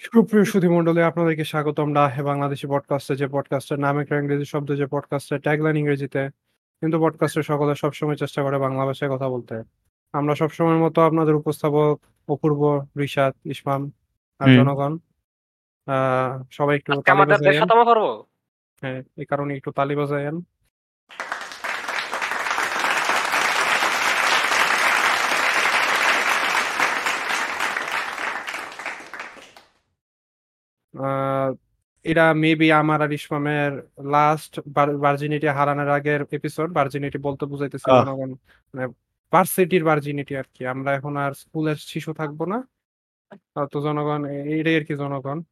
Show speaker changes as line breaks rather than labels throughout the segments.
সুপ্রিয় সুধীমণ্ডলী আপনাদেরকে স্বাগতম না হে বাংলাদেশি পডকাস্টে যে পডকাস্টের নাম একটা ইংরেজি শব্দ যে পডকাস্টের ট্যাগলাইন ইংরেজিতে কিন্তু পডকাস্টের সকলে সবসময় চেষ্টা করে বাংলা ভাষায় কথা বলতে। আমরা সবসময়ের মতো আপনাদের উপস্থাপক অপূর্ব রিশাদ ইসমাম আর জনগণ আহ সবাই একটু তালি
পর্ব
হ্যাঁ এই কারণে একটু তালি বাজায়েন এটা মেবি আমার আর ইসমামের লাস্ট ভার্জিনিটি হারানোর আগের এপিসোড ভার্জিনিটি বলতে বুঝাইতেছি জনগণ মানে ভার্সিটির ভার্জিনিটি আর কি। আমরা এখন আর স্কুলের শিশু থাকব না। তো জনগণ এটাই আর কি জনগণ।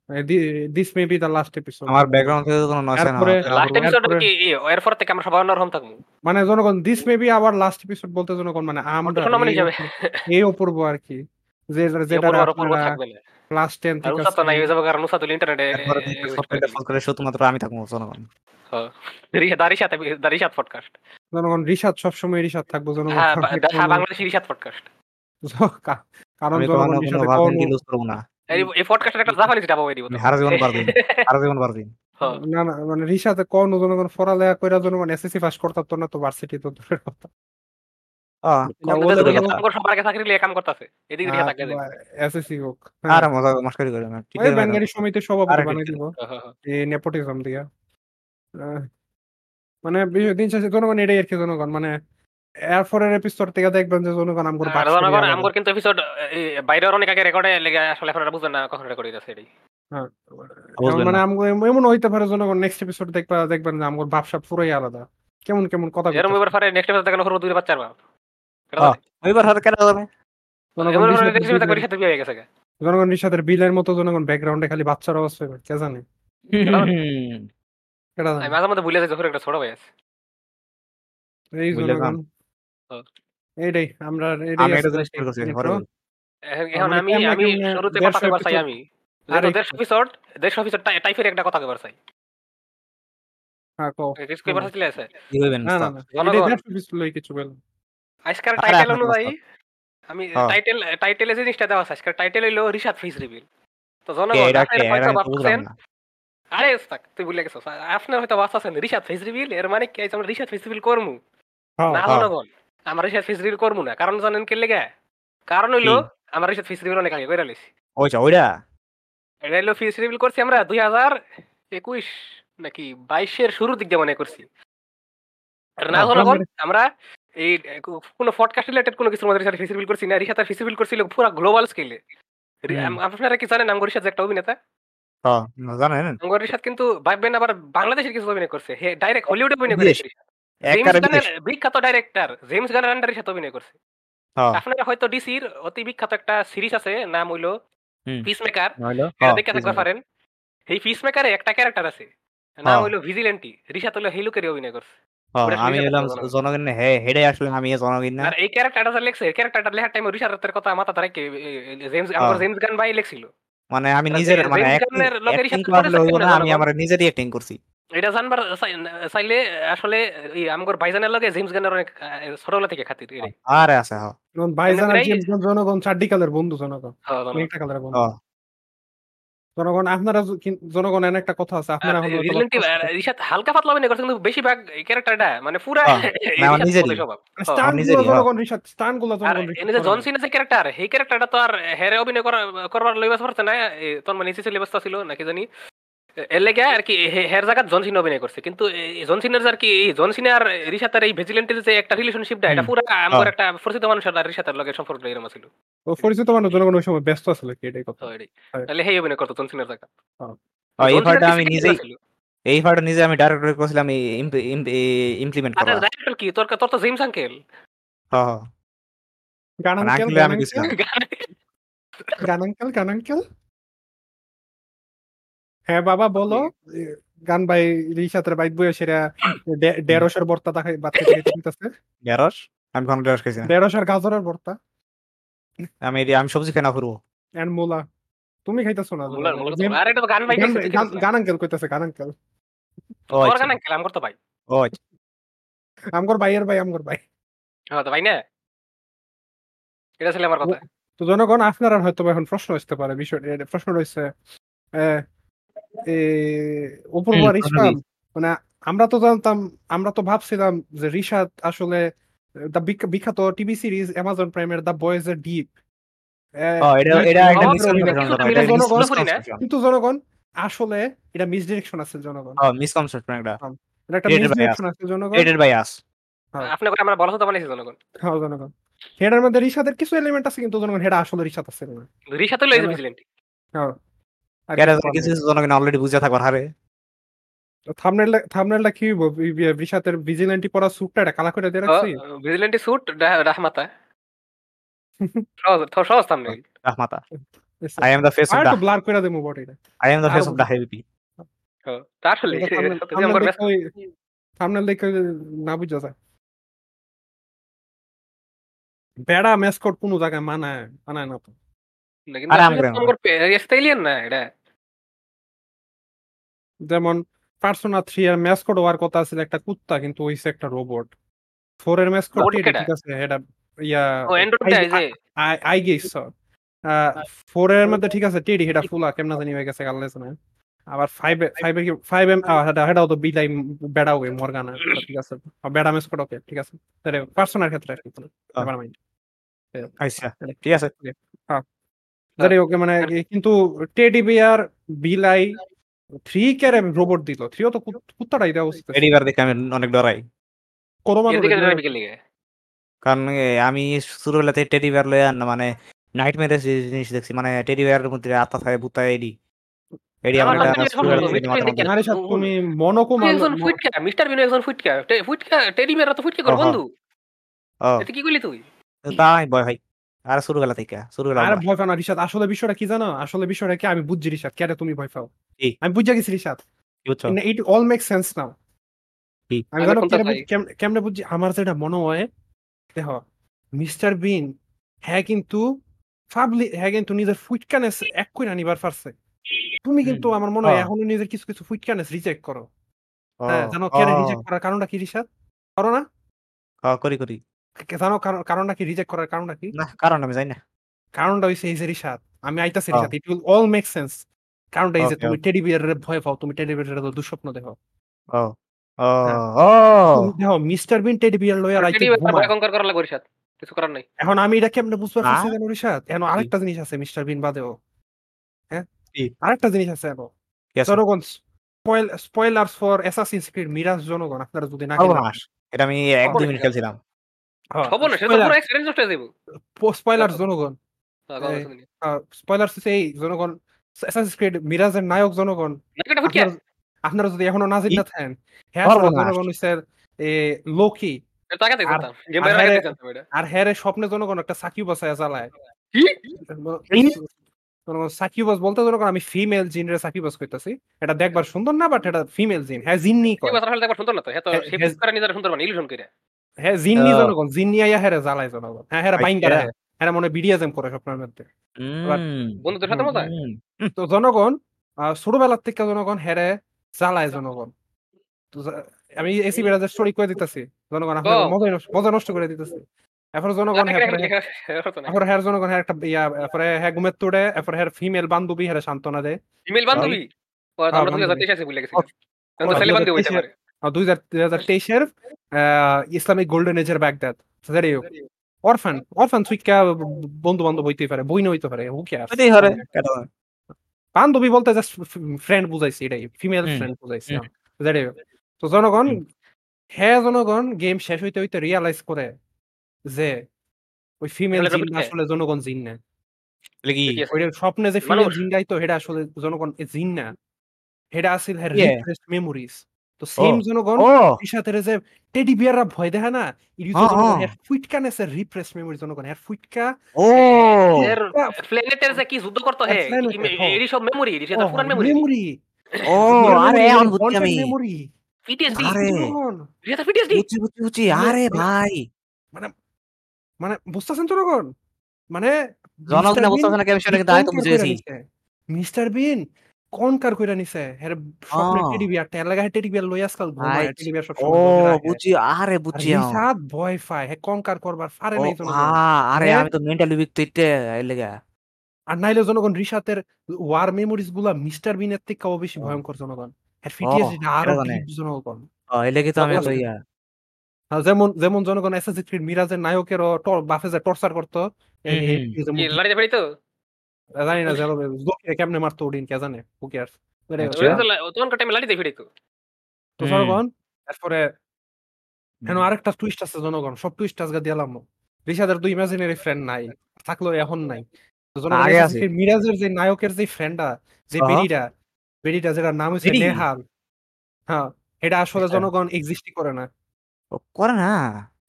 This may be the last episode
আমার ব্যাকগ্রাউন্ড থেকে কোনো নয় না
তারপরে-
লাস্ট এপিসোড কি এরপর থেকে আমরা সবাই অন্যরকম থাকব?
মানে জনগণ দিস মে বি আবার লাস্ট এপিসোড বলতে জনগণ মানে আমরা এই
হিসাবে
অপূর্ব- আর কি। যে যেটা আপনারা ক্লাস থেকে
নাই হয়ে যাবে কারণ উসাদ ইন্টারনেটে
ফোন করে শুধুমাত্র আমি থাকব জনগণ
দাড়ি সাথে দাড়ি সাথে পডকাস্ট
জনগণ রিসাদ সবসময় রিসাদ থাকব জনগণ কারণ
বা-
কোনো-
বাংলাদেশি রিসাদ পডকাস্ট
কারণ জনগণ রিসাদে
ভার্জিন
কোনো
ইউজ করব না।
এই এই পডকাস্টের একটা জাপানিজ ডাবা দিব
আমি জীবন পারবি হারা জীবন পারবি।
না না মানে রিসাতে কোন জনগণ পড়ালেখা কইরা জনগণ এসএসসি পাস করতাম তো না তো ভার্সিটি তো দূরের কথা মানে বিষয়- দিন শেষে জনগণ এটাই আর কি জনগণ মানে এরপরের এপিসোড থেকে দেখবেন যে জনগণ আমগর
আর জনগণ আমগর কিন্তু এপিসোড বাইরে অনেক আগে রেকর্ডে লেগে আসলে এখন বুঝবেন না কখন রেকর্ড হইতাছে এটাই।
মানে
না।
আমগো এমন হইতে পারে জনগণ নেক্সট এপিসোড দেখবা দেখবেন যে আমগর ভাবসাব পুরোই আলাদা। কেমন কেমন কথা
পরে নেক্সট এপিসোড দেখানো করব দুই বাচ্চার বাপ।
হ্যাঁ। ওইবার হাতে কেন যাবে
জনগণ
এবার
রিসাতের
নেক্সট এপিসোড
বিলের-
হয়ে
মতো জনগণ ব্যাকগ্রাউন্ডে খালি বাচ্চার অবস্থা কে জানে কেডা
আমি
জানে
মাঝে মধ্যে ভুলে যাই যখন একটা ছোট ভাই আছে
এই জনগণ
হ্যাঁ।
এইটাই আমরা এইটাই
আমি এটা
আজকে
জিনিস ফিল করছি
intro।
horrible।
এখন এখন
মানে
আমি আমি শুরুতে কথা চাই আমি টাইপের একটা কথা
হ্যাঁ কও
কিছু চাইলে আছে
না না না কিছু বল
আজকের টাইটেল অনুযায়ী আমি। টাইটেল টাইটেলে যে জিনিসটা দেওয়া আছে আজকের টাইটেল হইল রিশাদ ফিস রিভিল তো জনগণ হয়তো ভাবছেন। আরে থাক তুই ভুলে গেছিস আপনার হয়তো ভাবছেন রিশাদ ফিস রিভিল এর মানে কি? আমরা রিশাদ ফিস রিভিল করমু।
হ্যাঁ
না
হ্যাঁ।
জনগণ আমরা রিশাদ ফিস রিভিল করমু না। কারণ জানেন কে লেগে? কারণ হইল? আমরা রিশাদ ফিস রিভিল অনেক আগে কইরা লইছি।
ওইটা ওইটা?
এটা হইল ফিস রিভিল করছি আমরা দুই হাজার একুশ নাকি বাইশের শুরুর দিক দিয়ে মনে করছি। আর না
হ্যাঁ,
জনগণ আমরা এই কোনো পডকাস্ট রিলেটেড কোনো কিছুর মধ্যে রিসার্চ ফিজিবিল করছি না। রিসার্চ ফিজিবিল করছিল পুরো গ্লোবাল স্কেলে আপনারা কি জানেন আমগর একটা অভিনেতা?
হ্যাঁ না, জানেন।
আমগর কিন্তু ভাববেন আবার বাংলাদেশের কিছু অভিনয় করছে। হে ডাইরেক্ট হলিউডে অভিনয় করেছে জেমস গানের বিখ্যাত ডাইরেক্টর জেমস গানের আন্ডারের সাথে অভিনয় করছে।
হ্যাঁ।
আপনারা হয়তো ডিসির অতি বিখ্যাত একটা সিরিজ আছে নাম হইল
হুম।
পিস মেকার
নইলো
এটা
হ্যাঁ
দেখে থাকতে পারেন। এই পিস মেকারে একটা ক্যারেক্টার আছে। নাম। হইল ভিজিলেন্টি রিসাত হইল হেলুকের অভিনয় করছে।
আমি
না।
জনগণ হে হেডে আসলে আমি জনগণ না
আর এই ক্যারেক্টারটা যে লেখছে ক্যারেক্টারটা লেখার টাইমে রিসার্চের কথা মাথা ধরে জেমস
হ্যাঁ।
আমার জেমস গান ভাই লেখছিল
মানে আমি নিজের মানে হইবো না আমি আমার নিজেরই অ্যাক্টিং করছি
এটা জানবার চাইলে আসলে আমগর ভাইজানের লগে জেমস গানের অনেক ছোটবেলা থেকে খাতির।
আরে আছে হ্যাঁ
জনগণ ভাইজান আর জেমস বন্ড জনগণ চারটি কালের বন্ধু জনগণ
হ্যাঁ, জানো।
কালের বন্ধু
হ্যাঁ
জনগণ আপনারা জনগণের জনগণ এনে একটা কথা আছে আপনারা হলো
রিলেটিভ হালকা পাতলা অভিনয় করছে কিন্তু বেশিরভাগ এই ক্যারেক্টারটা মানে পুরা
হ্যাঁ, না, নিজেরই।
স্টানগুলো
হ্যাঁ।
জনগণ রিসাত
স্টানগুলো
জনগণ
এনে যে জন সিনা যে ক্যারেক্টার সেই ক্যারেক্টারটা তো আর হেরে অভিনয় করার করবার লইবাস পারছে না তোর মানে নিচে সিলেবাসটা ছিল নাকি জানি এর লেগে আর কি হের জায়গা জন সিনা অভিনয় করছে। কিন্তু এই জন সিনার আর কি এই জন সিনা আর রিসাতের এই ভিজিলেন্টের যে একটা রিলেশনশিপটা এটা। পুরা আমার
হ্যাঁ।
একটা পরিচিত মানুষের আর রিসাতের লগে সম্পর্ক এরকম ছিল
ও পরিচিত মানুষ জনগণ ওই সময় ব্যস্ত আছিল কি এটাই কথা। হ্যাঁ।
তাহলে সেই অভিনয় করতো জন সিনার জায়গা
হ্যাঁ, এই
কিছু
আমি নিজেই এই পার্টটা নিজে আমি ডাইরেক্ট করেছিলাম ইমপ্লিমেন্ট করা।
ডাইরেক্টর কি তোর তোর তো জেমস আঙ্কেল
হ্যাঁ
আঙ্কেল। গান আঙ্কেল গান আঙ্কেল? হ্যাঁ বাবা বলো। গান বাই রিসাতের বাইক বইয়ে সেরা ডে- দেড়শোর বর্তা দেখাই বাচ্চা থেকে দিতেছে
ঢেঁড়স আমি কোনো ঢেঁড়স খাইছি না।
দেড়শোর গাজরের বর্তা।
আমি এটি- আমি সবজি খাই না করব
এন্ড মোলা। তুমি খাইতেছো না?
আর এটা তো গান ভাই
গান-
খাইছে,
গান-
ঠিক
আঙ্কেল কইতেছে গান আঙ্কেল।
ও
তোর
আচ্ছা।
গান আঙ্কেল আমার তো ভাই।
ও আচ্ছা।
আমগর ভাইয়ের ভাই আমগর ভাই।
হ্যাঁ তো ভাই না। এটা ছিল আমার কথা।
তো জনগণ আপনারা হয়তো এখন প্রশ্ন আসতে পারে বিষয় প্রশ্ন রয়েছে
প্রশ্ন
ইসলাম মানে আমরা তো জানতাম আমরা তো ভাবছিলাম যে রিশাদ আসলে দ্য বিখ্যাত টিভি সিরিজ অ্যামাজন প্রাইমের দ্য বয়েজ এর ডিপ। কিন্তু জনগণ আসলে এটা মিসডিরেকশন আছে জনগণ।
মিসকনসেপশন এটা।
এটা একটা. মিসডিরেকশন আছে জনগণ।
ক্রিয়েটেড বাই আস
আপনি আমরা বলা তো বানাইছি জনগণ।
হ্যাঁ জনগণ। হেডার মধ্যে রিশাদের কিছু এলিমেন্ট আছে কিন্তু জনগণ হেডা আসলে রিশাদ আছে না। হ্যাঁ।
ভিজিলেন্ট
আর
ক্যারে
কিছু
কিছু জনগণ অলরেডি বুঝে থাকবার হারে
থামনেল থামনেলটা কি হইব ভিজিলেন্টি পরা স্যুটটা এটা কালা করে দিয়ে রাখছি
ভিজিলেন্টি স্যুট রাহমাতা। সহজ সহজ সামনে
রাহমাতা। I am the face of the
তো ব্লার করে দেবো বডিটা।
I am the face of the heavy
আসলে
থামনেল
সত্যি
দেখে না বুঝা যায়। বেড়া মেসকট কোনো জায়গায় মানায় মানায় না তো।
না, কিন্তু
আরে
আসলে
আমরা-
তো স্টাইলিয়ান না এটা।
যেমন পার্সোনা থ্রি এর ম্যাসকট হওয়ার কথা ছিল একটা কুত্তা কিন্তু হইছে একটা রোবট ফোর এর ম্যাসকট
Robot কেডা?
ঠিক আছে এটা ইয়া
ও
আই-
যে।
আই আই গেস ফোর এর মধ্যে ঠিক আছে টেডি এটা ফুলা কেমন জানি হয়ে গেছে আল্লাহ জানে আবার ফাইভ ফাইভ ফাইভ এম হেটাও তো বিলাই বেড়া ওকে মর্গানা ঠিক আছে। আর বেড়া মেসকট ওকে ঠিক আছে। তাহলে পার্সোনার ক্ষেত্রে আর কি নেভার মাইন্ড
আচ্ছা ঠিক আছে।
যাই ওকে মানে কিন্তু টেডি বিয়ার বিলাই থ্রি কের রোবট দিল। থ্রিও তো কুত- কুত্তাটাই দেওয়া উচিত ছিল।
এডিবার দেখে আমি অনেক ডরাই।
লিগে
কারণ আমি ছোটবেলাতে টেডি বিয়ার লয়ে আন মানে নাইট মেরে জিনিস দেখছি মানে টেডি বিয়ারের মধ্যে আত্মা থাকে ভূতা এডি। এডি আমার একটা
তুমি মনকো
একজন ফুটকা মিস্টার বিনু একজন ফুটকা। টে- ফুটকা টেডি মেরা তো ফুটকা কর বন্ধু। এটা কি কইলি তুই?
তাই ভয় ভাই আর থেকে
আরে
ভয়।
ভয় পাও না রিশাদ আসলে বিষয়টা কি জানো? আসলে বিষয়টা কি আমি বুঝছি রিশাদ কেন তুমি ভয় পাও? আমি বুঝে গেছি Rishad. It all make sense now আমি জানো কেমনে বুঝছি? আমার যেটা মনে হয় দেখো মিস্টার বিন হ্যাঁ কিন্তু ফাবলি হ্যাঁ কিন্তু নিজের ফুটকানেস এক করে নিবার পারছে। তুমি কিন্তু আমার মনে হয় এখনও নিজের কিছু কিছু ফুটকানেস রিজেক্ট করো। হ্যাঁ জানো কেন রিজেক্ট করার কারণটা কি রিশাদ? করো না।
করি করি।
জানো কারণ- কারণটা কি? রিজেক্ট করার কারণটা কি?
না কারণ আমি জানি না।
কারণটা হইছে এই যে রিশাদ। আমি আইতাছি
ও।
Rishad it will all make sense কারণটা এই যে তুমি টেডি বিয়ারের ভয় পাও তুমি টেডি বিয়ারের দুঃস্বপ্ন দেখো।
ও ও
হ্যাঁ।
ও।
তুমি দেখো মিস্টার বিন টেডি বিয়ার লইয়া রাইতে
টেডি
ঘুমায়।
ভয় কঙ্কর করার লাগবে রিসাত কিছু করার নাই।
এখন আমি এটা কেমনে বুঝতে পারছি
আ?
জানো রিশাদ? এখন আরেকটা জিনিস আছে মিস্টার বিন বাদেও। হ্যাঁ?
কি?
আরেকটা জিনিস আছে এখন
কি আছে?
জনগণ spoil spoilers for Assassin's Creed Mirage জনগণ আপনারা যদি না
সর্বনাশ। এটা আমি এক দুই মিনিট খেলছিলাম।
খবর না সেটা পুরো এক্সপেরিয়েন্স নষ্ট হয়ে যাবে
স্পয়লার্স জনগণ।
হ্যাঁ,
এই জনগণ অ্যাসাসিনস ক্রিড মিরাজের নায়ক জনগণ। আপনারা যদি এখনও? না থাকেন হ্যাঁ জনগণ হচ্ছে লোকি আর- হ্যাঁ, হ্যারে স্বপ্নে জনগণ একটা সাকিব বাসায় জ্বালায়
কি?
সাকিবাস বলতে জনগণ আমি ফিমেল জিনের সাকিবাস কইতাছি। এটা দেখবার সুন্দর না বাট এটা ফিমেল জিন হ্যাঁ
সুন্দর না তো? হ্যাঁ তো
হ্যাঁ,
সে
হ্যাঁ।
করে নিজের সুন্দর মানে ইলুশন করে
হ্যাঁ জিন্নি। জনগণ জিন্নি আইয়া হ্যারে জ্বালায় জনগণ। হ্যাঁ হ্যাঁ। রাখে হ্যাঁ মনে বিডিএজএম করে স্বপ্নের মধ্যে।
বন্ধুদের সাথে মজা
তো জনগণ আহ, ছোটবেলার থেকে জনগণ হেরে জ্বালায় জনগণ। তো আমি এসি বিরাজের স্টোরি করে দিতেছি। জনগণ আপনার মজা নষ্ট- করে দিতেছি। এখন জনগণ হ্যাঁ পরে- হ্যার জনগণ হ্যার একটা ইয়া এরপরে হ্যাঁ ঘুমের তোড়ে এরপরে হ্যার ফিমেল বান্ধবী হ্যাঁ। সান্ত্বনা দেয়
ইমেল বান্ধবী ও আমরা
হ্যাঁ,
ভুলে গেছি
ও,
এখন তো
ও,
ছেলে বান্ধবী হইতে
2023
পারে
আর দুই হাজার দুই হাজার তেইশের ইসলামিক গোল্ডেন এজের ব্যাগদাদ যাই হোক অরফান অরফান সুইকা বন্ধু বান্ধব হইতেই পারে বই হইতে পারে হু কেয়ার? বান্ধবী বলতে জাস্ট ফ্রেন্ড বুঝাইছি এটাই ফিমেল ফ্রেন্ড বুঝাইছি হোক তো জনগণ। হ্যাঁ জনগণ গেম শেষ হইতে হইতে রিয়ালাইজ করে যে ওই ফিমেল জিন আসলে জনগণ জিন না। স্বপ্নে যে ফিমেল। জিন গাইতো সেটা আসলে জনগণ জিন না। সেটা আসলে মেমোরিজ তো সেম জনগণ
ও,
সাথে যে টেডি বিয়াররা ভয় দেখে না। এর ফুইটকা নেসের রিপ্রেস মেমোরি জনগণ এর ফুইটকা
ও,
এর প্ল্যানেটের যে কি যুদ্ধ করতে হে
এর, হ্যাঁ।
এরই সব পুরান মেমোরি
মেমোরি
ও, আরে এখন বুঝছি আমি।
মেমোরি
পিটিএসডি
আরে।
সেটা পিটিএসডি
বুঝছি, বুঝছি, বুঝছি। আরে ভাই।
মানে বুঝতেছেন জনগণ? মানে
জনগণ বুঝতে পারছে না কি বিষয়টা কিন্তু আমি তো বুঝে গেছি।
মিস্টার বিন কনকার কইরা নিছে? হের স্বপ্নের
আহ।
টেডি বিয়ারটা এর লাগা টেডি বিয়ার লই আজকাল ঘুমায়। টেডি বিয়ার
ও
লগে রাখে।
বুঝছি আরে
আর
এখন।
রিশাদ ভয় পায়। হে কনকার করবার পারে নাই জনগণ।
আ আরে
হ্যাঁ?
আমি তো মেন্টালি উইক তো
আর নাইলে জনগণ রিশাতের ওয়ার মেমোরিজগুলা মিস্টার বিনের থেকেও বেশি
ও।
ভয়ঙ্কর জনগণ।
ও
আরও জনগণ।
ও তো আমি তো
আর যেমন যেমন জনগণ ক্রিড মিরাজের নায়কেরও টর বাফে যে টর্চার করতো
ফেড়ি তো?
জানি না জোকিরে কেমনে মারতো ওদিন কে জানে হু
আচ্ছা।
তখনকার টাইমে তো
তো জনগণ তারপরে আরেকটা টুইস্ট আছে জনগণ সব টুইস্ট আজকে দিলাম রিশাদের তো ইমাজিনারি ফ্রেন্ড নাই থাকল এখন নাই মিরাজের যে নায়কের যে ফ্রেন্ডটা যে
আহা।
বেডিটা বেডিটা যেটা নাম হচ্ছে নেহাল হ্যাঁ এটা আসলে
আচ্ছা।
জনগণ এক্সিস্টই করে না
করে না।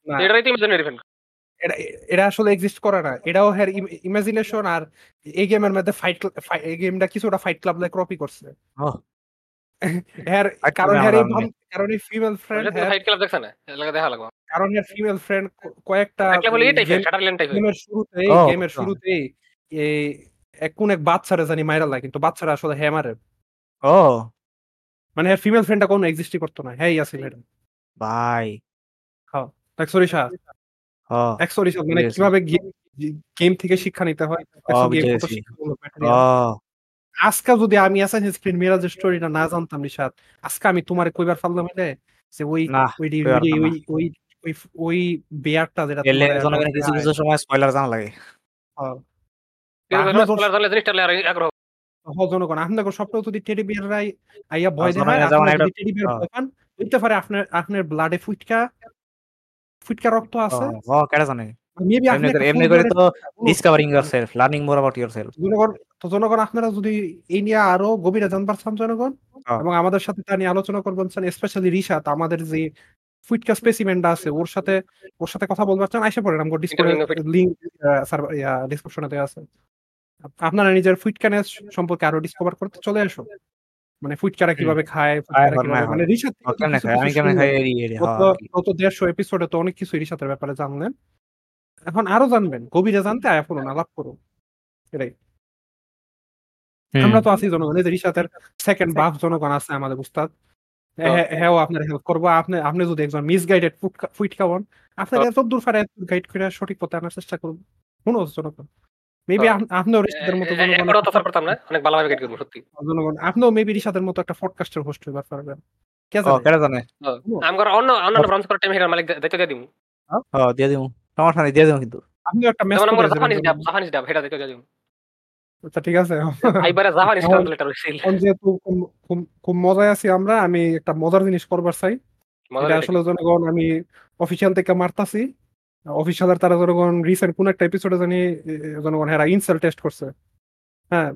না
এটাই তো ইমাজিনারি ফ্রেন্ড
এটা আসলে এক্সিস্ট করে না। এটাও হ্যার ইমাজিনেশন আর এই গেমের মধ্যে ফাইট এই গেমটা কিছুটা ফাইট ক্লাব লাইক কপি করছে।
ও
হ্যার কারণ হ্যার এই
জানা নেই।
বাম- কারণ এই ফিমেল ফ্রেন্ড
ফাইট ক্লাব দেখছ না এর দেখা লাগবে।
কারণ হ্যার ফিমেল ফ্রেন্ড কয়েকটা
ফাইট ক্লাব হলে এই টাইপের
গেম-
শাটারল্যান্ড টাইপের
গেমের শুরুতেই গেমের
বুঝলাম।
এই এক কোন এক বাচ্চারা জানি মাইরা লাগে কিন্তু বাচ্চারা আসলে হ্যাঁ মারে
ও
মানে হ্যার ফিমেল ফ্রেন্ডটা কোনো এক্সিস্টই করতো না। হ্যাঁ এটা
ভাই। ও
মানে কীভাবে গেম থেকে শিক্ষা নিতে হয়। আজকে যদি আমি অ্যাসাসিনস ক্রিড মিরাজের স্টোরিটা না জানতাম নিশাত আজকে আমি তোমারে কইবার পারলাম হইলে যে ওই ওই ওই ওই ওই ওই বেয়ারটা যেটা
জনগণের কিছু কিছু সময় স্পয়লার জানা লাগে।
হয়। জনগণ আপনাদের স্বপ্ন যদি টেডি বিয়াররাই আইয়া ভয় দেখায়
একটা-
টেডি বিয়ার। হইতে পারে আপনার আপনার ব্লাডে ফুটকা ফুটকা রক্ত আছে
ও কেডা জানে?
মেবি আপনি
এমনি করে তো discovering yourself, learning more about yourself.
জনগণ তো জনগণ আপনারা যদি এই নিয়ে আরও গভীরে জানবার চান জনগণ। এবং আমাদের সাথে তা নিয়ে আলোচনা করবেন চান স্পেশালি রিশাত আমাদের যে ফুইটকা স্পেসিমেনটা আছে ওর সাথে ওর সাথে কথা বলবার চান আইসা পড়েন
Interviewing with-
লিংক সার্ভার ইয়া ডিসক্রিপশনে দেওয়া আছে আপনারা নিজের ফুইটকানেস সম্পর্কে আরও ডিসকভার করতে চলে আসো মানে ফুইটকারা
হুম।
কীভাবে খায় মানে
হয়। কেমনে খাই
গত দেড়শো এপিসোডে তো অনেক কিছু ব্যাপারে জানলেন। এখন আরও জানবেন। গভীরে জানতে আয়া করুন আলাপ করুন। এটাই। আমরা তো আছি জনগণ। এই সেকেন্ড বাফ জনগণ আছে আমাদের উস্তাদ। হ্যাঁ হ্যাঁ আপনার হেল্প করব। আপনি আপনি যদি একজন মিসগাইডেড ফুইট খাওয়ান আপনার এত দূর ফারে গাইড করে সঠিক পথে আনার চেষ্টা করুন। শুনো জনগণ? মেবি
হ্যাঁ।
আপনিও রিশাদের মতো জনগণ
অত্যাচার করতাম না। অনেক ভালোভাবে গাইড করব সত্যি।
জনগণ আপনিও মেবি রিশাদের মতো একটা পডকাস্টের হোস্ট হইবার পারবেন। কে জানে?
কেডা জানে?
অন্য অন্যান্য ব্রাঞ্চ করার টাইম হিরার মালিক দায়িত্ব দিয়ে দিব
ও দিয়ে দিমু। সমস্যা নাই দিয়ে দিমু কিন্তু।
আপনিও একটা
যেমন আমার জাপানিজ ডাব জাপানিজ ডাব হেটা দায়িত্ব দিয়ে দিব
আচ্ছা ঠিক আছে।
জাপানিজ ট্রান্সলেটর হইছিল
যেহেতু খুব- খুব- খুব মজায় আছি আমরা আমি একটা মজার জিনিস করবার চাই। এটা আসলে জনগণ আমি অফিসিয়াল থেকে মারতাছি। অফিসিয়ালের তারা জনগণ রিসেন্ট কোন একটা এপিসোডে জানি জনগণ হেরা ইনসেল টেস্ট করছে। হ্যাঁ।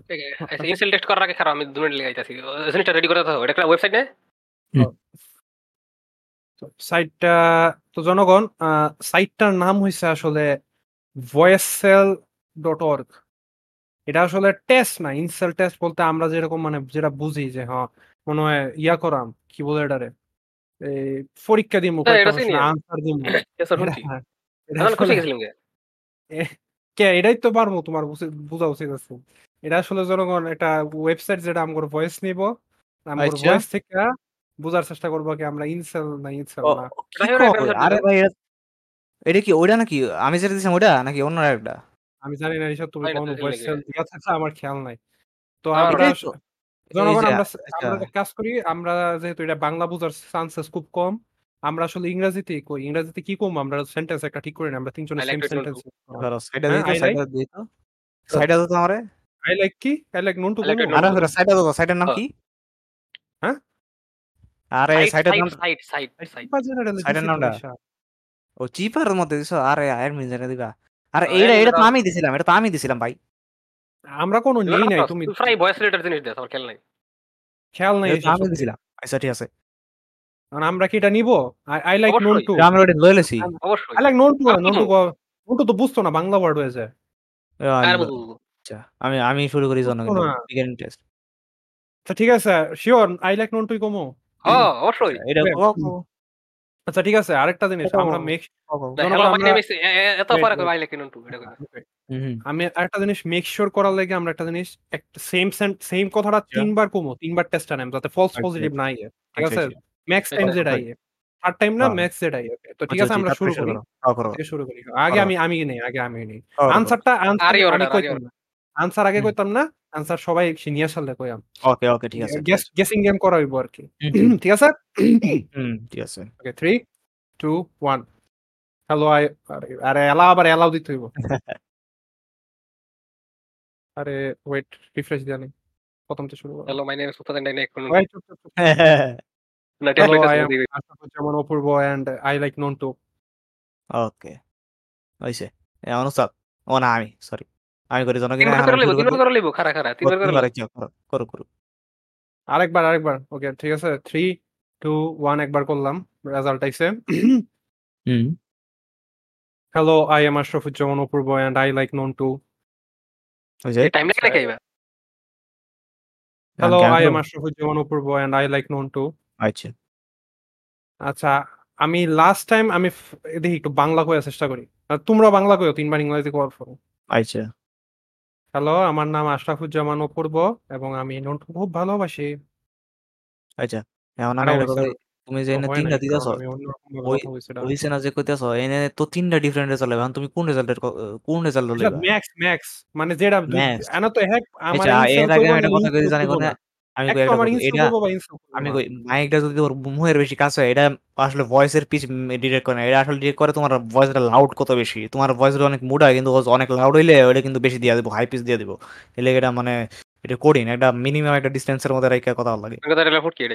আচ্ছা ইনসেল টেস্ট করার আগে খারাপ আমি দু মিনিট জিনিসটা রেডি করে দাও এটা একটা ওয়েবসাইট না?
সাইটটা তো জনগণ সাইটটার নাম হয়েছে আসলে ভয়েসেল ডট অর্গ এটা আসলে টেস্ট না ইনসেল টেস্ট বলতে আমরা যেরকম মানে যেটা বুঝি যে হ্যাঁ মনে হয় ইয়া করাম কি বলে এটারে? এই পরীক্ষা দিব। আনসার দিব
খুশি গেছিলাম
কে এটাই তো পারব তোমার বুঝে- বোঝা উচিত আছে এটা আসলে জনগণ একটা ওয়েবসাইট যেটা আমার ভয়েস নিব আমার
আচ্ছা।
ভয়েস থেকে বোঝার চেষ্টা করব কি আমরা ইনসেল না ইনসেল না
আরে ভাই এটা কি ওইটা নাকি? আমি যেটা দিছিলাম ওইটা নাকি অন্য একটা?
আমি জানি না এসব তুমি কোনো
তো
ভয়েস সেল দিয়া থাকছে আমার খেয়াল নাই তো
আমরা
জনগণ আমরা
আচ্ছা।
আমরা কাজ করি আমরা যেহেতু এটা বাংলা বোঝার চান্সেস খুব কম আমরা আসলে ইংরেজিতে কই ইংরেজিতে কি কম আমরা সেন্টেন্স একটা ঠিক করে নিই আমরা তিনজনের
I like
same
to do
sentence
ধরো সাইডা
হ্যাঁ,
দিই তো,
I
সাইডা দিই তো। সাইডা দাও তো আমারে।
আই লাইক কি I like known to
to
কোন
আরে ধরো সাইডা দাও তো, সাইডের নাম
হ্যাঁ।
কি?
হ্যাঁ?
আরে সাইডের নাম
সাইট সাইট সাইট
সাইডের নামটা? ও চিপার মধ্যে দিছো? আরে আয়ের মিন জানে দিবা। আরে এইটা
এর
তো আমি দিছিলাম, এটা তো আমি দিছিলাম ভাই।
আমরা কোনো নেই নাই তুমি
ফ্রাই ভয়েস রিলেটেড জিনিস দেয় আমার খেয়াল নাই
খেয়াল নাই
এটা তো আমি। দিছিলাম। আচ্ছা ঠিক আছে।
আর আমরা কি এটা নিব আই লাইক নন। টু
এটা আমি ওটা লয়ে লেছি।
অবশ্যই
I like known to Nontu. Nontu তো বুঝতো না বাংলা ওয়ার্ড হয়ে যায়
আর বুঝব।
আচ্ছা আমি আমি শুরু করি জন্য
বুঝতো না।
Beginning test.
আচ্ছা ঠিক আছে শিওর আই লাইক নন টুই কমো
হ্যাঁ অবশ্যই
এটা
Okay.
কও, কও,
আচ্ছা ঠিক আছে আরেকটা জিনিস আমরা মেক আমরা-
এত পরে
wait.
ভাই লেখি নন্টু এটা।
আমি আরেকটা জিনিস মেক সিওর করার লাগে আমরা একটা জিনিস একটা সেম সেম কথাটা
আচ্ছা।
তিনবার কমো তিনবার টেস্ট আনাম যাতে ফলস
আচ্ছা,
পজিটিভ না আইয়ে ঠিক
আচ্ছা,
আছে
আচ্ছা।
Max time Z. আইয়ে থার্ড টাইম না। ম্যাক্স জেড আইয়ে তো ঠিক
আচ্ছা,
আছে
আচ্ছা,
আমরা শুরু করি।
করো। হ্যাঁ, করো।
থেকে শুরু করি। আগে আমি আমি নেই আগে আমি নেই।
করো, করো।
আনসারটা আনসার আগে। কইতাম না? আনসার সবাই সিনিয়র সালে কইয়াম
ওকে, ওকে ঠিক আছে।
গেস গেম করা হইব আর কি ঠিক আছে?
ঠিক আছে।
ওকে 3 2 1 হ্যালো আই আরে এলা আবার এলাও দিতে হইব। আরে ওয়েট রিফ্রেশ দিয়া নেই প্রথম থেকে শুরু করো
hello my name is Ustad and I
চুপ।
না
যেমন Apurba and I like Nontu
okay. হইছে। এখন উস্তাদ। ও না আমি, সরি। আমি করি জনগণ
তিনবার করে লইব তিনবার করে লইব খারা খারা তিনবার করে
তিনবার
লইব
করো, করো, করো।
আরেকবার আরেকবার ওকে ঠিক আছে 3 2 1 একবার করলাম রেজাল্ট আইছে hello I am Ashrafuzzaman Apurba and I like Nontu
time লাগে নাকি
hello I am? Ashrafuzzaman Apurba and I like Nontu
আচ্ছা।
আচ্ছা আমি লাস্ট টাইম আমি ফ- দেখি একটু বাংলা করার চেষ্টা করি তোমরা বাংলা কইও তিনবার ইংরেজি করার পর
আচ্ছা।
হ্যালো আমার নাম আশরাফুজ্জামান অপূর্ব এবং আমি নন্টু খুব ভালোবাসি
আচ্ছা। এখন
আরে
আমি একটা
হইছে
কথা তুমি যে
তো
এনে
হয়
৩
নাই
টা
কারণ
দিতেছ
আমি অন্যরকম ভাবে
ওই
কথা বলছি এটা
হইছে না যে কইতেছ এনে তো ৩ টা ডিফারেন্ট রেজাল্ট এখন তুমি কোন রেজাল্টের কোন রেজাল্ট লইবা?
ম্যাক্স ম্যাক্স মানে যেটা। এনা তো হ্যাক আমার
আচ্ছা
ইনসাল
এর আগে আমি একটা কথা কই
ইনসাল
জানি
করব
কোনে
না
আমি কই
তো
একটা
আমার
কথা
ইনসাল
এটা
করব বা ইনসাল করব
আমি
না
কই? মাইকটা যদি ওর মুহের বেশি কাছে হয় এটা আসলে ভয়েসের পিচ ডিরেক্ট করে না। এটা আসলে ডিরেক্ট করে তোমার ভয়েসটা লাউড কত বেশি। তোমার ভয়েসটা অনেক মুড হয় কিন্তু অনেক লাউড হইলে ওটা কিন্তু বেশি দিয়ে দিব হাই পিচ দিয়ে দিব। এলে এটা মানে এটা কঠিন। একটা মিনিমাম একটা ডিস্টেন্সের মধ্যে রাইখা কথা বলা লাগে।
কথা ফুটকি এটা?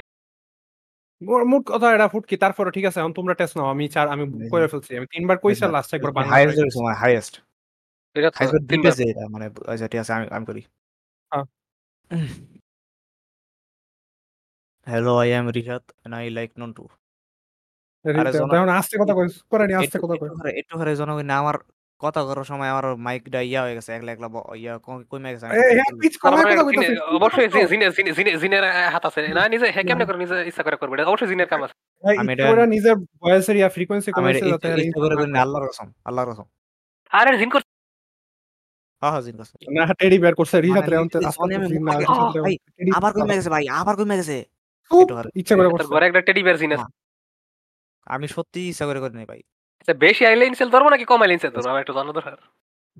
মোর- মোট কথা এটা ফুটকি। তারপরে ঠিক আছে এখন তোমরা টেস্ট নাও। আমি চার আমি করে ফেলছি। আমি তিনবার কইছি লাস্ট একবার বাংলা
হাইয়েস্ট
try
ধরেছো মানে হাইয়েস্ট
এটা তো
হাইয়েস্ট
তিনবার।
দিতেছে এটা মানে আচ্ছা ঠিক আছে আমি আমি করি।
হ্যাঁ।
Hello I am I like Nontu
করি। এখন আস্তে কথা কই করে নি আস্তে কথা কই
একটু করে জনগণ আমার কথা করার সময় আমার মাইকটা ইয়া হয়ে গেছে একলা একলা ইয়া কমে
হ্যাঁ
অবশ্যই জিনের হাত আছে। না নিজে হ্যাঁ কেমনে করে নিজে ইচ্ছা করে করবে? এটা অবশ্যই জিনের কাম আছে।
আমি এটা-
করে ভয়েসের ইয়া ফ্রিকোয়েন্সি কমাইছে যাতে
ইচ্ছা-
আর
ইচ্ছা
ইনসাল
করে
না
করি না
করে।
আল্লাহর কসম আল্লাহর কসম
আরে জিন করছে
হ্যাঁ হ্যাঁ জিন কসম
না টেডি বের করছে রিহাত
মানে
রে
literally
আস্তে
সনে আমি
আস্তে
মুখ
না
থেকে-
রিহাত
আহ,
রে
ভাই,
টেডি
আবার কমে গেছে ভাই আবার কমে গেছে।
খুব ইচ্ছা করে করছে।
ঘরে একটা টেডি বেয়ার জিন
আমি সত্যি ইচ্ছা করে করি নাই ভাই।
আচ্ছা, বেশি আইলে ইনসেল ধরবো নাকি কম আইলে ইনসেল ধরবো? আমার একটু জানা দরকার।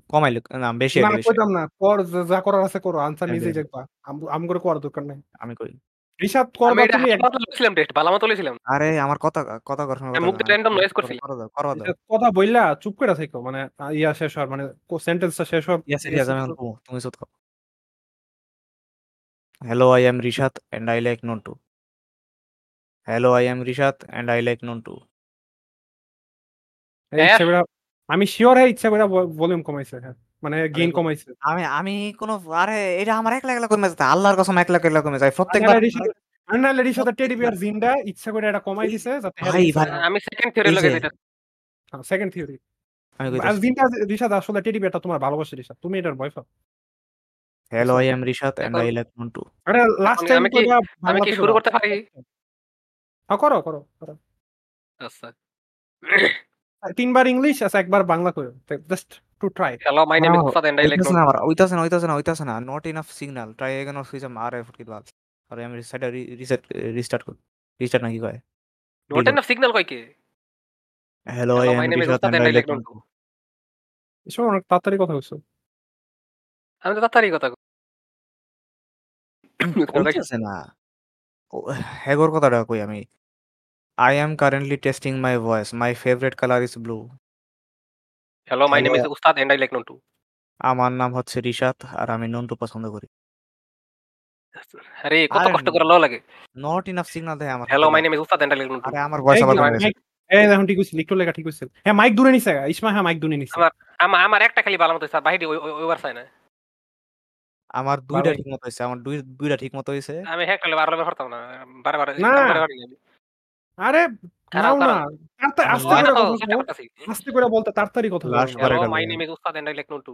কমাইলে না বেশি
না
বেশি
কইতাম না। কর যা- করার আছে করো আনসার
হ্যাঁ,
নিজেই
হ্যাঁ।
দেখবা। আম- করে করার দরকার নাই।
আমি করি।
করবা তুমি
লইছিলাম টেস্ট ভালো মতো লইছিলাম
আরে আমার কথা কথা
মুখ দিয়ে random noise
করো দাও করো দাও
কথা বললা চুপ করে থাকো মানে ইয়া শেষ হওয়ার মানে সেন্টেন্সটা শেষ হওয়ার
আমি তুমি সুত খাও hello I am Rishad and I like Nontu hello I am Rishad and I like Nontu
ইচ্ছা করে আমি শিওর হ্যাঁ ইচ্ছা করে ভলিউম কমাইছে হ্যাঁ। মানে গেইন কমাইছে।
আমি আমি কোনো আরে এটা আমার একলা একলা কমে যায় আল্লাহর কসম একলা একলা কমে যায়। প্রত্যেকবার
নাহলে রিসাদ টেডি বিয়ার জিনটা ইচ্ছা করে এটা কমাই দিছে যাতে
ভাই, ভাই।
আমি সেকেন্ড থিওরি লগে যেটা
সেকেন্ড থিওরি
আমি
আর
কইতাছি
জিনটা রিসাদ আসলে টেডি বিয়ারটা তোমার ভালোবাসে রিসাদ তুমি এটার boyfriend
hello I am Rishad and I like Nontu
আরে লাস্ট টাইম
আমি কি- আমি কি শুরু করতে পারি?
করো। করো করো।
আচ্ছা।
তিনবার ইংলিশ আচ্ছা একবার বাংলা করো just to try
hello my name is
আমার-
উস্তাদ এন্ড আই লাইক
ওইতাছে না আমার না ওইতাছে না ওইতাছে না। Not enough signal try again or switch আরে ফুটকিত বাল আরে আমি সাইডে রিসেট রিস্টার্ট কর রিস্টার্ট নাকি কয়?
সিগন্যাল কই কি
hello I
Hello,
am
my name is
Rishad
Ustad and I like
এসব অনেক তাড়াতাড়ি কথা হইছো।
আমি তো তাড়াতাড়ি কথা কই।
কইতাছে না। ও, হেগোর কথাটা কই আমি? I am currently testing my voice my favourite colour is blue
hello my name
Hello.
Is Ustad and I like Nontu
আমার নাম হচ্ছে রিশাদ আর আমি নন্টু পছন্দ করি।
আরে কত
আরে
কষ্ট করে লও লাগে।
নট ইনাফ সিগন্যাল দেয় আমার
hello my name is Ustad and I like Nontu
আরে আমার ভয়েস আবার কমে গেছে।
এই এখন ঠিক হইছিল একটু লেখা ঠিক হইছিল হ্যাঁ মাইক দূরে নিছে ইসমা হ্যাঁ মাইক দূরে নিছে।
আমার আমার একটা খালি ভালো মতো স্যার বাহিরে ওই ওই- চাই না।
আমার দুইটা। ঠিক মতো হয়েছে আমার দুই দুইটা ঠিক মতো হয়েছে
আমি হ্যাঁ করলে বারবার পারতাম না বারবার
না।
পারি না।
আরে নাও না আস্তে
হয়
করে
তো,
কথা।
করতাছি।
আস্তে করে বলতে তাড়াতাড়ি কথা
বার
হ্যালো
গেল
my. Name is Ustad and I like Nontu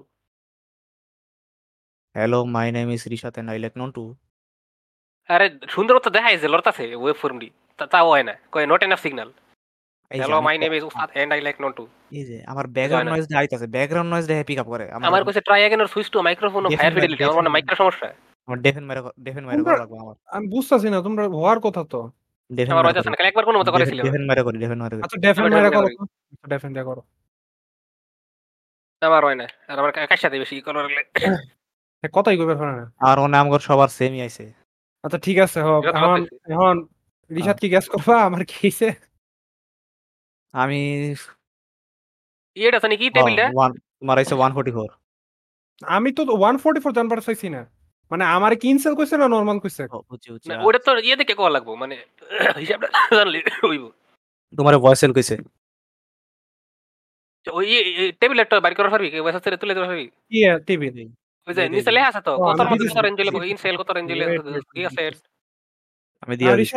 hello my name is Rishad and I like Nontu
আরে সুন্দর তো দেখাইছে লড়তাছে ওয়েব ফর্মটি তাও হয় না কয় not enough signal hello my name is Ustad and I like not to
এই যে আমার ব্যাকগ্রাউন্ড নয়েজ দাইত আছে ব্যাকগ্রাউন্ড নয়েজ দা পিকআপ করে। আমার
কাছে try again or switch to microphone
of
higher fidelity আমার মানে মাইক্রো সমস্যা।
আমার ডেফেন মেরে ডেফেন মেরে করা লাগবে আমার।
আমি বুঝতাছি না তোমরা হওয়ার কথা তো।
ডেফেন মেরে
আছে না কাল একবার কোন মত করেছিল।
ডেফেন মেরে করি ডেফেন মেরে
আচ্ছা ডেফেন মেরে করো। ডেফেন দা আচ্ছা, করো।
আমার হয় না আর আমার কাছে বেশি করো লাগলে
কথাই কইবে না।
আর ও নাম সবার সেমই আইছে।
আচ্ছা ঠিক আছে এখন এখন রিশাদ কি গ্যাস করবা? আমার কি হইছে?
আমি
ইয়েটা আছে নাকি টেবিলটা
তোমার আইছে ওয়ান ফোর্টি ফোর
আমি তো 144 জানবার চাইছি না মানে আমার কি ইনসেল কইছে না নরমাল কইছে
না ওটা তো ইয়ে দেখে কোয়া লাগবো মানে হিসাবটা জানলে হইব
তোমার ভয়েস সেল কইছে
ওই টেবিলেটটা বাইর করার পারবি ওয়েবসাইট থেকে তুলে দিতে পারবি
কি টিভি
ওই যে নিচে লেখা আছে তো কত
দিতেছি,
রেঞ্জে ইনসেল কত রেঞ্জে
wait,
ঠিক আছে
আমি দিয়ে দিছি।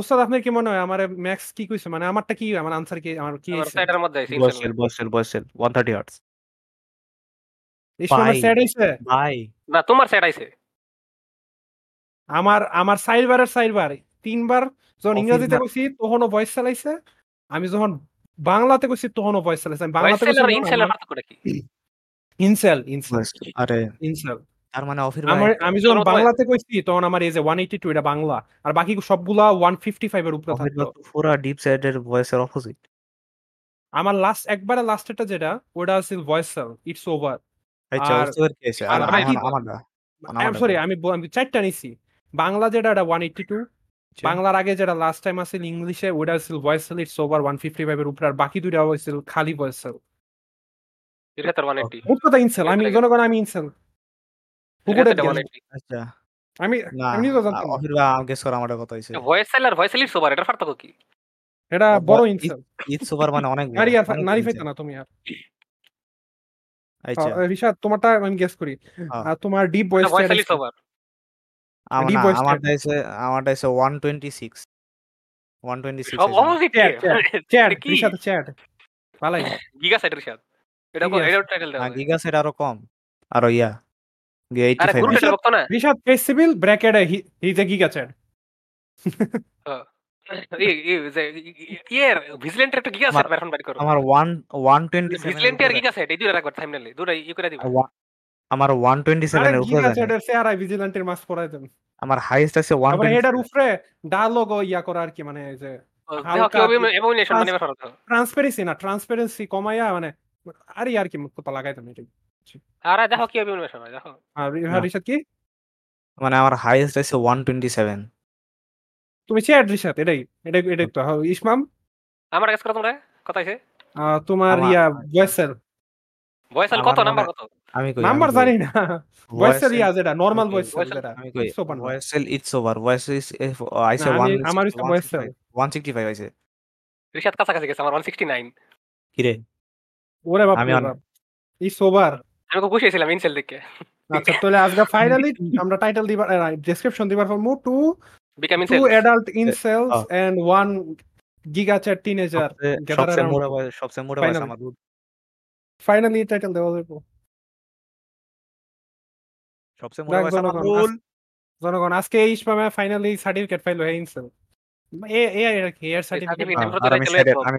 উস্তাদ আপনার কি মনে হয়? আমার ম্যাক্স কি কইছে? মানে আমারটা কি আমার আনসার কি আমার কি হইছে?
সাইডের মধ্যে আছে
voice
incel
cell voice cell voice cell 130 hertz
এই সময়
ভাই।
স্যাড
ভাই
না তোমার সাইড আইছে।
আমার আমার সাইডবারের সাইডবার তিনবার যখন ইংরেজিতে কইছি তখনও ভয়েস চালাইছে। আমি যখন বাংলাতে কইছি তখনও ভয়েস চালাইছে। আমি বাংলাতে কইছি
ইনসেল
ইনসেল
আরে
ইনসেল
তার মানে অফির
আমার আমি যখন বাংলাতে কইছি তখন আমার এই যে 182 এটা বাংলা আর বাকি সবগুলা 155 এর উপরে
অফির
থাকতো।
পুরা ডিপ সাইডের ভয়েসের অপোজিট
আমার লাস্ট একবারে লাস্টেরটা যেটা ওটা ছিল ভয়েস সেল ইটস ওভার
আচ্ছা
আর-
বুঝতে পেরেছি
আর
আর
বাকি-
আমার আমারটা আমারটা।
সরি আমি আমি চারটা নিছি। বাংলা যেটা এটা 182
আচ্ছা।
বাংলার আগে যেটা লাস্ট টাইম আছিল ইংলিশে ওটা ছিল ভয়েস সেল ইটস ওভার 155 এর উপরে আর বাকি দুইটা হইছিল খালি ভয়েস সেল
এটা তোর 180
মোট কথা ইনসেল আমি জনগণ আমি ইনসেল পুকুরে
এটা
গেলাম।
180
আচ্ছা।
আমি
না
আমি তো জানতাম না।
অফির বা কথা হইছে
ভয়েস ভয়েস এটার পার্থক্য কি?
এটা বড় ইনসেল
ঈদ সুপার মানে অনেক বড়,
নারী আর
অনেক
নারী
বড়
ফাইতে না তুমি আর।
আচ্ছা।
আহ, রিশাদ তোমারটা আমি গেস করি।
হ্যাঁ।
আর তোমার deep voice
voice cell it's
আমার
deep
না,
voice
আমারটা হইছে আমারটা হইছে 126 126
সব
হইছে
অপোজিট
চ্যাট চ্যাট
কি?
রিশাদ চ্যাট ভালাই
গিগা সাইড রিশাদ। এটা
ঠিক
এটা টাইটেল দাও
না গিগা সেট আরও কম। আরও ইয়া। গে
আরে
85
group
Rishad- bracket he is a giga chad
আমার-
সেট এখন বাইর করো
আমার 1 127
ভিজিলেন্ট আর গিগা সেট এই দুইটা রাখবার থাম্বনেলে দুইটা ই করে দিবা
আমার 127 এর উপরে
গিগা
জানে।
চ্যাটের চেহারা মাস পড়াই দেন।
আমার হাইয়েস্ট আছে 127
উপরে ডায়ালগ ইয়া করা আর কি মানে এই যে
এমোনেশন মানে
ট্রান্সপারেন্সি না ট্রান্সপারেন্সি কমাইয়া মানে আরে আর কি কথা লাগাই দেন এটাই।
আরে দেখো কি এমোনেশন হয় দেখো।
আর রি-
না।
রিশাদ কি?
মানে আমার হাইয়েস্ট আছে 127
তুমি চ্যাট রিশাদ এটাই এটাই এটাই তো। হ্যাঁ, ইসমাম?
আমার কাছে করো তোমরা কত আছে?
তোমার ইয়া ভয়েসেল
ভয়েস কত? নাম্বার কত?
আমি কই
নাম্বার জানি না। ভয়েসেল ইয়া যেটা নরমাল
Okay,
যেটা।
আমি কই?
It's open না।
Voice cell it's over voice is আইছে
না, আমি-
1
আমার হইছে voice
165 আইছে
রিশাদ কাছাকাছি গেছে আমার 169
কি রে
ওরে বাপ
আমি
ইস ওভার
আমি খুব খুশি ছিলাম ইনসেল দেখে
আচ্ছা তাহলে আজকে ফাইনালি আমরা টাইটেল দিবার ডেসক্রিপশন দিবার for ফরমু to
become incel to
adult incels. And one giga chad teenager
সবচেয়ে. মোটা ভয়েস সবচেয়ে মোটা. আমার দুধ
ফাইনালি টাইটেল দেওয়া যাবে
সবচেয়ে মোটা
দেখ
ভয়েস আমার
জনগণ, আজকে এই ইসমামে ফাইনালি সার্টিফিকেট পাইলো হে ইনসেল এ এ আর কি এর সার্টিফিকেট
আমি। আমি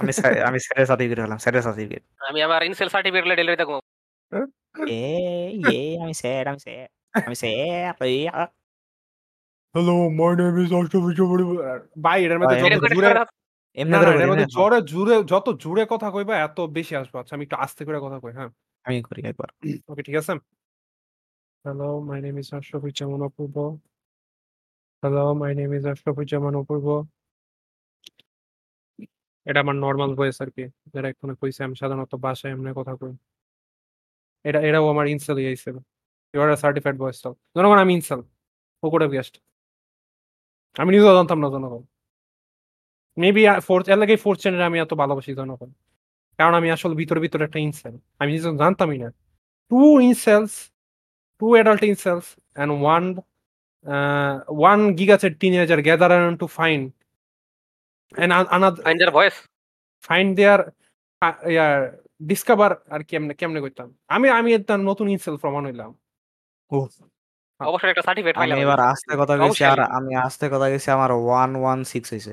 আমি স্যারের- আমি সার্টিফিকেট হলাম সার্টিফিকেট
আমি আমার ইনসেল সার্টিফিকেট ডেলিভারি দেখব
এ এ আমি স্যার আমি স্যার আমি sir
hello my name is অষ্টভুজ ভাই এর মধ্যে
ভাই,
যত
এটা করে
জুড়ে
এমনি
না
করে
না,
করি
এর মধ্যে
না?
জোরে যত কথা কইবা এত বেশি আসবে। আচ্ছা আমি একটু আস্তে করে কথা কই হ্যাঁ?
আমি করি একবার।
ওকে ঠিক আছে? Hello my name is অষ্টভুজামান Apurba hello my name is অষ্টভুজামান Apurba এটা আমার নর্মাল ভয়েস আর কি যেটা এক্ষুনি কইছে আমি সাধারণত বাসায় এমনি কথা কই। এটা এটাও আমার ইনসেল ইয়েছিল ইউ আর সার্টিফাইড ভয়েস তো জনগণ আমি ইনসেল পুকুরের গেস্ট আমি নিজেও জানতাম না জনগণ মেবি ফোর্থ এর লাগে ফোর্থ চ্যানেলে আমি এত ভালোবাসি জনগণ কারণ আমি আসলে ভিতরে ভিতরে একটা ইনসেল আমি নিজে জানতামই না। Two incels two incels and one one teenager gather around to find and an- another
finder voice
find their discover আর কেমনে কেমনে করতাম? আমি আমি একটা নতুন ইনসেল প্রমাণ হইলাম।
ও
অবশ্যই একটা সার্টিফিকেট
আমি
পাইলাম।
এবার আস্তে কথা গেছি আর। আমি আস্তে কথা গেছি আমার 116 হইছে।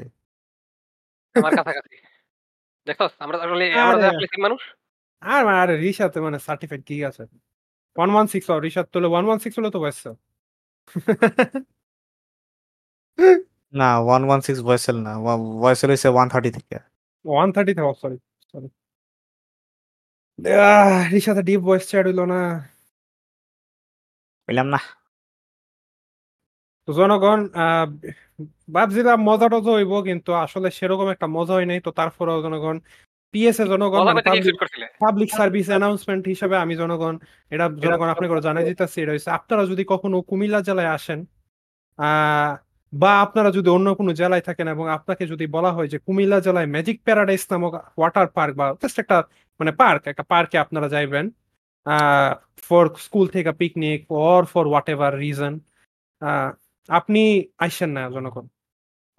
আমার কাছাকাছি। দেখছস আমরা আসলে আমরা যে
আরে।
আসলে same মানুষ।
আর মানে আরে রিশাতে মানে সার্টিফাইড কি আছে? ওয়ান ওয়ান সিক্স রিশাদ তোলে ওয়ান ওয়ান সিক্স হলে তো বয়স
না ওয়ান ওয়ান সিক্স ভয়েসেল না ভয়েসেল হয়েছে ওয়ান থার্টি থেকে।
ওয়ান থার্টি থেকে সরি সরি রিশাতে ডিপ ভয়েস চ্যাট হইল না।
বললাম না।
তো জনগণ আহ, ভাবছিলাম মজা টজা হইব কিন্তু আসলে সেরকম একটা মজা হয় নাই। তো তারপরেও জনগণ পিএসএ জনগণ
মজা
মানে
করছিলে?
পাবলিক সার্ভিস অ্যানাউন্সমেন্ট হিসাবে আমি জনগণ এটা জনগণ আপনি করে জানাই দিতেছি এটা হচ্ছে আপনারা যদি কখনো কুমিল্লা জেলায় আসেন আহ, বা আপনারা যদি অন্য কোনো জেলায় থাকেন এবং আপনাকে যদি বলা হয় যে কুমিল্লা জেলায় ম্যাজিক প্যারাডাইস নামক ওয়াটার পার্ক বা জাস্ট একটা মানে পার্ক একটা পার্কে আপনারা যাইবেন ফর স্কুল থেকে picnic or for whatever reason আপনি আইসেন না জনগণ।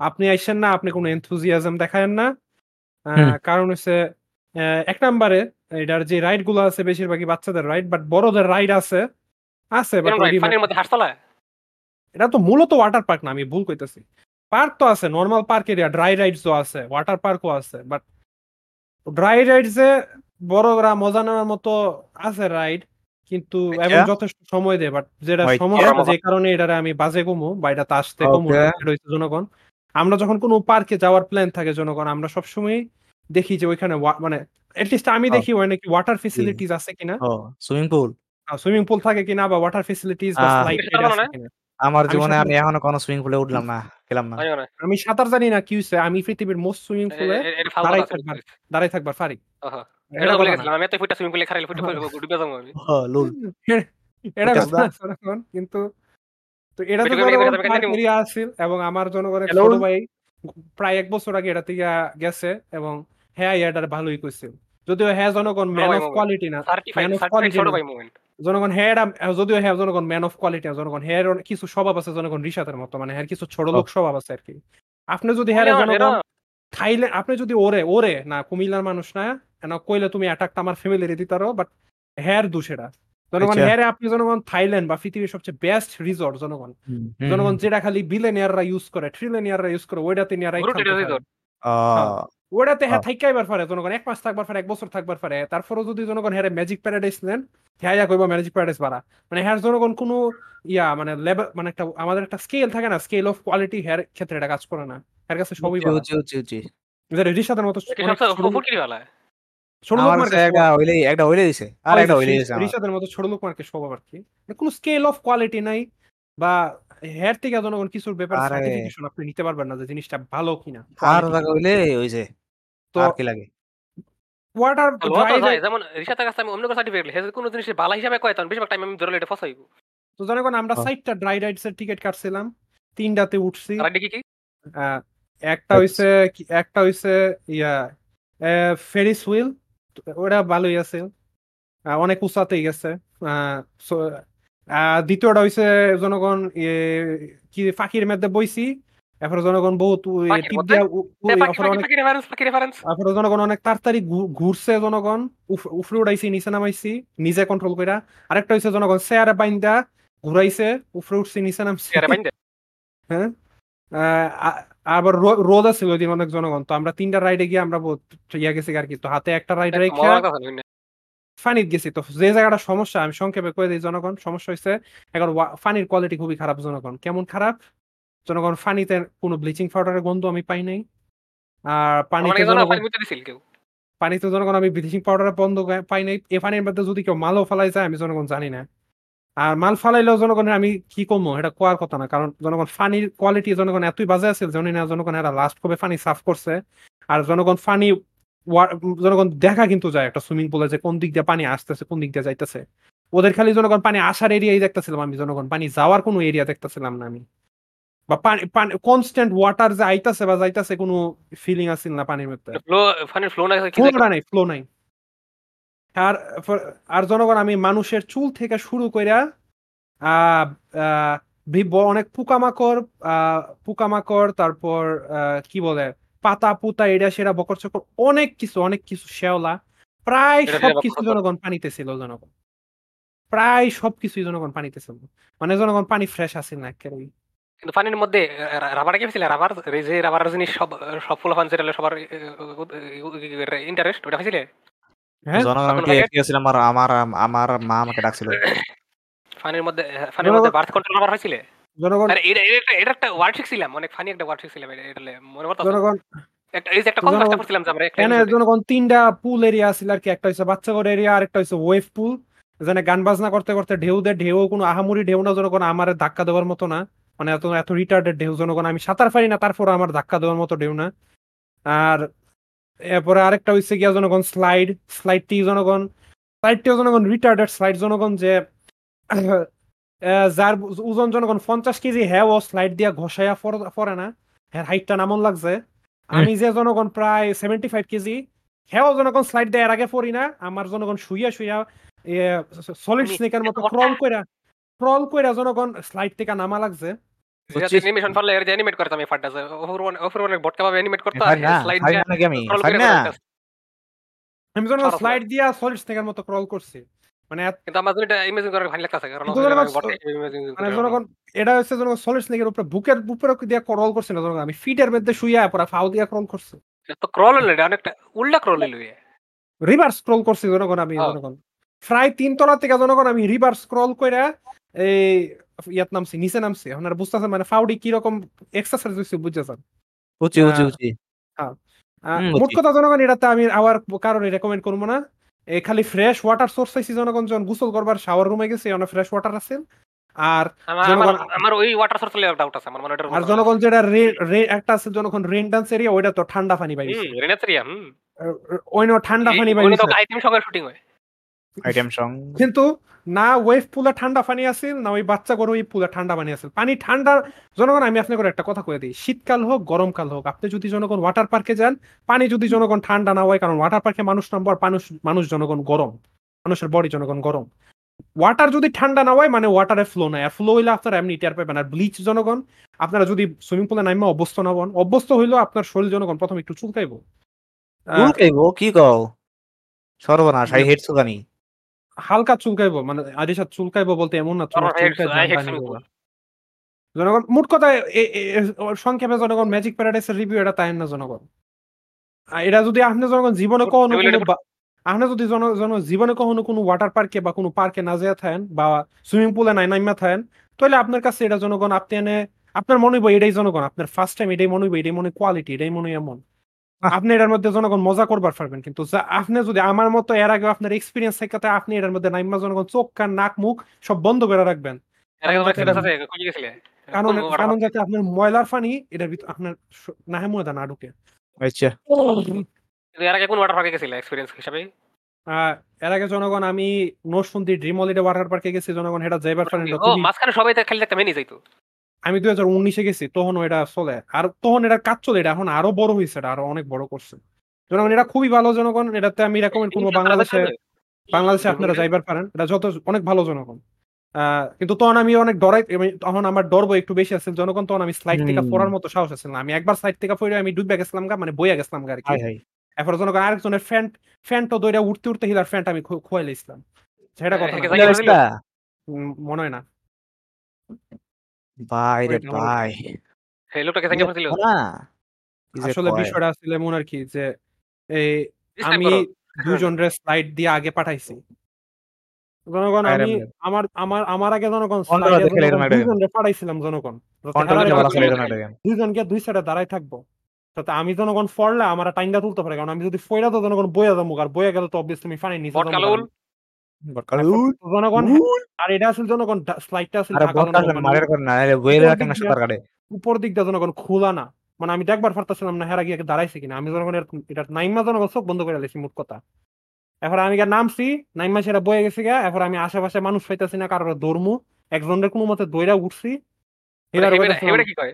আপনি আইসেন না আপনি কোনো এনথুজিয়াজম দেখায়েন না। কারণ হচ্ছে এক নাম্বারে এটার যে রাইডগুলো আছে বেশিরভাগই বাচ্চাদের রাইড বাট বড়দের রাইড আছে আছে but এটা তো মূলত ওয়াটার পার্ক না আমি ভুল কইতেছি। পার্ক তো আছে নর্মাল পার্ক এরিয়া ড্রাই রাইডসও আছে ওয়াটার পার্কও আছে বাট ড্রাই রাইডসে বড়রা মজা নেওয়ার মতো আছে রাইড কিন্তু এবং
আচ্ছা।
যথেষ্ট সময় দেয় বাট যেটা। সমস্যা যে কারণে এটারে আমি বাজে কমু বা এটাতে আসতে কমু হচ্ছে জনগণ। আমরা যখন কোনো পার্কে যাওয়ার প্ল্যান থাকে জনগণ আমরা সবসময় দেখি যে ওইখানে মানে এটলিস্ট আমি
Oh.
দেখি ওই নাকি ওয়াটার ফেসিলিটিস আছে কিনা।
সুইমিং পুল
সুইমিং পুল থাকে কিনা বা ওয়াটার ফেসিলিটিস বা স্লাইড আছে কিনা।
আমার
আমি
জীবনে
সাঁতার-
আমি এখনও কোনো সুইমিং পুলে উঠলাম না গেলাম না।
আমিও না।
আমি সাঁতার জানি না কি হইছে আমি পৃথিবীর মোস্ট সুইমিং
এ-
পুলে
এ- এটা
দাঁড়াই
কথা
থাকবার দাঁড়াই থাকবার পারি
ওহো,
এটা
এটা বলে
কথা না।
গেছিলাম আমি এত ফুটা সুইমিং পুলে খারাইলে ফুটে ডুবে যাব আমি।
ও, লুল।
এটা কথা না, জনগণ, কিন্তু তো এটা তো
বেটুকে বেটুকে
জনগণ আছিল এবং আমার জনগণের
Hello?
ছোট ভাই প্রায় এক বছর আগে এটা থেকে গেছে এবং হ্যাঁ এটার ভালোই কইছে। যদিও হ্যাঁ জনগণ ম্যান
ভাই
অফ
moment.
কোয়ালিটি না
certified
Man of
certified
quality
ছোট
না।
ভাই মোমেন্ট
জনগণ হ্যাঁ যদিও হ্যাঁ জনগণ ম্যান অফ কোয়ালিটি জনগণ হ্যাঁ কিছু স্বভাব আছে জনগণ রিসাতের মতো মানে হ্যাঁ কিছু ছোট লোক স্বভাব আছে আর কি আপনি যদি হ্যাঁ জনগণ থাইল্যান্ড আপনি যদি ওরে ওরে না কুমিল্লার মানুষ না না কইলে তুমি অ্যাটাকটা আমার ফ্যামিলির দিতারো বাট হ্যার দুষেরা। জনগণ
আচ্ছা।
হ্যারে আপনি জনগণ থাইল্যান্ড বা পৃথিবীর সবচেয়ে বেস্ট রিসর্ট জনগণ। জনগণ যেটা খালি বিলেনিয়াররা ইউজ করে ট্রিলিয়নিয়াররা ইউজ করে ওইটাতে নিয়ে
Brute
ওইটাতে হ্যাঁ
আহ।
থাইকাইবার পারে জনগণ এক মাস থাকবার পারে এক বছর থাকবার পারে তারপরও যদি জনগণ হ্যাঁ ম্যাজিক প্যারাডাইস নেন হ্যাঁ ইয়া কইবা ম্যাজিক প্যারাডাইস বাড়া। মানে হ্যাঁ জনগণ কোনো ইয়া মানে লেভেল মানে একটা আমাদের একটা স্কেল থাকে না স্কেল অফ কোয়ালিটি হ্যার ক্ষেত্রে এটা কাজ করে না। এর কাছে সবই বাড়া। যেটা রিসাদের মতো
এটা
অনেক
সবচেয়ে
ছোট লোক-
একটা হইলেই একটা হইলে দিছে। আর একটা হইলে দিছে।
মতো ছোট লোক মার্কেট স্বভাব আর কি? মানে কোনো স্কেল অফ কোয়ালিটি নাই বা হেয়ার থেকে জনগণ কিছুর ব্যাপারে। সার্টিফিকেশন আপনি নিতে পারবেন না যে জিনিসটা ভালো কিনা।
আর জায়গা হইলে হইছে
তো
আর কি লাগে
তো যায়, যেমন রিসাতের কাছে আমি অন্য কোনো সার্টিফিকেট হে কোনো জিনিসের বালা হিসাবে কয় তখন বেশিরভাগ টাইম আমি ধরলে এটা ফসাইব।
তো জনগণ আমরা। সাইটটা ড্রাই রাইডস এর টিকিট কাটছিলাম তিনটাতে উঠছি।
আর দেখি কি?
একটা হইছে একটা হইছে ইয়া ফেরিস হুইল ওটা ভালোই আছে। অনেক উঁচাতেই গেছে। আহ, দ্বিতীয়টা হইছে জনগণ কি ফাঁকির মধ্যে বইছি। এরপরে জনগণ বহুত এরপরে জনগণ অনেক তাড়াতাড়ি ঘুরছে জনগণ উফরে উড়াইছি নিচে নামাইছি নিজে কন্ট্রোল কইরা আরেকটা হইছে জনগণ চেয়ারে বাইন্দা ঘুরাইছে উফরে উঠছি নিচে নামছি হ্যাঁ আবার রোদ আছে ওই দিন অনেক জনগণ তো আমরা তিনটা রাইডে গিয়ে আমরা বহুত ইয়া গেছি আর কি তো হাতে একটা রাইড রেখে? ফানিত গেছি তো যে জায়গাটা সমস্যা আমি সংক্ষেপে কয়ে দিই জনগণ সমস্যা হয়েছে এখন ফানির কোয়ালিটি খুবই খারাপ জনগণ কেমন খারাপ জনগণ ফানিতে কোনো ব্লিচিং পাউডারের গন্ধ আমি পাই নাই। আর পানিতে পানিতে জনগণ আমি ব্লিচিং পাউডারের বন্ধ পাই নাই। এ পানির মধ্যে যদি কেউ মালও ফেলাই যায় আমি জনগণ জানি না। আর মাল ফালাইলেও জনগণের আমি কি কমো এটা কোয়ার কথা না। কারণ জনগণ ফানির কোয়ালিটি জনগণ এতই বাজে আছে জানি না জনগণ এরা লাস্ট কবে ফানি সাফ করছে। আর জনগণ ফানি জনগণ দেখা কিন্তু যায় একটা সুইমিং পুলে যে কোন দিক দিয়ে পানি আসতেছে কোন দিক দিয়ে যাইতেছে। ওদের খালি জনগণ পানি আসার এরিয়াই দেখতেছিলাম আমি। জনগণ পানি যাওয়ার কোনো এরিয়া দেখতেছিলাম না আমি। বা পানি পানি কনস্ট্যান্ট ওয়াটার যে আইতাছে বা যাইতাছে কোনো ফিলিং না পানির মধ্যে?
ফ্লো পানির
নাই ফ্লো নাই আর আর জনগণ আমি মানুষের চুল থেকে শুরু কইরা অনেক পোকামাকড় পোকামাকড় তারপর আহ, কি বলে পাতা পুতা এটা সেটা বকর চকর অনেক কিছু অনেক কিছু শেওলা প্রায়
এটা
সব কিছু জনগণ পানিতে ছিল জনগণ। প্রায় সব কিছুই জনগণ পানিতে ছিল। মানে জনগণ পানি ফ্রেশ আসিল না একেবারেই।
কিন্তু পানির মধ্যে রাবার কি রাবার যে রাবার জিনিস সব সব ফুল ফান সেটা সবার ইন্টারেস্ট ওটা
হ্যাঁ।
আমার আমার আমার মা আমাকে ডাকছিল।
ফানির মধ্যে ফানির মধ্যে বার্থ কন্ট্রোল রাবার হয়েছিল?
জনগণ
আরে এটা এটা একটা- এটা একটা ওয়ার্ড শিখছিলাম অনেক ফানি একটা ওয়ার্ড শিখছিলাম এটা এটা মনে পড়তো
জনগণ
একটা এই যে একটা কনভার্সটা
জনগণ-
করছিলাম আমরা
এখানে জনগণ তিনটা পুল এরিয়া আর কি একটা হচ্ছে বাচ্চাগড় এরিয়া আর একটা ওয়েভ পুল গান বাজনা করতে করতে ঢেউ দেয় ঢেউ কোনো আহামরি ঢেউ না জনগণ আমার ধাক্কা দেওয়ার মতো না। মানে এত এত রিটার্ডেড ঢেউ জনগণ আমি সাঁতার পারি না তারপর আমার ধাক্কা দেওয়ার মতো ঢেউ না। আর এরপরে আরেকটা হচ্ছে গিয়া জনগণ স্লাইড স্লাইডটি জনগণ স্লাইডটিও জনগণ রিটার্ডেড স্লাইড জনগণ যে যার ওজন জনগণ পঞ্চাশ কেজি হ্যাঁ ও স্লাইড দিয়া ঘষাইয়া পড়ে না। হ্যাঁ হাইটটা নামন লাগছে। আমি যে জনগণ প্রায় সেভেন্টি ফাইভ কেজি হ্যাঁ জনগণ স্লাইড দেয় এর আগে পড়ি না আমার জনগণ শুইয়া শুইয়া সলিড স্নেকের মতো ক্রল
মোটা?
ক্রল কইরা জনগণ স্লাইড থেকে নামা লাগছে।
যেটা অ্যানিমেশন পারলে এর অ্যানিমেট করতাম এই ফাটটা ওপর ওপর অনেক বটকা ভাবে অ্যানিমেট করতে স্লাইড
ফাইন আমি?
স্ক্রল
ফাইন
করে
না?
করে
আমি জনগণ স্লাইড দিয়া সলিড স্নেকের মতো ক্রল করছি। মানে
কিন্তু আমার এটা ইমেজিন করে ভালো লাগতাছে কারণ
জনগণ
আমি
মানে এটা হচ্ছে জনগণ সলিড স্নেকের উপরে বুকের উপরে দিয়া ক্রল করছে না জনগণ। আমি ফিটের মধ্যে শুইয়া পরে ফাউ দিয়া ক্রল করছি।
তো ক্রল হলো এটা অনেকটা উল্টা ক্রল হলো এ।
রিভার্স স্ক্রল করছি জনগণ আমি
হ্যাঁ।
জনগণ। প্রায় তিন তলা থেকে জনগণ আমি রিভার্স স্ক্রল কইরা এই ইয়াত নামছি নিচে নামছি। এখন আর বুঝতেছেন মানে ফাউডি কি রকম এক্সারসাইজ বুঝতেছেন আহ, মোট কথা জনগণ এটাতে আমি আবার কারণে রেকমেন্ড করব না এই খালি ফ্রেশ ওয়াটার সোর্স পাইছি জনগণ যখন গোসল করবার শাওয়ার রুমে গেছি অনেক ফ্রেশ ওয়াটার আছে আর
আমার ওই ওয়াটার সোর্স লে ডাউট আছে আমার মনে হয়
আর জনগণ যেটা রে- একটা আছে জনগণ রেন ডান্স এরিয়া ওইটা তো ঠান্ডা পানি পাইছে
হুম। রেনাত্রিয়া হুম
ওই নো ঠান্ডা পানি
এই- ওখানে তো আইটেম সঙ্গে শুটিং হয়।
আইটেম সং
কিন্তু না ওয়েভ পুলে ঠান্ডা পানি আছিল না ওই বাচ্চা গরু ওই পুলে ঠান্ডা পানি আছিল। পানি ঠান্ডা জনগণ আমি আপনাকে একটা কথা কয়ে দিই। শীতকাল হোক গরমকাল হোক আপনি যদি জনগণ ওয়াটার পার্কে যান পানি যদি জনগণ ঠান্ডা না হয় কারণ ওয়াটার পার্কে মানুষ নাম্বার মানুষ মানুষ জনগণ গরম। মানুষের বডি জনগণ গরম। ওয়াটার যদি ঠান্ডা না হয় মানে ওয়াটারে ফ্লো নাই। আর ফ্লো হইলে আপনারা এমনি টের পাবেন। আর ব্লিচ জনগণ আপনারা যদি সুইমিং পুলে নাইমা অভ্যস্ত না হন অভ্যস্ত হইলেও আপনার শরীর জনগণ প্রথম একটু চুলকাইবো। আহ,
উল্কাইব কি কও? সর্বনাশ আই হেট সুগানি
হালকা চুলকাইবো মানে আরিশাদ চুলকাইবো বলতে এমন না। জনগণ মোট কথা সংক্ষেপে জনগণ ম্যাজিক প্যারাডাইসের রিভিউ এটা তাই না জনগণ এটা যদি আপনি জনগণ জীবনে কখনো আপনি যদি জীবনে কখনো কোনো ওয়াটার পার্কে বা কোনো পার্কে না যেয়ে থাকেন বা সুইমিং পুলে নাই নাইমা থাকেন তাহলে আপনার কাছে এটা জনগণ আপনি এনে আপনার মনে হইব এটাই জনগণ আপনার ফার্স্ট টাইম এটাই মনে হইব এটাই মনে কোয়ালিটি এটাই মনে এমন। আপনি এটার মধ্যে জনগণ মজা করবার পারবেন কিন্তু আপনি যদি আমার মতো এর আগে আপনার এক্সপিরিয়েন্স থেকে আপনি এটার মধ্যে নাইমা জনগণ চোখ কান নাক মুখ সব বন্ধ করে রাখবেন। কারণ কারণ যাতে আপনার ময়লার পানি এটার ভিতর আপনার নাহে ময়দা না ঢুকে
আচ্ছা
এর আগে কোন ওয়াটার পার্কে গেছিলে এক্সপিরিয়েন্স হিসাবে?
এর আগে জনগণ আমি নরসুন্দি ড্রিম হলিডে ওয়াটার পার্কে গেছি জনগণ এটা যাইবার পারেন
ও মাঝখানে সবাই তো খালি একটা মেনি যাইতো।
আমি দুই হাজার উনিশে গেছি তখন এটা চলে। আর তখন এটা কাজ চলে এটা এখন আরও বড় হয়েছে এটা আরও অনেক বড় করছে। জনগণ এটা খুবই ভালো জনগণ এটাতে আমি রেকমেন্ড করব বাংলাদেশে বাংলাদেশে আপনারা যাইবার পারেন এটা যত অনেক ভালো জনগণ। কিন্তু তখন আমি অনেক ডরাই তখন আমার ডরবো একটু বেশি আছে জনগণ তখন আমি স্লাইড থেকে পড়ার মতো সাহস আছে না। আমি একবার স্লাইড থেকে পড়ে আমি ডুববে গেছিলাম গা মানে বইয়া গেছিলাম গা আর কি এরপর জনগণ আরেকজনের ফ্যান্ট ফ্যান্টও দইরা উঠতে উঠতে হিলার ফ্যান্ট আমি খুয়াই লাইছিলাম। সেটা কথা
বলছিল?
উম, মনে হয় না।
ভাই রে
ওইটা আমার-
ভাই
সেই লোকটাকে থেকে পড়ছিল
না কি যে
আসলে
কয়।
বিষয়টা আসলে এমন আর কি যে এই আমি
করো।
স্লাইড দিয়ে আগে পাঠাইছি জনগণ
আরে
আমি। আমার আমার আমার আগে জনগণ
দেখে এরকম
জনগণ পাঠাইছিলাম জনগণ যাতে
কন্ট্রোল এরকম একটা
সাইডে দাঁড়াই থাকব যাতে আমি জনগণ ফড়লে আমার টাইমটা তুলতে পারে কারণ আমি যদি ফইরা তো জনগণ বইয়া যাব আর বইয়া গেলে তো অবভিয়াসলি আমি ফানি নিচে। জনগণ আর এটা আসলে জনগণ স্লাইডটা আসলে
আরে গোয়েল
উপর দিকটা জনগণ খোলা না। মানে আমি দেখবার পারতেছিলাম না হেরা গিয়ে দাঁড়াইছে কিনা। আমি জনগণ এটা নাইমা জনগণ চোখ বন্ধ করে লেছি মোট কথা। এখন আমি গিয়ে নামছি নাইমা সেটা বয়ে গেছে গা এখন আমি আশেপাশে মানুষ পাইতেছি না কারোর দৌড়মু একজনের কোনো মতে দইরা উঠছি। হিলার
এবারে-
কইতাছিলাম
এবারে কি কয়?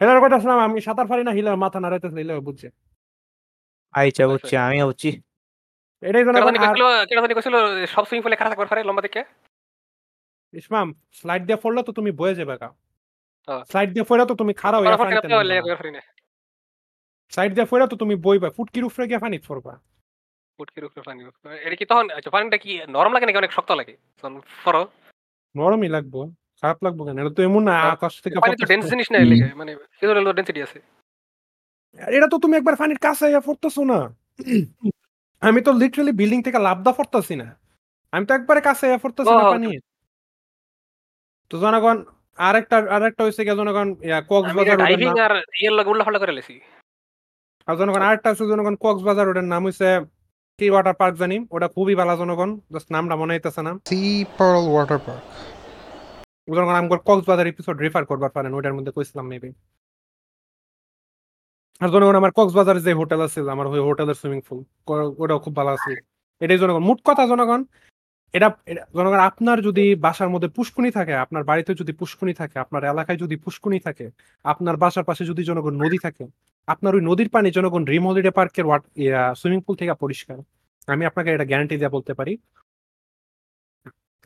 হিলার কইতাছিলাম আমি সাঁতার পারি না হিলার মাথা নাড়াইতেছিল হিলার বুঝছে।
আইচা বুঝছি আমিও বুঝছি
এটাই
জানি
আর
কইছিল সব সুইমিং পুলে খারাপ থাকবার পারে লম্বা থেকে
ইসমাম স্লাইড দিয়ে পড়লে তো তুমি বয়ে যাবে কা
হ্যাঁ।
স্লাইড দিয়ে পড়লে তো তুমি খাড়া হইয়া
ফটাফট
পানিতে
কেন
নামবা
লেগে
না।
কইবার পারি না
সাইড দিয়ে পড়লে তো তুমি বইবা ফুটকির উপরে গিয়ে পানি পড়বা
ফুটকির উপরে পানি এটা কি তখন আচ্ছা পানিটা কি নরম লাগে নাকি অনেক শক্ত লাগে? তখন ফরো
নরমই লাগবো খারাপ লাগবে কেন? এটা তো এমন না
হ্যাঁ,
আকাশ থেকে
পানি তো ডেন্স জিনিস না এর লিগে, মানে হলেও ডেন্সিটি আছে।
এটা তো তুমি একবার পানির কাছে আইয়া পড়তেছো না। আমি তো লিটারালি বিল্ডিং থেকে লাভদা পড়তেছি না। আমি তো একবারে কাছে আইয়া পড়তেছি না পানি তো জনগণ আরেকটা আরেকটা হয়েছে কি জনগণ ইয়া, কক্সবাজার
ডাইভিং আর ইয়ের লগে উল্টা পাল্টা করে লেছি।
আর জনগণ আরেকটা আছে জনগণ কক্সবাজার রোডের নাম হইছে কি ওয়াটার পার্ক জানি। ওটা খুবই ভালো জনগণ জাস্ট নামটা মনে হইতেছে না।
Sea Pearl Water Park.
জনগণ আমি কক্সবাজার এপিসোড রেফার করবার পারেন ওটার মধ্যে কইছিলাম মেবি আর জনগণ আমার কক্সবাজারে যে হোটেল আছে, আমার ওই হোটেলের সুইমিং পুল ওটাও খুব ভালো আছে। এটাই জনগণ। মোট কথা জনগণ, এটা জনগণ, আপনার যদি বাসার মধ্যে পুষ্কুনি থাকে, আপনার বাড়িতে যদি পুষ্কুনি থাকে, আপনার এলাকায় যদি পুষ্কুনি থাকে, আপনার বাসার পাশে যদি জনগণ নদী থাকে, আপনার ওই নদীর পানি জনগণ ড্রিম হলিডে পার্কের সুইমিং পুল থেকে পরিষ্কার। আমি আপনাকে এটা গ্যারান্টি দিয়ে বলতে পারি।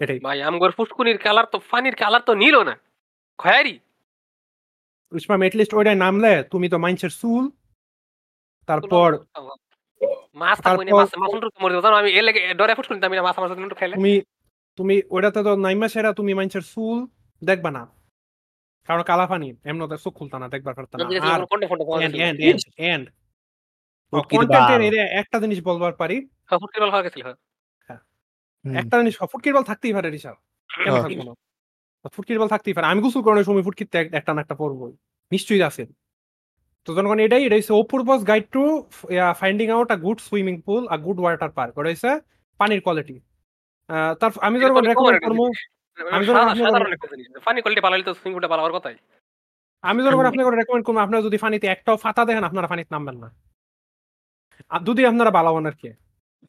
এটাই।
ভাই, আমগর পুষ্কুনির কালার তো, পানির কালার তো নীল না। খয়ারি।
উসমাম এটলিস্ট ওইটাই নামলে তুমি তো মাইন্সের চুল তারপর তুমি তুমি ওইটাতে তো নাইমা সেরা তুমি মাইন্সের চুল দেখবা না কারণ কালা পানি এমনতে চোখ খুলতা না দেখবার পারতা না আর
কোনটা ফোনটা পাওয়া
এন্ড এন্ড এন্ড এন্ড কন্টেন্টের
বাল।
একটা জিনিস বলবার পারি
হ্যাঁ বল খাওয়া গেছিল হ্যাঁ।
একটা জিনিস ফুটকির বল থাকতেই পারে কেন
হ্যাঁ।
থাকব না ফুটকির বল থাকতেই পারে। আমি গোসল করানোর সময় ফুটকিতে এক- একটা না একটা পড়বই নিশ্চয়ই আছে। তো জনগণ এটাই এটা হচ্ছে Apurba's guide to finding out a good swimming pool a good water park ওটা হচ্ছে পানির কোয়ালিটি তার আমি যখন রেকমেন্ড করব। আমি
জিনিস। পানি কোয়ালিটি তো সুইমিং পুলটা ভালো কথাই।
আমি যখন আপনাকে রেকমেন্ড করব। আপনারা যদি পানিতে একটাও ফাতা দেখেন আপনারা পানিতে নামবেন না। আর যদি আপনারা ভালো আর কি।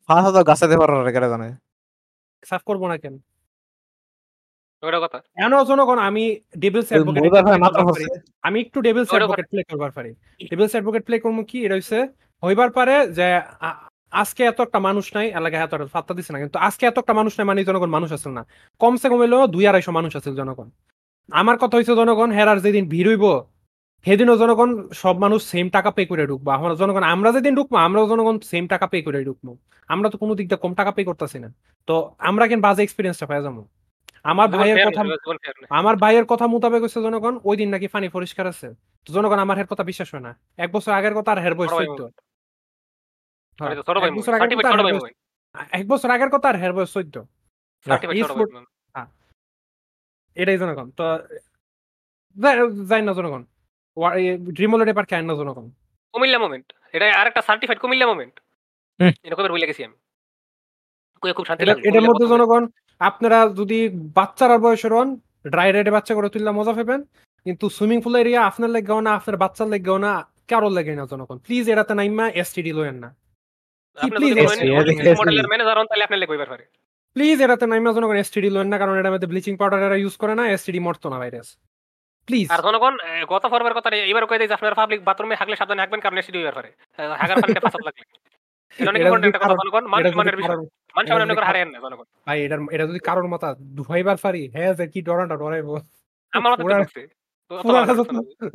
ফাঁসা তো গাছাতে পারো রে জানে।
সাফ করব না কেন?
ওটা কথা?
কেন জনগণ আমি ডেভিলস
ওই মহিলা ভাই মাত্র হচ্ছে।
আমি একটু ডেভিলস অ্যাডভোকেট প্লে করবার পারি। ডেভিলস অ্যাডভোকেট প্লে করব কি? এটা হচ্ছে হইবার পারে যে আজকে এত একটা মানুষ নাই এলাকায় এত একটা ফাত্তা দিচ্ছে না কিন্তু আজকে এত একটা মানুষ নাই মানে জনগণ মানুষ আছে না। কমসে কম হইলেও দুই আড়াইশো মানুষ আছে জনগণ। আমার কথা হচ্ছে জনগণ হেরার যেদিন ভিড় হইব সেদিনও জনগণ সব মানুষ সেম টাকা পে করে ঢুকবো। আমরা জনগণ আমরা যেদিন ঢুকবো আমরাও জনগণ সেম টাকা পে করে ঢুকবো। আমরা তো কোনো দিক দিয়ে কম টাকা পে করতেছি না। তো আমরা কেন বাজে এক্সপিরিয়েন্সটা পাই যাব? আমার ভাইয়ের কথা আমার ভাইয়ের কথা মোতাবেক হচ্ছে জনগণ ওই দিন নাকি পানি পরিষ্কার আছে। তো জনগণ আমার হের কথা বিশ্বাস হয় না। এক বছর আগের কথা আর হের বয়স
আমি
হ্যাঁ, এক বছর আগের কথা আর হের বয়স- আর
সার্টিফিকেট ছোট ভাই
এটাই জনগণ। তো যাই- না জনগণ। ড্রিম হলিডে পার্কে আইন না জনগণ।
কুমিল্লা মোমেন্ট এটা আরেকটা সার্টিফাইড কুমিল্লা মোমেন্ট কবে ভুলে গেছি আমি। খুব শান্তি লাগে
এটার মধ্যে জনগণ আপনারা যদি বাচ্চারা বয়সের হন ড্রাই রাইডে বাচ্চা করে তুললে মজা পাবেন। কিন্তু সুইমিং পুল এরিয়া আপনার লেগেও না আপনার বাচ্চার লেগেও না কারোর লেগে না জনগণ। প্লিজ এটাতে নাইমা এসটিডি লয়েন না।
লেগে
প্লিজ এটাতে নাইমা জনগণ এসটিডি লয়েন না কারণ এটার মধ্যে ব্লিচিং পাউডার এরা ইউজ করে না এসটিডি মরতো না ভাইরাস প্লিজ
আর জনগণ গত পর্বের কথা এবার কয়ে দেয় আপনার পাবলিক বাথরুমে হাগলে সাবধানে হাগবেন কারণ এসিডি হইবার পারে। হাগার ফাসাদ লাগলে। এটা
এটা
জনগণ
এটা
বিষয়।
কারোর-
মান সম্মান
এটা যদি
অনেক হারেন না জনগণ
ভাই এটার এটা যদি কারোর মাথা ধুয়াইবার পারি হ্যাঁ যে কি ডরাটা ডরাইবো।
আমার মাথা ঢুকছে তো অত
পুরা
ভালো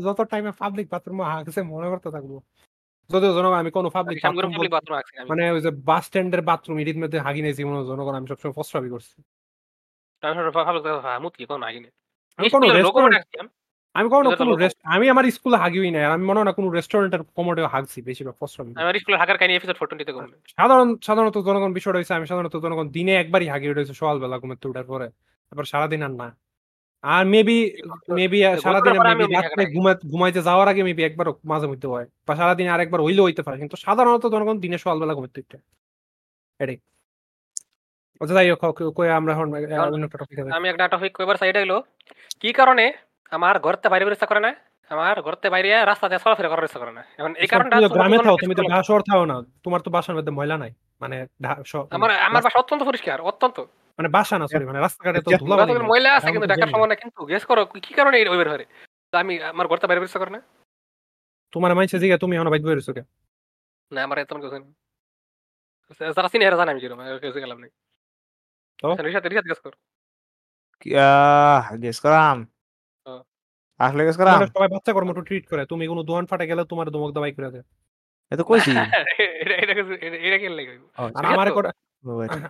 যত টাইমে পাবলিক বাথরুম হাগছে মনে করতে থাকব। যদিও জনগণ আমি কোনো পাবলিক
আমি।
মানে ওই যে বাস স্ট্যান্ডের বাথরুম এটির মধ্যে হাগি নেই জীবন জনগণ আমি সবসময় প্রস্রাবই করছি।
কোন
রেস্টুরেন্ট আমি
তো
কোনো রেস্ট আমি আমার স্কুলে হাগিই না আমি মনে হয় না কোনো রেস্টুরেন্টের কমোডেও হাগছি বেশিরভাগ প্রস্রাব
আমার স্কুলের হাগার কাহিনী এপিসোড 14 তে করব
সাধারণ সাধারণত জনগণ বিষয়টা হয়েছে আমি সাধারণত জনগণ দিনে একবারই হাগি উঠেছে সকালবেলা ঘুমের উঠার পরে। তারপর সারাদিন আর না। আর মেবি মেবি সারাদিন
পরে আমি
maybe
অনেক
রাত্রে
হাগা
ঘুমা ঘুমাইতে যাওয়ার আগে মেবি একবার মাঝে মধ্যে হয় বা সারাদিন আর একবার হইলেও হইতে পারে কিন্তু সাধারণত জনগণ দিনে সকাল বেলা ঘুমাতে উঠে। এটাই আচ্ছা যাই হোক আমরা এখন অন্য একটা টপিকে
আমি একটা টপিক কইবার সাইড হলো কি কারণে আমার ঘরতে বাইরে বের ইচ্ছা করে না। আমার ঘরতে বাইরে রাস্তাতে চলাফেরা করার ইচ্ছা করে না। এখন এই কারণটা
তুমি গ্রামে থাও তুমি তো। ঢাকা শহর থাও না। তোমার তো বাসার মধ্যে ময়লা নাই। মানে
আমার আমার বাসা অত্যন্ত পরিষ্কার অত্যন্ত।
মানে বাসা না সরি মানে রাস্তাঘাটে তো ধুলা
ময়লা আছে কিন্তু ঢাকার
ঢাকা
সময় না কিন্তু গেস করো কি কারণে এই ওইবার হরে তো আমি আমার ঘরতে বাইরে বের ইচ্ছা করে না।
তোমার মাইনছে জিগা তুমি এখন বাইক বেরোছো কে
না আমার এত কিছু নেই। যারা চিনি এরা জানে আমি কীরকম আর কিছু গেলাম নেই।
তো?
রিসাতে রিসাতে গেস কর।
গেস করাম। আসলে গেস করাম
সবাই বাচ্চা কর্ম ট্রিট করে। তুমি কোনো দোকান ফাটে গেলে তোমার দমক দাবাই করে দেয়।
এ তো কইছি।
এটা এটা এটা- এটা লাগে
আর
ঠিক
আমারে? করে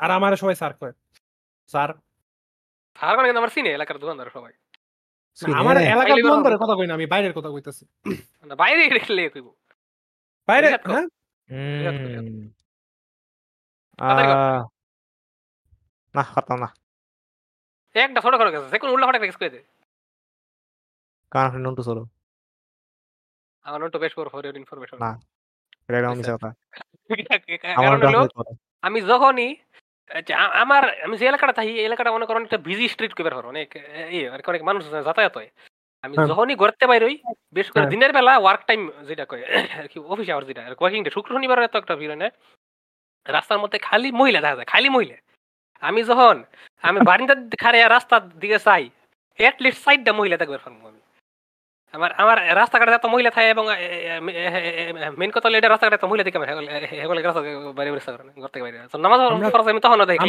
আর আমারে সবাই স্যার কয় স্যার
সার মানে কিন্তু আমার চিনি এলাকার দোকানদার সবাই।
আমার
হ্যাঁ,
এলাকার
বেরোনো।
কথা কই না আমি বাইরের কথা কইতাছি।
না, বাইরে রেখলে কইব?
বাইরে। হ্যাঁ?
কর।
না পারতাম না।
একটা ছোট করে গেছে যে কোনো উল্টা ফাটা গেছে
কারণ আপনি নন্টু চলো
আমার নোট বেশ ফর ফর ইনফরমেশন
না এটা একদম। মিছা কথা আমার
কারণ হলো। আমি যখনই আচ্ছা, আ- আমার আমি যে এলাকাটা থাকি এই এলাকাটা মনে করেন একটা বিজি স্ট্রিট কইবার পারো অনেক এই আর কি অনেক মানুষ যাতায়াত হয় আমি
হ্যাঁ।
যখনই ঘুরতে বাইরই বেশ করে
হ্যাঁ।
দিনের বেলা ওয়ার্ক টাইম যেটা কয় আর কি অফিস আওয়ার যেটা ওয়ার্কিং ডে শুক্র শনিবার এত একটা ভিড় হয় না রাস্তার মধ্যে খালি মহিলা দেখা যায় খালি মহিলা আমি যখন আমি বারিন্দার খারে রাস্তার দিকে চাই এট এটলিস্ট সাইডটা মহিলা থাকবে পারব আমি আমার আমার রাস্তাঘাটে এত মহিলা থাকে এবং মেন কথা হলো এটা রাস্তাঘাটে এত মহিলা দেখে হেগলে রাস্তা বাইরে না, ঘর থেকে বাইরে। তো নামাজ ফরজ আমি তখন দেখি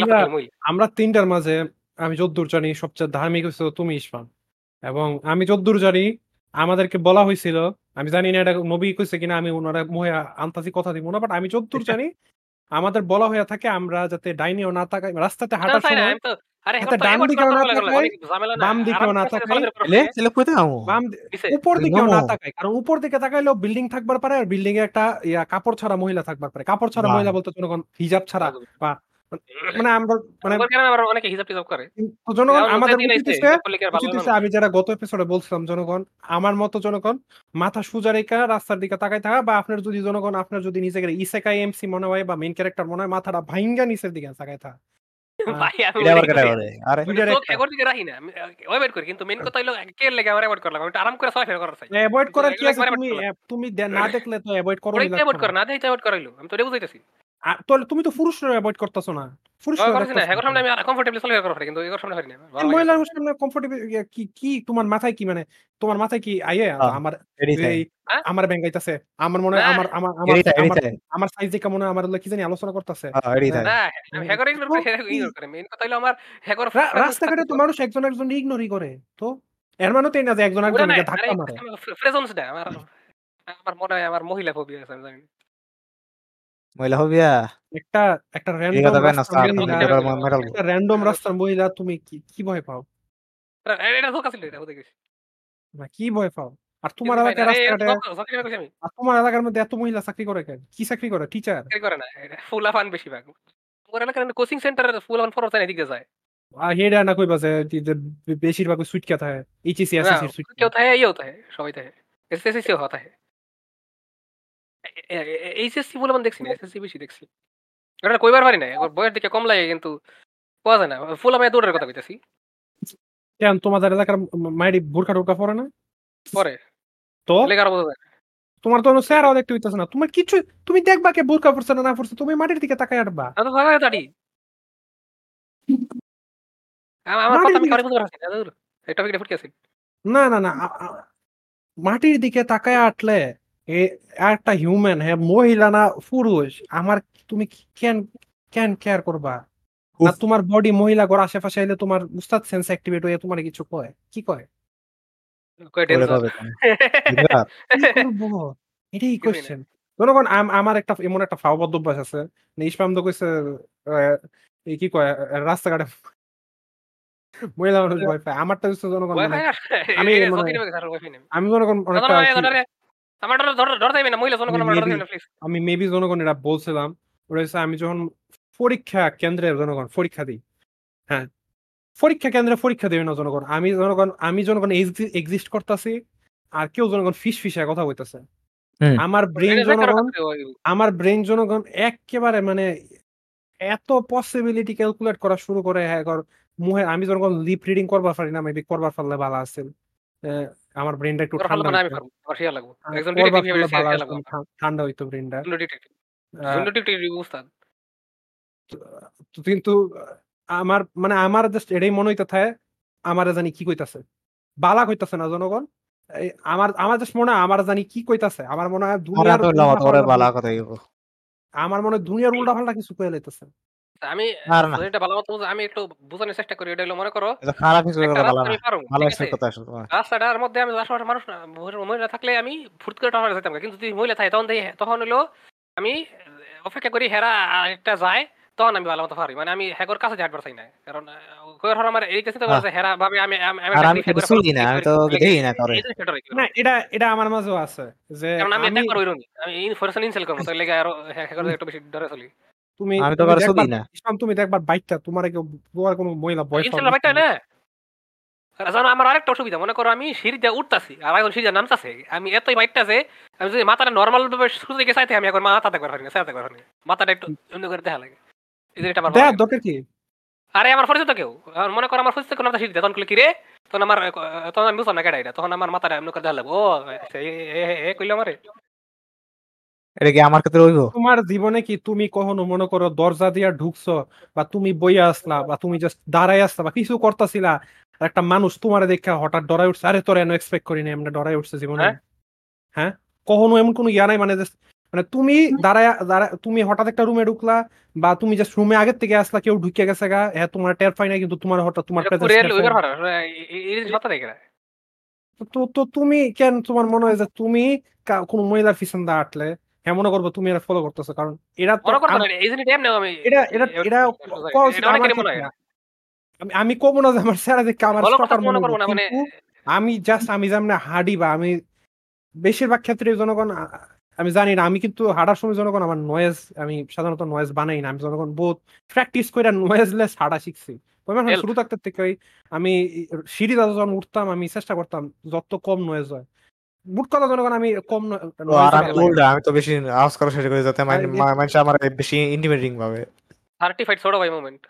আমরা- তিনটার মাঝে আমি যদ্দূর জানি সবচেয়ে ধার্মিক হচ্ছে তুমি ইসফান এবং আমি যদ্দূর জানি আমাদেরকে বলা হয়েছিল আমি জানি না এটা নবী কইছে কিনা আমি ওনারা মহিলা আন্তাজি কথা দিব না বাট আমি যদ্দূর জানি আমাদের বলা হয়ে থাকে আমরা যাতে ডাইনিও না তাকাই রাস্তাতে হাঁটার সময়
তো আরে এখন
ডান
avoid
না তাকাই,
অনেক ঝামেলা না।
বাম দিকেও না তাকাই।
কলেজের পর
এলে?
বসে,
ছেলে কইতে আমু
বাম উপর দিকেও না তাকাই কারণ উপর দিকে তাকাইলেও বিল্ডিং থাকবার পারে আর বিল্ডিং এ একটা ইয়া কাপড় ছাড়া মহিলা থাকবার পারে। কাপড় ছাড়া মহিলা বলতে জনগণ হিজাব ছাড়া বা মানে আমরা মানে
অনেকে করে।
জনগণ আমাদের? আমি যারা গত এপিসোডে বলছিলাম জনগণ আমার মতো জনগণ মাথা সোজা রেখা রাস্তার দিকে তাকাই থাকা বা আপনার যদি জনগণ আপনার যদি নিজেকে ইসেকাই এমসি মনে হয় বা মেইন ক্যারেক্টার মনে হয় মাথাটা ভাইঙ্গা নিচের দিকে তাকাই থাকা।
ভাই আমি
এটা আবার
ওই
কেটা
করি।
করে আরে
ওই
দুইটার
চোখ
একটা।
এগোর দিকে রাখি না আমি অ্যাভয়েড করি কিন্তু মেন কথা হলো কে লেগে আমার অ্যাভয়েড করলাম আমি একটু আরাম করে চলাফেরা করার চাই
অ্যাভয়েড করার কি আছে তুমি না দেখলে তো অ্যাভয়েড করো
ওটাই অ্যাভয়েড করে না দেই অ্যাভয়েড করাইলো আমি তো এটা বুঝাইতেছি
তাহলে তুমি তো পুরুষরা অ্যাভয়েড করতেছো না পুরুষ
করছি না এগোর সামনে আমি কমফোর্টেবলি চলাফেরা করা কিন্তু সামনে পারি না
মহিলার সামনে কমফোর্টেবল কি কি তোমার মাথায় কি মানে তোমার মাথায় কি আইয়ে আমার
এটাই তাই
এই? আমার ব্যাংকাইতাছে আমার মনে আমার আমার আমার আমার-
এটাই তাই
আমার সাইজ দেখে মনে আমার কি জানি আলোচনা করতেছে
এটাই তাই
না আমি হ্যাগর ইগনোর করে ইগনোর করে মেন আমার
রাস্তাঘাটে তো। মানুষ একজন একজন ইগনোরই করে তো এর মানে তো? এই না যে একজন একজনকে ধাক্কা মারে
আমার আমার মনে হয় আমার মহিলা ফোবিয়া আছে আমি জানি। না।
মহিলা হবিয়া
একটা একটা র্যান্ডম
না?
একটা র্যান্ডম রাস্তার মহিলা তুমি কি কি ভয় পাও?
এটা- এটা ধোকা এটা হতে
না কি ভয় পাও? আর তোমার এলাকার রাস্তাঘাটে আর তোমার এলাকার মধ্যে এত মহিলা চাকরি করে কেন? কি চাকরি করে টিচার
চাকরি করে না এটা ফুল আফান বেশিরভাগ। আমার এলাকার কোচিং সেন্টার ফুল আফান ফরজ এদিকে যায়।
আর হেডা না কইবা যে বেশিরভাগ সুইট কে থাকে এইচএসসি
না,
এসএসসি
থাকে ইয়েও থাকে সবাই থাকে এসএসসি হওয়া থাকে এইচএসসি বলে আমি দেখছি না এসএসসি বেশি দেখছি। এটা কইবার পারি না একবার বয়স দিকে কম লাগে কিন্তু পাওয়া যায় না ফুল আমি দৌড়ের কথা কইতাছি।
কেন তোমাদের এলাকার মাইরি বোরকা টোরকা পরে না?
পরে।
তো?
লেখার বোঝা যায়
তোমার তো চেহারাও দেখতে হইতেছে না। তোমার কিছু তুমি দেখবা কে বোরকা পড়ছে না না পড়ছে তুমি মাটির দিকে তাকাই আটবা।
আমি ভালো দাঁড়ি। আমার কথা আমি কারে বুঝতে পারছি না দূর। এই টপিকটা ফুটকে আছে
না না না মাটির দিকে তাকায় আটলে এ একটা হিউম্যান হ্যাঁ মহিলা না পুরুষ আমার তুমি কেন কেন কেয়ার করবা? না তোমার বডি মহিলা ঘর আশেপাশে এলে তোমার উস্তাদ সেন্স অ্যাক্টিভেট হয়ে তোমার কিছু কয়? কি কয়? এটাই। কোশ্চেন জনগণ আমার একটা এমন একটা ফাওবদ্ধ অভ্যাস আছে। নিষ্পাম তো কইছে কি কয় রাস্তাঘাটে মহিলা মানুষ ভয় পায়। আমারটা হচ্ছে জনগণ আমি
আমি
মনে হয়- জনগণ অনেকটা
আমার না মহিলা জনগণ প্লিজ
আমি মেবি জনগণ এটা বলছিলাম। ওটা আমি যখন পরীক্ষা কেন্দ্রে জনগণ পরীক্ষা দিই। হ্যাঁ পরীক্ষা কেন্দ্রে পরীক্ষা দেবে না জনগণ। আমি জনগণ আমি জনগণ এক্সিস্ট করতেছি আর কেউ জনগণ ফিস ফিসায় কথা বলতেছে। আমার ব্রেন জনগণ আমার ব্রেন জনগণ একেবারে মানে এত পসিবিলিটি ক্যালকুলেট করা শুরু করে হ্যাঁ মুহে আমি যখন লিপ রিডিং করবার পারি না মেবি করবার পারলে ভালো আছে আহ, আমার ব্রেনটা একটু ঠান্ডা
আমি
হইতো।
পারব আমার শিয়া লাগবো
আহ,
একজন ডিটেকটিভ শিয়া লাগবো
ঠান্ডা হইতো
ডিটেকটিভ ডিটেকটিভ উস্তাদ।
কিন্তু আমার মানে আমার জাস্ট এটাই মনে হইতে থাকে আমার জানি কি কইতাছে। বালা কইতাছে না জনগণ? এই আমার আমার জাস্ট মনে হয় আমার জানি কি কইতাছে। আমার মনে হয়
আর
দুনিয়ার
এত লামা তোরে
উল্টাপাল্টা-
বালা কথা হইব।
আমার মনে হয় দুনিয়ার উল্টা পাল্টা কিছু কয়ে লাইতেছে।
আমি
আর না।
এটা ভালো মতো বুঝ- আমি একটু বোঝানোর চেষ্টা করি এটা হলো মনে করো
এটা খারাপ কিছু
একটা
কথা বালা
রাস্তা
না।
আমি পারব
ভালো
ঠিক
একটা
আছে
কথা আসলে তোমার।
রাস্তাটার মধ্যে আমি আশেপাশে মানুষ না মহিলা- মহিলা থাকলে আমি ফুট করে টানা যেতাম না। কিন্তু যদি মহিলা থাকে তখন দেখি তখন হলো আমি অপেক্ষা করি হেরা একটা যায় তখন আমি ভালো মতো পারি মানে আমি হ্যাকর কাছে যাইতে পারছি না কারণ কয়ের হর আমার এই চিন্তা করছে হেরা ভাবে আমি আমি আমি
আর
একটা
আমি
free
তো শুনি না, আমি তো দেখি না তোরে।
এই জিনিসটা ডরে কি
না এটা এটা আমার মাঝেও আছে যে
কারণ আমি
আমি
অ্যাটাক করব আমি ইনফরমেশন ইনসেল করব তাহলে আরও হ্যাকর একটু বেশি ডরে চলি
তুমি
আমি তো কারও না।
ইসলাম তুমি দেখবার বাইকটা তোমার কেউ তোমার কোনো মহিলা
বাইটা না। জানো আমার আরেকটা অসুবিধা মনে করো আমি সিঁড়ি দিয়ে উঠতাছি আর এখন সিঁড়ি দিয়ে নামতাছে। আমি এতই বাইকটাছে আমি যদি মাথাটা নর্মাল ভাবে শুরু থেকে চাইতে আমি এখন মাথা দেখবার পারি না চাইতে পারি না মাথাটা একটু অন্য করে দেখা লাগে। এই জিনিসটা আমার
দেখ দরকার কি?
আরে আমার পরিচিত কেউ? মনে করো আমার পরিচিত কেউ নামতা সিঁড়ি দিয়ে তখন কি রে তখন আমার তখন আমি বুঝলাম না কেডা এটা। তখন আমার মাথাটা এমন করে দেখা লাগবে ও এ কইলো আমারে?
এটা কি আমার ক্ষেত্রে হইব?
তোমার জীবনে কি তুমি কখনো মনে করো দরজা দিয়া ঢুকছো বা তুমি বইয়া আসলা বা তুমি জাস্ট দাঁড়াই আসলা বা কিছু করতেছিলা একটা মানুষ তোমার দেখে হঠাৎ ডরাই উঠছে আরে তোর এনে এক্সপেক্ট করি না এমনি ডরাই উঠছে জীবনে।
হ্যাঁ?
হ্যাঁ? কখনো এমন কোনো ইয়া নাই মানে মানে তুমি দাঁড়ায় দাঁড়ায় তুমি হঠাৎ একটা রুমে ঢুকলা বা তুমি জাস্ট রুমে আগের থেকে আসলা কেউ ঢুকে গেছে গা হ্যাঁ তোমার টের পাই না কিন্তু তোমার হঠাৎ তোমার তো তো তুমি কেন তোমার মনে হয় যে তুমি কোনো মহিলার পিছন দা আটলে? হ্যাঁ মনে করব তুমি এটা ফলো করতেছো কারণ এরা তো আম- এটা এটা এটা আমি না। যে আমার স্যারা দেখে আমার stalker
মনে করব না মানে
আমি জাস্ট আমি যেমন হাঁডি বা আমি বেশিরভাগ ক্ষেত্রে জনগণ আমি জানি না আমি কিন্তু হাঁটার সময় জনগণ আমার নয়েজ আমি সাধারণত নয়েজ বানাই না আমি জনগণ বহুত প্র্যাকটিস করে নয়েজলেস হাঁটা শিখছি। শুরু থাকতে থেকেই আমি সিঁড়িতে যখন উঠতাম আমি চেষ্টা করতাম যত কম নয়েজ হয়। বুট কথা জনগণ আমি কম
আমি তো বেশি আওয়াজ করা শেষ করি যাতে মানুষ আমার বেশি ইন্টিমেটিং ভাবে
সার্টিফাইড ছোট ভাই মোমেন্ট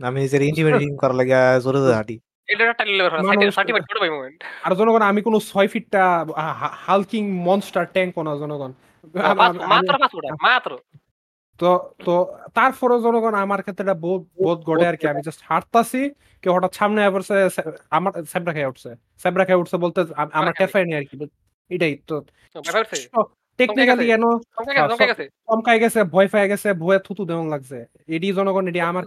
আমি নিজের ইন্টিমেটিং করার লাগে জোরে জোরে হাঁটি।
আর জনগণ আমি কোনো ছয় ফিটটা হালকিং মনস্টার ট্যাঙ্ক না জনগণ।
মাত্র মাত্র।
তো তো তারপরে জনগণ আমার ক্ষেত্রে এটা বহুত বহুত গড়ে আর কি। আমি জাস্ট হাঁটতাছি কেউ হঠাৎ সামনে পড়ছে আমার স্যাবরা খেয়ে উঠছে। স্যাবরা খেয়ে উঠছে বলতে আম- আমার
খাই।
টেফাই নি আর কি এটাই তো। টেকনিক্যালি
গেছে
চমকাই গেছে ভয় পেয়ে গেছে ভয়ে থুতু দেওয়া লাগছে। এডি জনগণ এডি আমার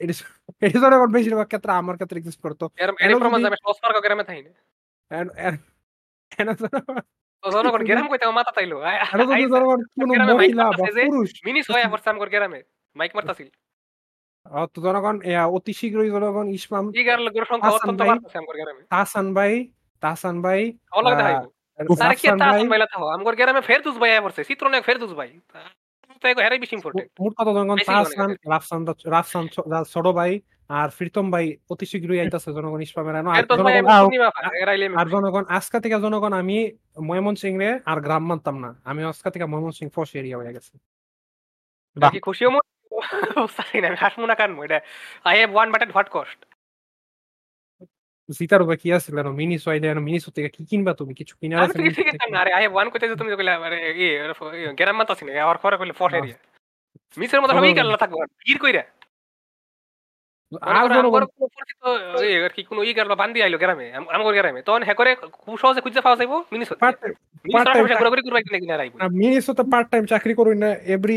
এডি- জনগণ বেশিরভাগ ক্ষেত্রে আমার ক্ষেত্রে এক্সিস্ট করতো।
এর প্রমাণ আমি সস পার্ক গ্রামে থাই না।
এন- এন জনগণ-
গ্রাম কইতে মাথা তাইলো
জনগণ কোনো মহিলা বা পুরুষ
মিনিস হয়ে পড়ছে আমার গ্রামে মাইক মারতাছিল
তো জনগণ অতি শীঘ্রই জনগণ ইসমাম ভাই। ভাই ছোট ভাই আর ফিরতম ভাই অতি শীঘ্রই আইতাছে জনগণ ইসমামের আনো। আর জনগণ
আমি
আজকা থেকে জনগণ আমি ময়মনসিং রে আর গ্রাম মানতাম না। আমি আজকা থেকে ময়মনসিং ফস এরিয়া হয়ে গেছে।
বাহ।
কি খুশিও না আমি হাসমু না কানমু এটা I have won but at what cost.
জিতার উপরে কি আছিল মিনি সোয়াইলে মিনি থেকে কি কিনবা তুমি? কিছু কিনার
আমি
আছে Miniso
ঠিক আছে না আরে আই হ্যাভ ওয়ান কইতে তুমি কইলা আরে ই গ্রাম মাতাছি না আর পরে কইলে
না।
এরিয়া। মিসের মতো সবই গেল থাকব গির কইরা।
আর জনগণ
আর কি কোনো ই গেল বান্দি আইলো গ্রামে আম- আমার গ্রামে। তখন হ্যাঁ করে খুব সহজে খুঁজে পাওয়া যাইবো মিনিসতে।
Part- part time
মিনিসতে
মিনিসোতে পার্ট টাইম চাকরি করুই না এভরি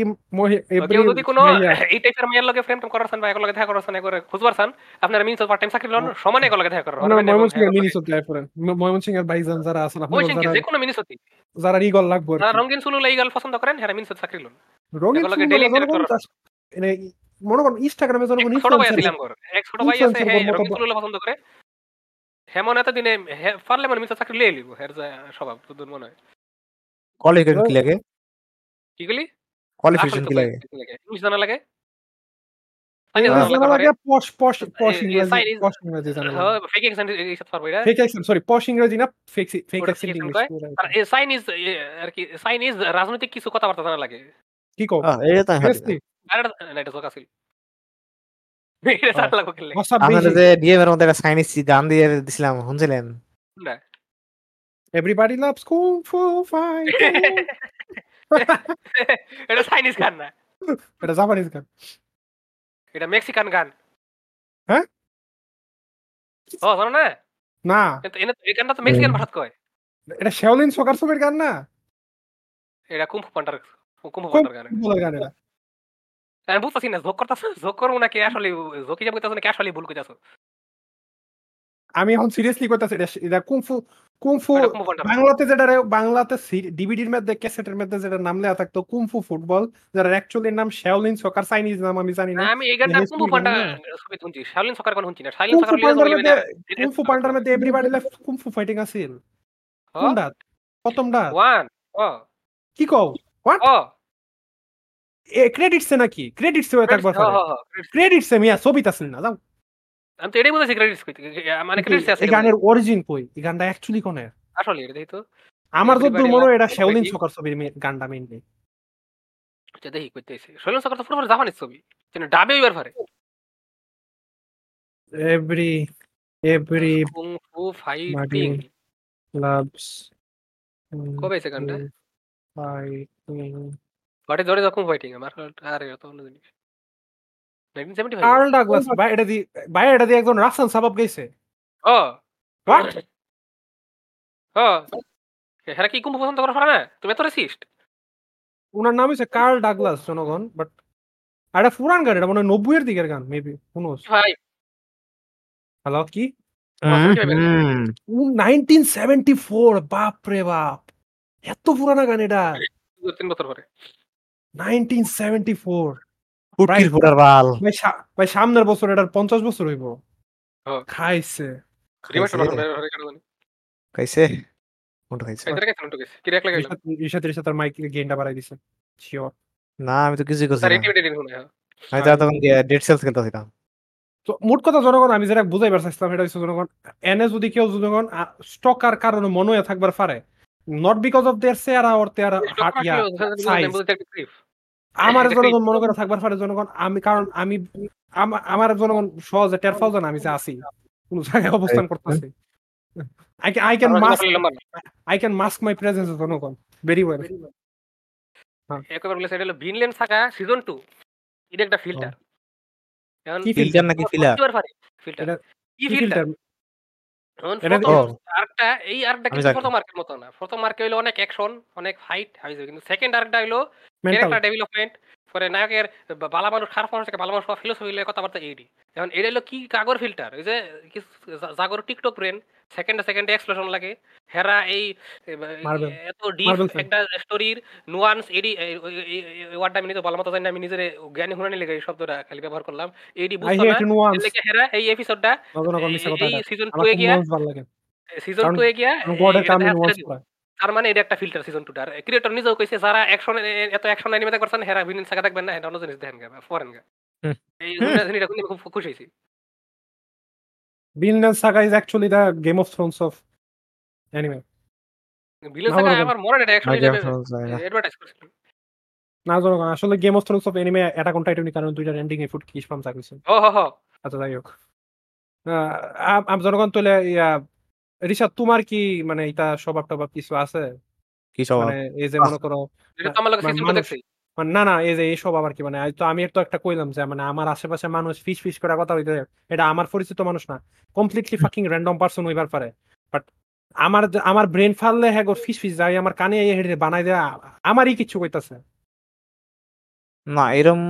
এভরি
যদি কোনো এই টাইপের মেয়ের লগে ফ্রেম করাছেন বা এক লগে দেখা করাছেন একবারে খুঁজবারছেন আপনারা মিনিস পার্ট টাইম চাকরি লন সমানে এক লগে দেখা করার
এর মিনিসোতে ময়মনসিং এর ভাইজান যারা আছেন আপনারা
যে কোনো মিনিসতি।
যারা লাগবে
রঙিন সুলুলা এই পছন্দ করেন হ্যাঁ মিনিসত চাকরি লন।
রঙিন
interact
চাষ- মানে করেন ইনস্টাগ্রামে
এক ছোট ভাই ছিলাম ঘর এক ছোট ভাই আছে হ্যাঁ পছন্দ করে। হেমন এত দিনে হে- পারলে মানে মিনিসত চাকরি লিয়ে লিব। যা স্বভাব তো দূর মনে হয়।
কোয়ালিফিকেশন কি লাগে?
কি গলি
কোয়ালিফিকেশন কি লাগে?
ইংলিশ জানা লাগে? কি রাজনৈতিক কিছু কথাবার্তা জানা লাগে।
কি কও?
আহ, এটা যে ডিএম এর মধ্যে একটা চাইনিজ গান দিয়ে দিছিলাম শুনছিলেন
না।
এভরিবডি লাভস
এটা চাইনিজ গান না
এটা জাপানিজ গান
এটা মেক্সিকান গান
হ্যাঁ?
ও জানো না
না
কিন্তু এনে- এই গানটা তো মেক্সিকান ভাষাত কয়
এটা শাওলিন সকার সবের গান না
এটা কুম্ফু পান্ডার কুম্ফু পান্ডার গান
গান এটা
আমি বুঝতেছি না জোক করতেছ জোক করব নাকি আসলে জোক হিসাব করতেছ নাকি আসলে ভুল করতেছ
আমি এখন সিরিয়াসলি কইতাছি এটা এটা কুং ফু কুমফু
ওইটা কুম্ফু পান্ডা।
বাংলাতে যেটা বাংলাতে ডিভিডির মধ্যে ক্যাসেটের মধ্যে যেটা নাম লেখা থাকতো কুমফু ফুটবল যার অ্যাকচুয়ালি নাম শাওলিন সকার চাইনিজ নাম আমি জানি না।
না, আমি এই গানটা
মুভি
পান্ডা
না?
ছবি শুনছি শাওলিন সকার কোন শুনছি না শাওলিন সকার লিয়ে
কুমফু পান্ডার মধ্যে এভরিবডি লেফট কুমফু ফাইটিং আছিল। কোনটা প্রথমটা
ওয়ান ও
কি কও?
ও
এ ক্রেডিটসে নাকি? ক্রেডিটসে হয়ে
হ,
ক্রেডিটসে মিয়া ছবিতে আছিল না যাও।
আমি তো এটাই বুঝেছি ক্রেডিটস কইতে মানে ক্রেডিটস আছে
এই গানের অরিজিন কই? এই গানটা অ্যাকচুয়ালি কোনে
আসলে এটা তো।
আমার যতদূর মনে হয় এটা শাওলিন সকার ছবির গানটা মেইনলি
আচ্ছা দেখি কইতেছি শাওলিন সকার তো পুরো জাপানিজ ছবি। কিন্তু ডাবে এবার পারে।
Every every
kung fu fighting
loves
কবে এসে গানটা?
Fighting
what is what is fighting আমার আরে তো অন্য জিনিস। 1975
কার্ল ডাগলাস ভাই এটা দি ভাই এটা দিয়ে একজন রাফসান সাবাব গাইছে
ও।
What?
ও। হেরা কি কুম্ভু পছন্দ করা পারে না? তুমি এত রেসিস্ট
ওনার নাম হচ্ছে কার্ল ডাগলাস জনগণ বাট এটা পুরান গান এটা মনে হয় নব্বই এর দিকের গান মেবি হুনোস
ভাই।
হ্যালো কি? নাইনটিন সেভেন্টি ফোর বাপ রে বাপ। এত পুরানা গান এটা।
দু তিন বছর পরে।
Nineteen seventy four.
পুটকির ফুটার বাল।
ভাই সামনের বছর এটার পঞ্চাশ বছর হইব।
হ্যাঁ।
খাইছে।
খাইছে? কোনটা
রেখে
তার মাইক গেইনটা বাড়াই দিছে। শিওর
না আমি তো কিছুই করছি না।
ইন্টিমিডেট শুনে
আমি তো তখন ডেট সেলস খেলতেছিলাম
তো মোট কথা জনগণ আমি যেটা বুঝাইবার চাইছিলাম এটা হচ্ছে জনগণ এনে যদি কেউ জনগণ স্টকার কারণে মনে হয়ে থাকবার পারে not because of their or yeah size. আমার জনগণ মনে করে থাকবার পারে জনগণ আমি কারণ আমি আমার জনগণ সহজে টের পাও জানা আমি যে আছি কোন জায়গায় অবস্থান করতেছি। I can I can mask I can mask my presence জনগণ ভেরি ওয়েল
একবার বলে সেটা হলো ভিনল্যান্ড সাগা সিজন 2 এটা একটা ফিল্টার
কি
ফিল্টার নাকি ফিলার
ফিল্টার কি ফিল্টার এখন
এটা
প্রথম
ও।
আরেকটা এই আরেকটা
আমি
কিন্তু
জানি।
প্রথম আর্কের মতো না প্রথম আর্কে হইল অনেক অ্যাকশন অনেক ফাইট হাইছে কিন্তু সেকেন্ড আর্কটা হইল
মেন্টাল
ক্যারেক্টার ডেভেলপমেন্ট পরে নায়কের বালা মানুষ খারাপ মানুষ থেকে ভালো মানুষ হওয়া ফিলোসফি কথাবার্তা এইডি এখন এটা হলো কি কাগর ফিল্টার এই যে জাগর টিকটক ব্রেন সেকেন্ডে সেকেন্ডে এক্সপ্লোশন লাগে। হেরা এই. এত ডিপ. একটা স্টোরির নুয়ান্স এডি ওয়ার্ডটা আমি নিজে ভালো মতো জানি আমি নিজের জ্ঞানী হুনানি লেগে এই শব্দটা খালি ব্যবহার করলাম। এডি বুঝতো না? লেগে হেরা এই এপিসোডটা এই সিজন
আমার
2 এ গিয়া সিজন
কারণ
2 এ গিয়া এটা তার মানে এটা একটা ফিল্টার সিজন টু। টার ক্রিয়েটর নিজেও কইছে যারা অ্যাকশন এত অ্যাকশন অ্যানিমে করছেন হেরা ভিলেন সাকা দেখবেন না এটা অন্য জিনিস দেখেন গা ফরেন গা।
হুম।
এই। জিনিসটা খুব খুব খুশি হইছি
Vinland Saga is actually the Game of Thrones of anime.
Villain সাকা আমার মনে নেই অ্যাকচুয়ালি অ্যাডভার্টাইজ করছিল।
না জনগণ আসলে game of Thrones of anime এটা অন টাইটানিক কারণ দুইটার এন্ডিং এ ফুট কিস পাম চাকরিছে
ও হো হো।
আচ্ছা যাই হোক। আম জনগণ তোলে ইয়া রিশাদ তোমার কি মানে এটা স্বভাব টভাব কিছু আছে?
কি সব
মানে এই যে মনে করো
এটা তো আমার লগে
মানে মানুষ-
দেখছি।
মানে না না এই যে এইসব আবার কি মানে তো আমি তো একটা কইলাম যে মানে আমার আশেপাশে মানুষ ফিস ফিস করে কথা হইতে এটা আমার পরিচিত মানুষ না কমপ্লিটলি ফাকিং র্যান্ডম পারসন হইবার পারে। বাট আমার আমার ব্রেন ফাললে হ্যাঁ ফিস ফিস যাই আমার কানে এই হেঁটে বানাই দেয় আমারই কিছু কইতাছে।
না এরম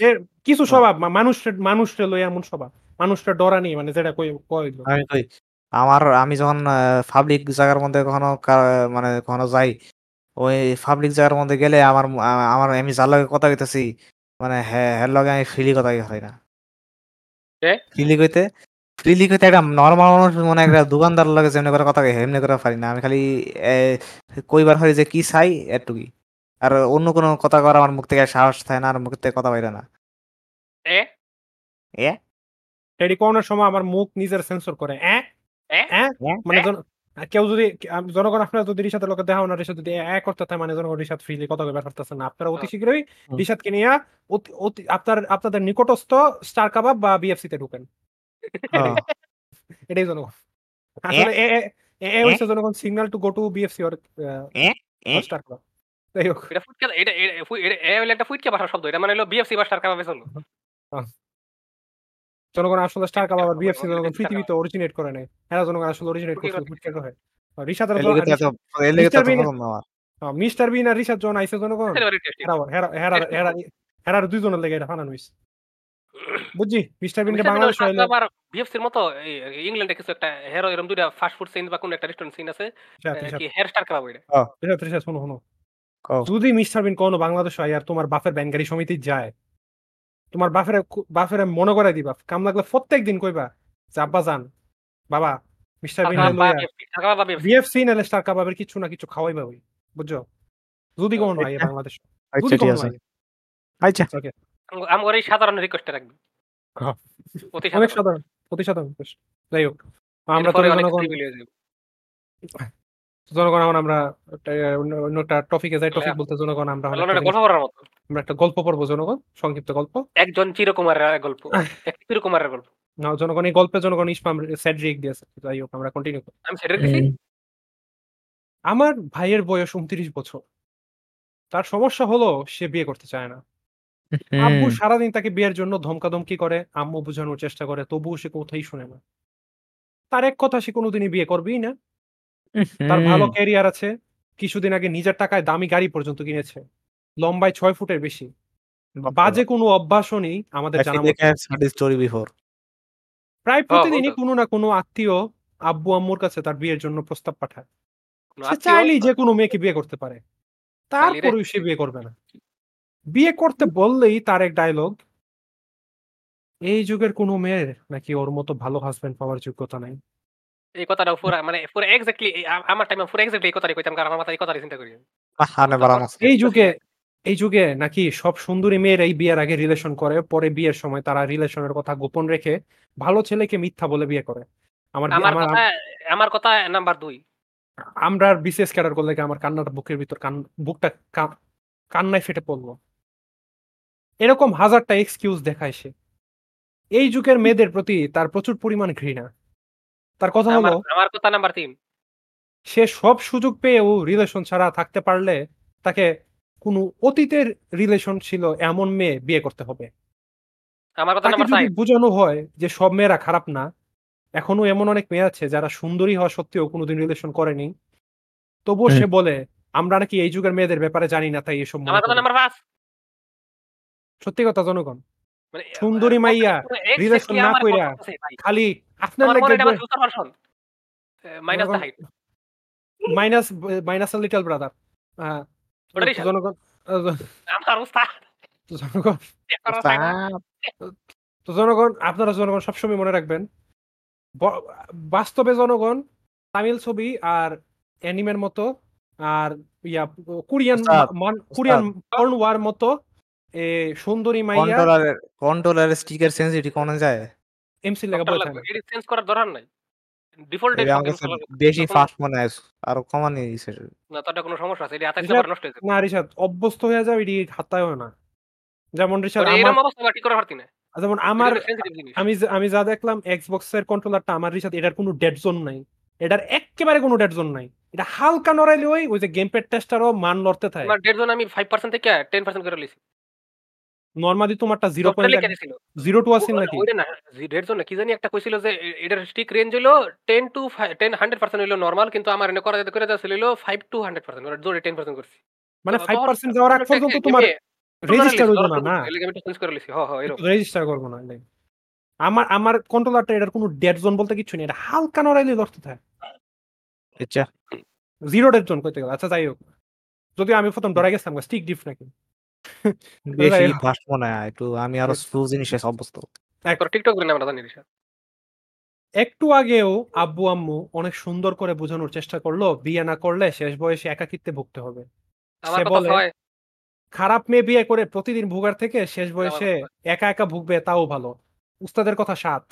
এর কিছু স্বভাব মা- মানুষের মানুষটা লই এমন স্বভাব মানুষটা ডরা নেই মানে যেটা কই কই
আমি কই আমার আমি যখন পাবলিক জায়গার মধ্যে কখনো কা- মানে কখনো যাই ওই পাবলিক জায়গার মধ্যে গেলে আমার আ- আমার আমি যার লগে কথা কইতেছি মানে হ্যাঁ হ্যার লগে আমি ফ্রিলি কথা হয় না? ফ্রিলি কইতে ফ্রিলি কইতে একটা নর্মাল মানুষ মানে একটা দোকানদার লগে যেমনি করে কথা কই এমনি করে পারি না। আমি খালি এ, কইবার হয় যে কি চাই এটুকুই। আর অন্য কোনো কথা কর আমার মুখ থেকে সাহস থাকে না আর মুখ থেকে কথা বাইরে না।
এ?
এ?
কোনের সময় আমার মুখ নিজের সেন্সর করে হ্যাঁ হ্যাঁ? মানে? জন- কেউ যদি আম- জনগণ আপনারা যদি রিসাতের লোকে দেখা না যদি এক করতে থাকে মানে জনগণ ফ্রিলি কথা কইবার পারতেছে না আপনারা অতি। শীঘ্রই
হুম।
নিয়ে অতি অতি আপনার আপনাদের নিকটস্থ স্টার কাবাব বা বিএফসি তে ঢুকেন
হ্যাঁ।
এটাই জনগণ আসলে এ এ- এ জনগণ signal to go to BFC or? Star Kabab যাই হোক
এটা ফুটকে এটা এটা ফু- এটা একটা ফুটকে ভাষার শব্দ এটা মানে হলো বিএফসি বা স্টার
জনগণ আসলে স্টার কাবাব আর বিএফসি জনগণ পৃথিবীতে অরিজিনেট করে নাই এরা জনগণ আসলে অরিজিনেট
ফুটকি
করছে
কথা।
ফুটকে হয়।
এর. এত
Bean- মিস্টার বিন আর রিসাত জন আইসে জনগণ? হেরা হেরা হেরা হেরা হেরার দুইজনের লেগে এটা ফানানো হইছে। বুঝছি? মিস্টার বিনকে বাংলাদেশ হইলে
আবার বিএফসির মতো এই ইংল্যান্ডে কিছু একটা হেরো এরকম দুইটা ফাস্ট ফুড চেইন বা কোন একটা রেস্টুরেন্ট চেইন আছে কি হেয়ার স্টার খাওয়াবো এটা
আচ্ছা, আচ্ছা, শোনো শোনো।
কও।
যদি মিস্টার বিন কোনো বাংলাদেশ হয় আর তোমার বাপের ব্যাংকারি সমিতি যায় তোমার বাপের বাপের মনে করে দিবা। কাম লাগলে প্রত্যেক দিন কইবা যে আব্বা যান বাবা মিস্টার বিন বিএফসি নাহলে স্টার কাবাবের কিছু না কিছু খাওয়াইবা ওই বুঝছ? যদি কোনো
আচ্ছা।
বাংলাদেশ।
আচ্ছা
যদি
ঠিক
কোনো
আছে। আচ্ছা।
আম- আমার এই সাধারণ রিকোয়েস্টে রাখবি। অতি সাধারণ।
অতি সাধারণ বেশ। যাই হোক আমরা তো
এরপরে অনেক
জনগণ এখন আমরা অন্য অন্য একটা টপিকে যাই টপিক। বলতে জনগণ আমরা
গল্প মতো।
আমরা একটা গল্প পড়ব জনগণ সংক্ষিপ্ত গল্প।
একজন চিরকুমারের গল্প এক চিরকুমারের গল্প।
না জনগণ এই গল্পে জনগণ ইসমাম সেডরিক দিয়েছে যাই হোক আমরা কন্টিনিউ করি।
আমি দিছি
আমার ভাইয়ের বয়স উনত্রিশ বছর। তার সমস্যা হলো সে বিয়ে করতে চায় না। আব্বু সারাদিন তাকে বিয়ের জন্য ধমকাধমকি করে আম্মু বোঝানোর চেষ্টা করে তবুও সে কোথায় শুনে না। তার এক কথা সে কোনোদিনই বিয়ে করবেই না। তার ভালো ক্যারিয়ার আছে কিছুদিন আগে নিজের টাকায় দামি গাড়ি পর্যন্ত কিনেছে। লম্বায় ছয় ফুটের বেশি। বাজে কোনো অভ্যাসও নেই আমাদের জানা মতে। প্রায় প্রতিদিনই
বলতো।
কোনো না কোনো আত্মীয় আব্বু আম্মুর কাছে তার বিয়ের জন্য প্রস্তাব পাঠায়।
কোনো
সে
আত্মীয়-
চাইলেই যে কোনো মেয়েকে বিয়ে করতে পারে। তারপরেও সে বিয়ে করবে না। বিয়ে করতে বললেই তার এক ডায়লগ এই যুগের কোনো মেয়ের নাকি ওর মতো ভালো হাজবেন্ড পাওয়ার যোগ্যতা নাই।
এই কথাটা পুরা মানে পুরো এক্স্যাক্টলি আমার টাইমে পুরো এক্স্যাক্টলি এই কথাটাই কইতাম কারণ আমার মাথায় এই কথাটাই চিন্তা করি
হানে বারাম
এই যুগে এই যুগে নাকি সব সুন্দরী মেয়ের এই বিয়ের আগে রিলেশন করে পরে বিয়ের সময় তারা রিলেশনের কথা গোপন রেখে ভালো ছেলেকে মিথ্যা বলে বিয়ে করে। আমার
আমার
আমার
কথা আমার কথা নাম্বার দুই।
আমরা বিসিএস ক্যাডার করলে আমার কান্নাটা বুকের ভিতর কান বুকটা কান্নায় ফেটে পড়ল। এরকম হাজারটা এক্সকিউজ দেখায় সে। এই যুগের মেয়েদের প্রতি তার প্রচুর পরিমাণ ঘৃণা। তার কথা হলো
আমার কথা নাম্বার তিন।
সে সব সুযোগ পেয়েও রিলেশন ছাড়া থাকতে পারলে তাকে কোনো অতীতের রিলেশন ছিল এমন মেয়ে বিয়ে করতে হবে।
আমার কথা নাম্বার
যদি বোঝানো হয় যে সব মেয়েরা খারাপ না এখনও এমন অনেক মেয়ে আছে যারা সুন্দরী হওয়া সত্ত্বেও কোনোদিন রিলেশন করেনি। তবুও সে বলে আমরা নাকি এই যুগের মেয়েদের ব্যাপারে জানি না তাই এসব
আমার কথা নাম্বার পাঁচ
সত্যি কথা জনগণ। সুন্দরী মাইয়া, relation না কইরা। খালি আপনার
মনে
লাগে
minus height
minus minus little brother জনগণ। তো জনগণ আপনারা জনগণ সবসময় মনে রাখবেন বাস্তবে জনগণ তামিল ছবি আর অ্যানিমের মতো আর ইয়া কোরিয়ান মান- কোরিয়ান ওয়ার মতো এ সুন্দরী মাইয়া
কন্ট্রোলারের কন্ট্রোলারের স্টিকার সেন্সিটিভ কোন যায়।
এমসি লাগা বলে।
এটি চেঞ্জ করার দরকার নাই। ডিফল্ট
এটা বেশি ফাস্ট মনে হয় আরও কমানি দিছে।
না তার কোনো সমস্যা আছে। এটি নাম্বার নষ্ট হয়ে যাবে।
না রিশাদ অভ্যস্ত হয়ে যাবে এটি হাতায়ও না। যেমন রিশাদ
মানে
আমার
এরকম অবস্থা ঠিক করে পারতি না?
যেমন আমার। আমি যা- আমি যা দেখলাম এক্সবক্স এর কন্ট্রোলারটা আমার রিসাত এটার কোনো ডেড জোন নাই। এটার একেবারে কোনো ডেড জোন নাই। এটা হালকা নড়াইলে ওই ওই যে গেম প্যাড টেস্টারও মান লড়তে থাকে।
আমার দেড় জন আমি ফাইভ পার্সেন্ট থেকে টেন পার্সেন্ট করে লিছি
নর্মালি তোমারটা জিরো
ডক্টর লিখে
পয়েন্ট
দিছিল।
জিরো টু আছে নাকি?
ওইটা না দেড় জন কি জানি একটা কইছিল যে এটার স্টিক রেঞ্জ হলো ten to ten hundred percent হইল নর্মাল কিন্তু আমার এনে করা যেতে করে দেওয়া ছিল ফাইভ টু হান্ড্রেড পার্সেন্ট ওরা জোরে টেন পার্সেন্ট করছি।
মানে
তো
ফাইভ পার্সেন্ট যাওয়ার আগ পর্যন্ত তোমার রেজিস্টার
দরকার
না না?
এর চেঞ্জ করে লিছি। হ হ এরকম।
রেজিস্টার করব না। আমার আমার কন্ট্রোলারটা এটার কোনো ডেড জোন বলতে কিছু নেই এটা হালকা নড়াইলে লড়তে থাকে।
আচ্ছা।
জিরো ডেড জোন কইতে গেলে। আচ্ছা যাই হোক। যদি আমি প্রথম ডরাই গেছিলাম স্টিক ডিফ নাকি?
বেশি। মনে হয় একটু আমি আরও স্লো জিনিসে অভ্যস্ত
টিকটক করে আমরা জানি
একটু আগেও আব্বু আম্মু অনেক সুন্দর করে বোঝানোর চেষ্টা করল বিয়ে না করলে শেষ বয়সে একাকিত্বে ভুগতে হবে। সে বলে খারাপ মেয়ে বিয়ে করে প্রতিদিন ভোগার থেকে শেষ বয়সে একা একা ভুগবে তাও ভালো। উস্তাদের কথা সাত।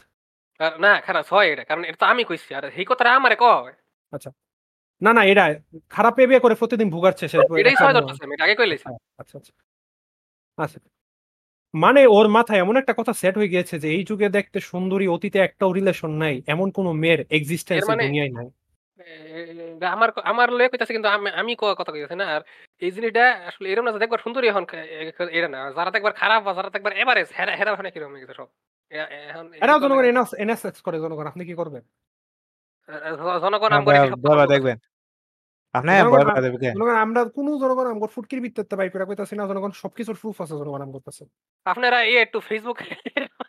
না খারাপ হয় এটা কারণ এটা তো আমি কইছি আর এই কথাটা আমারে কয়।
না না এটা খারাপ মেয়ে বিয়ে করে প্রতিদিন ভোগাচ্ছে শেষ বয়সে
এটাই
একা
ছয় ধরতেছে আমি আগে কইলেছি।
আচ্ছা আচ্ছা। আচ্ছা। মানে ওর মাথায় এমন একটা কথা সেট হয়ে গিয়েছে যে এই যুগে দেখতে সুন্দরী অতীতে একটাও রিলেশন নাই এমন কোন মেয়ের এক্সিস্টেন্স
এর মানে-
দুনিয়ায় নাই।
আমার আমার লয়ে কইতাছে কিন্তু আমি আমি ক- কথা কইতাছি না। আর এই জিনিসটা আসলে এরকম না যে দেখবার সুন্দরী এখন খ- এ- এটা না। যারা দেখবার খারাপ বা যারা দেখবার এভারেজ হেরা হেরা ওখানে কীরকম হয়ে গেছে সব?
এরাও জনগণ এনএসএক্স করে জনগণ আপনি কি করবেন?
জনগণ করে।
দেখবেন।
জনগণ জনগণ আমরা কোন জনগণ আমগো ফুটকির ভিত্তিতে পাই করে কইতাছি না জনগণ সবকিছুর প্রুফ আছে জনগণ আমগো কাছে
আপনারা এই একটু ফেসবুক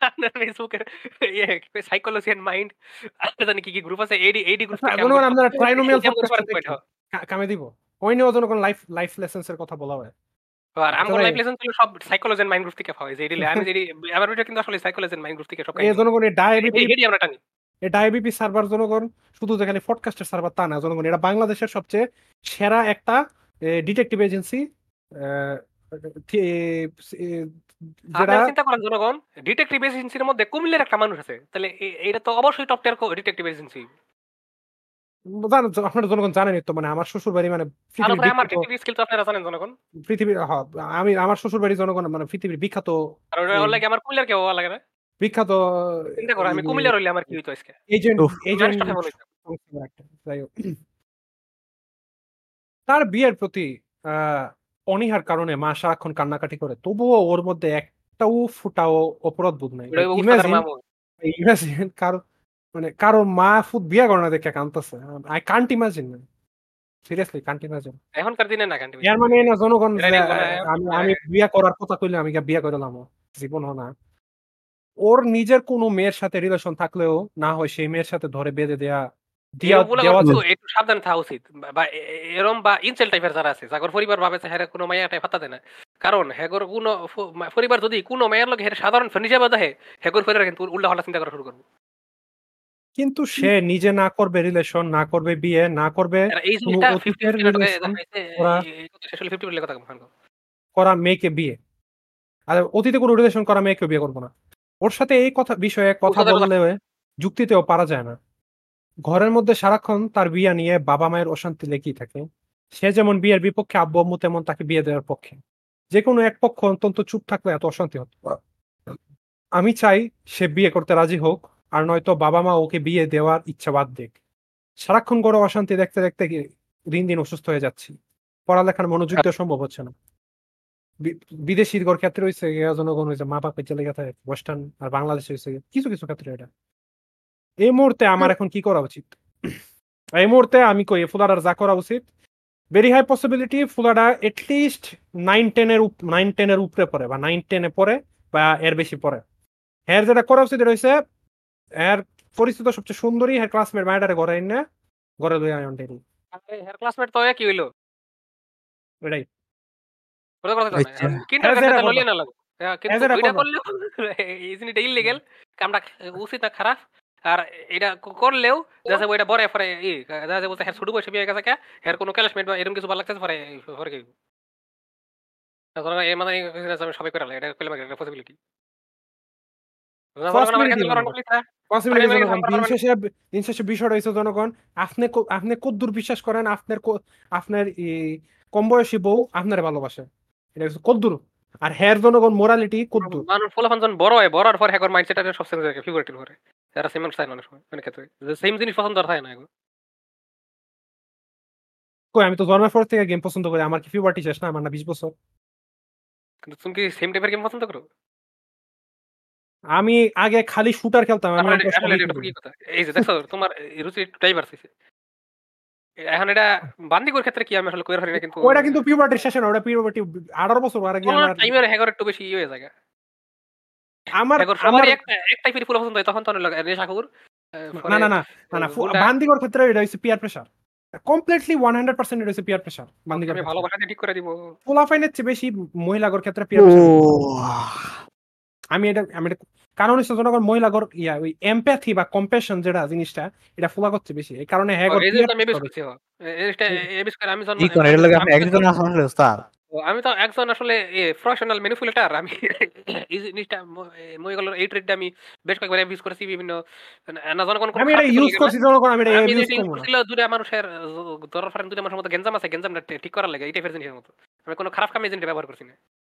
আপনার ফেসবুকের ইয়ে সাইকোলজি এন্ড মাইন্ড জানি কি কি গ্রুপ আছে এডি এডি গ্রুপ
আচ্ছা, জনগণ আপনারা ট্রাইনোমিয়াল পডকাস্টটা দেখেন কা- কামে দিব। ওই নিয়েও জনগণ লাইফ লাইফ কথা বলা হয়।
আর লাইফ লেসন ছিল সব সাইকোলজি এন্ড মাইন্ড গ্রুপ থেকে পাওয়া যায় এডি আমি যেডি আমার ভিডিও কিন্তু আসলে সাইকোলজি এন্ড মাইন্ড গ্রুপ থেকে সব
এই জনগণ এই
এডি আমরা টানি।
এই ডায়াবিপি সার্ভার জনগণ শুধু যে খালি পডকাস্টের সার্ভার তা না জনগণ এটা বাংলাদেশের সবচেয়ে সেরা একটা ডিটেকটিভ এজেন্সি
চিন্তা করেন জনগণ ডিটেকটিভ এজেন্সির মধ্যে কুমিল্লার একটা মানুষ আছে তাহলে এটা তো অবশ্যই টপ টিয়ার ডিটেকটিভ এজেন্সি
জানেন তো, আপনারা জনগণ জানেনই তো মানে আমার শ্বশুর বাড়ি মানে পৃথিবীর আমি আমার শ্বশুর বাড়ি জনগণ। মানে পৃথিবীর বিখ্যাত
আমার কুমিল্লার কেউ লাগে না।
বিখ্যাত
চিন্তা করো আমি কুমিল্লার হইলে আমার কি হইতো আজকে?
Agent agent. তার বিয়ের প্রতি অনীহার কারণে মা সারাক্ষণ কান্নাকাটি করে তবুও ওর মধ্যে একটাও ফুটাও অপরাধ বোধ নাই। ইমাজিন কারও মানে কারও মা ফুট বিয়া করে না দেখে কানতেছে I can't imagine seriously can't imagine
এখনকার দিনে না কান্টি
এর মানে না জনগণ আমি আমি বিয়া করার কথা কইলে আমি বিয়া করলাম জীবন না। ওর নিজের কোনো মেয়ের সাথে রিলেশন থাকলেও না হয় সেই মেয়ের সাথে ধরে বেঁধে দেয়া
একটু সাবধান থাকা উচিত। বা- বা এ- এ- এরম বা ইনসেল টাইপের যারা আছে যাগর পরিবার ভাবে হ্যাঁ কোনো মাইয়া টাইপ হাতা দেয় না। কারণ হেগর কোনো পরিবার যদি মেয়ের লোক সাধারণ পরিবার কিন্তু উল্টা পাল্টা চিন্তা করা শুরু করবে।
কিন্তু সে নিজে না করবে রিলেশন না করবে বিয়ে না করবে করা মেয়েকে বিয়ে। আর অতীতে কোনো রিলেশন করা মেয়েকে বিয়ে করব না। ওর সাথে এই কথা বিষয়ে কথা বললে যুক্তিতেও পারা যায় না। ঘরের মধ্যে সারাক্ষণ তার বিয়ে নিয়ে বাবা মায়ের অশান্তি লেগেই থাকে। সে যেমন বিয়ের বিপক্ষে আব্বু আম্মু তেমন তাকে বিয়ে দেওয়ার পক্ষে। যে কোনো এক পক্ষ অন্তত চুপ থাকলে এত অশান্তি হতো। আমি চাই সে বিয়ে করতে রাজি হোক আর নয়তো বাবা মা ওকে বিয়ে দেওয়ার ইচ্ছা বাদ দিক। সারাক্ষণ করে অশান্তি দেখতে দেখতে দিন দিন অসুস্থ হয়ে যাচ্ছি। পড়ালেখার মনোযোগ দেওয়া সম্ভব হচ্ছে না। বিদেশির ঘর ক্ষেত্রে হয়েছে জনগণ হয়েছে মা বাপের চলে গেছে ওয়েস্টার্ন আর বাংলাদেশে হয়েছে কিছু কিছু ক্ষেত্রে এটা। এই মুহূর্তে আমার এখন কি করা উচিত? এই মুহূর্তে আমি কই ফুলাডার যা করা উচিত ভেরি হাই পসিবিলিটি ফুলাডা এটলিস্ট নাইন টেনের নাইন টেনের উপরে পড়ে বা নাইন টেনে পড়ে বা এর বেশি পড়ে। এর যেটা করা উচিত হয়েছে এর পরিস্থিতি সবচেয়ে সুন্দরী হ্যাঁ ক্লাসমেট মায়ের ঘরে এনে ঘরে লই আয়ন ডেরি
হেয়ার ক্লাসমেট তো কি হইল।
এটাই।
ইলিগেল কামটা উচিত না খারাপ। আর এটা করলেও যাতে ওইটা বড় পরে ই যাতে বলতে হ্যাঁ ছোট বয়সে বিয়ে গেছে কে? কোনো ক্যাশমেট বা এরকম কিছু ভালো লাগতেছে পরে পরে কি ধরো মানে আমি সবাই করে এটা করলে একটা পসিবিলিটি
Possibility পসিবিলিটি
আমি
জনগণ আপনি আপনি কদ্দূর বিশ্বাস করেন আপনার আপনার কম বয়সী বউ আপনার ভালোবাসে। এটা কদ্দূর। আর হের জনগণ মোরালিটি কদ্দূর।
মানুষ পোলাপান যখন বড় হয় বড় পর হ্যাকর মাইন্ডসেট সব হয়ে করে। যারা সেম চায় মানুষ মানে ক্ষেত্রে। সেম জিনিস পছন্দ আর থাকে না এগুলো
কই আমি তো জন্মের পর থেকে গেম পছন্দ করি আমার কি ফিউবার্টি শেষ না? আমার না বিশ বছর।
কিন্তু তুমি কি সেম টাইপের গেম পছন্দ করো?
আমি আগে খালি শুটার খেলতাম আমি?
এই যে দেখছ তোমার রুচি ডাইভার্স হইছে। এখন এটা বান্দিগর ক্ষেত্রে কি আমি আসলে কইরা পারি না কিন্তু
ওটা কিন্তু পিউবার্টির শেষে না ওটা পিউবার্টি আঠারো বছর আগে আমার
টাইমের হ্যাগর একটু বেশি ইয়ে হয়ে যায়
আমার আমার
একটা এক টাইপের ফুল পছন্দ হয় তখন তো অনেক নেশা খাবুর
না না না না না বান্দিগর ক্ষেত্রে এটা হচ্ছে peer pressure completely one hundred percent এটা হচ্ছে পিয়ার প্রেসার বান্দিগর
আমি দিয়ে ঠিক করে দিব।
পোলাফাইনের চেয়ে বেশি মহিলাগর ক্ষেত্রে পিয়ার প্রেসার আমি এটা আমি এটা কারণ হচ্ছে জনগণ মহিলাগর ইয়া ওই এমপ্যাথি বা কম্প্যাশন যেটা জিনিসটা এটা ফুলা করছে বেশি। এই কারণে হ্যাঁ
যে আমি বেশ করছি এই বেশ করে আমি জন্ম
কি কোন লাগে আপনি একজন আসলে ওস্তাদ
তো আমি তো একজন আসলে প্রফেশনাল ম্যানিপুলেটর আমি এই জিনিসটা মহিলাগুলোর এই ট্রেডটা আমি বেশ কয়েকবার ইউজ করেছি বিভিন্ন না জনগণ কোনো
আমি এটা ইউজ করছি জনগণ আমি এটা ইউজ
করছিল দুটা মানুষের ধরার ফারেন দুটা মানুষের মধ্যে গেঞ্জাম আছে গেঞ্জামটা ঠিক করার লাগে এই টাইপের জিনিসের মতো। আমি কোনো খারাপ কামে জিনিসটা ব্যবহার করছি না।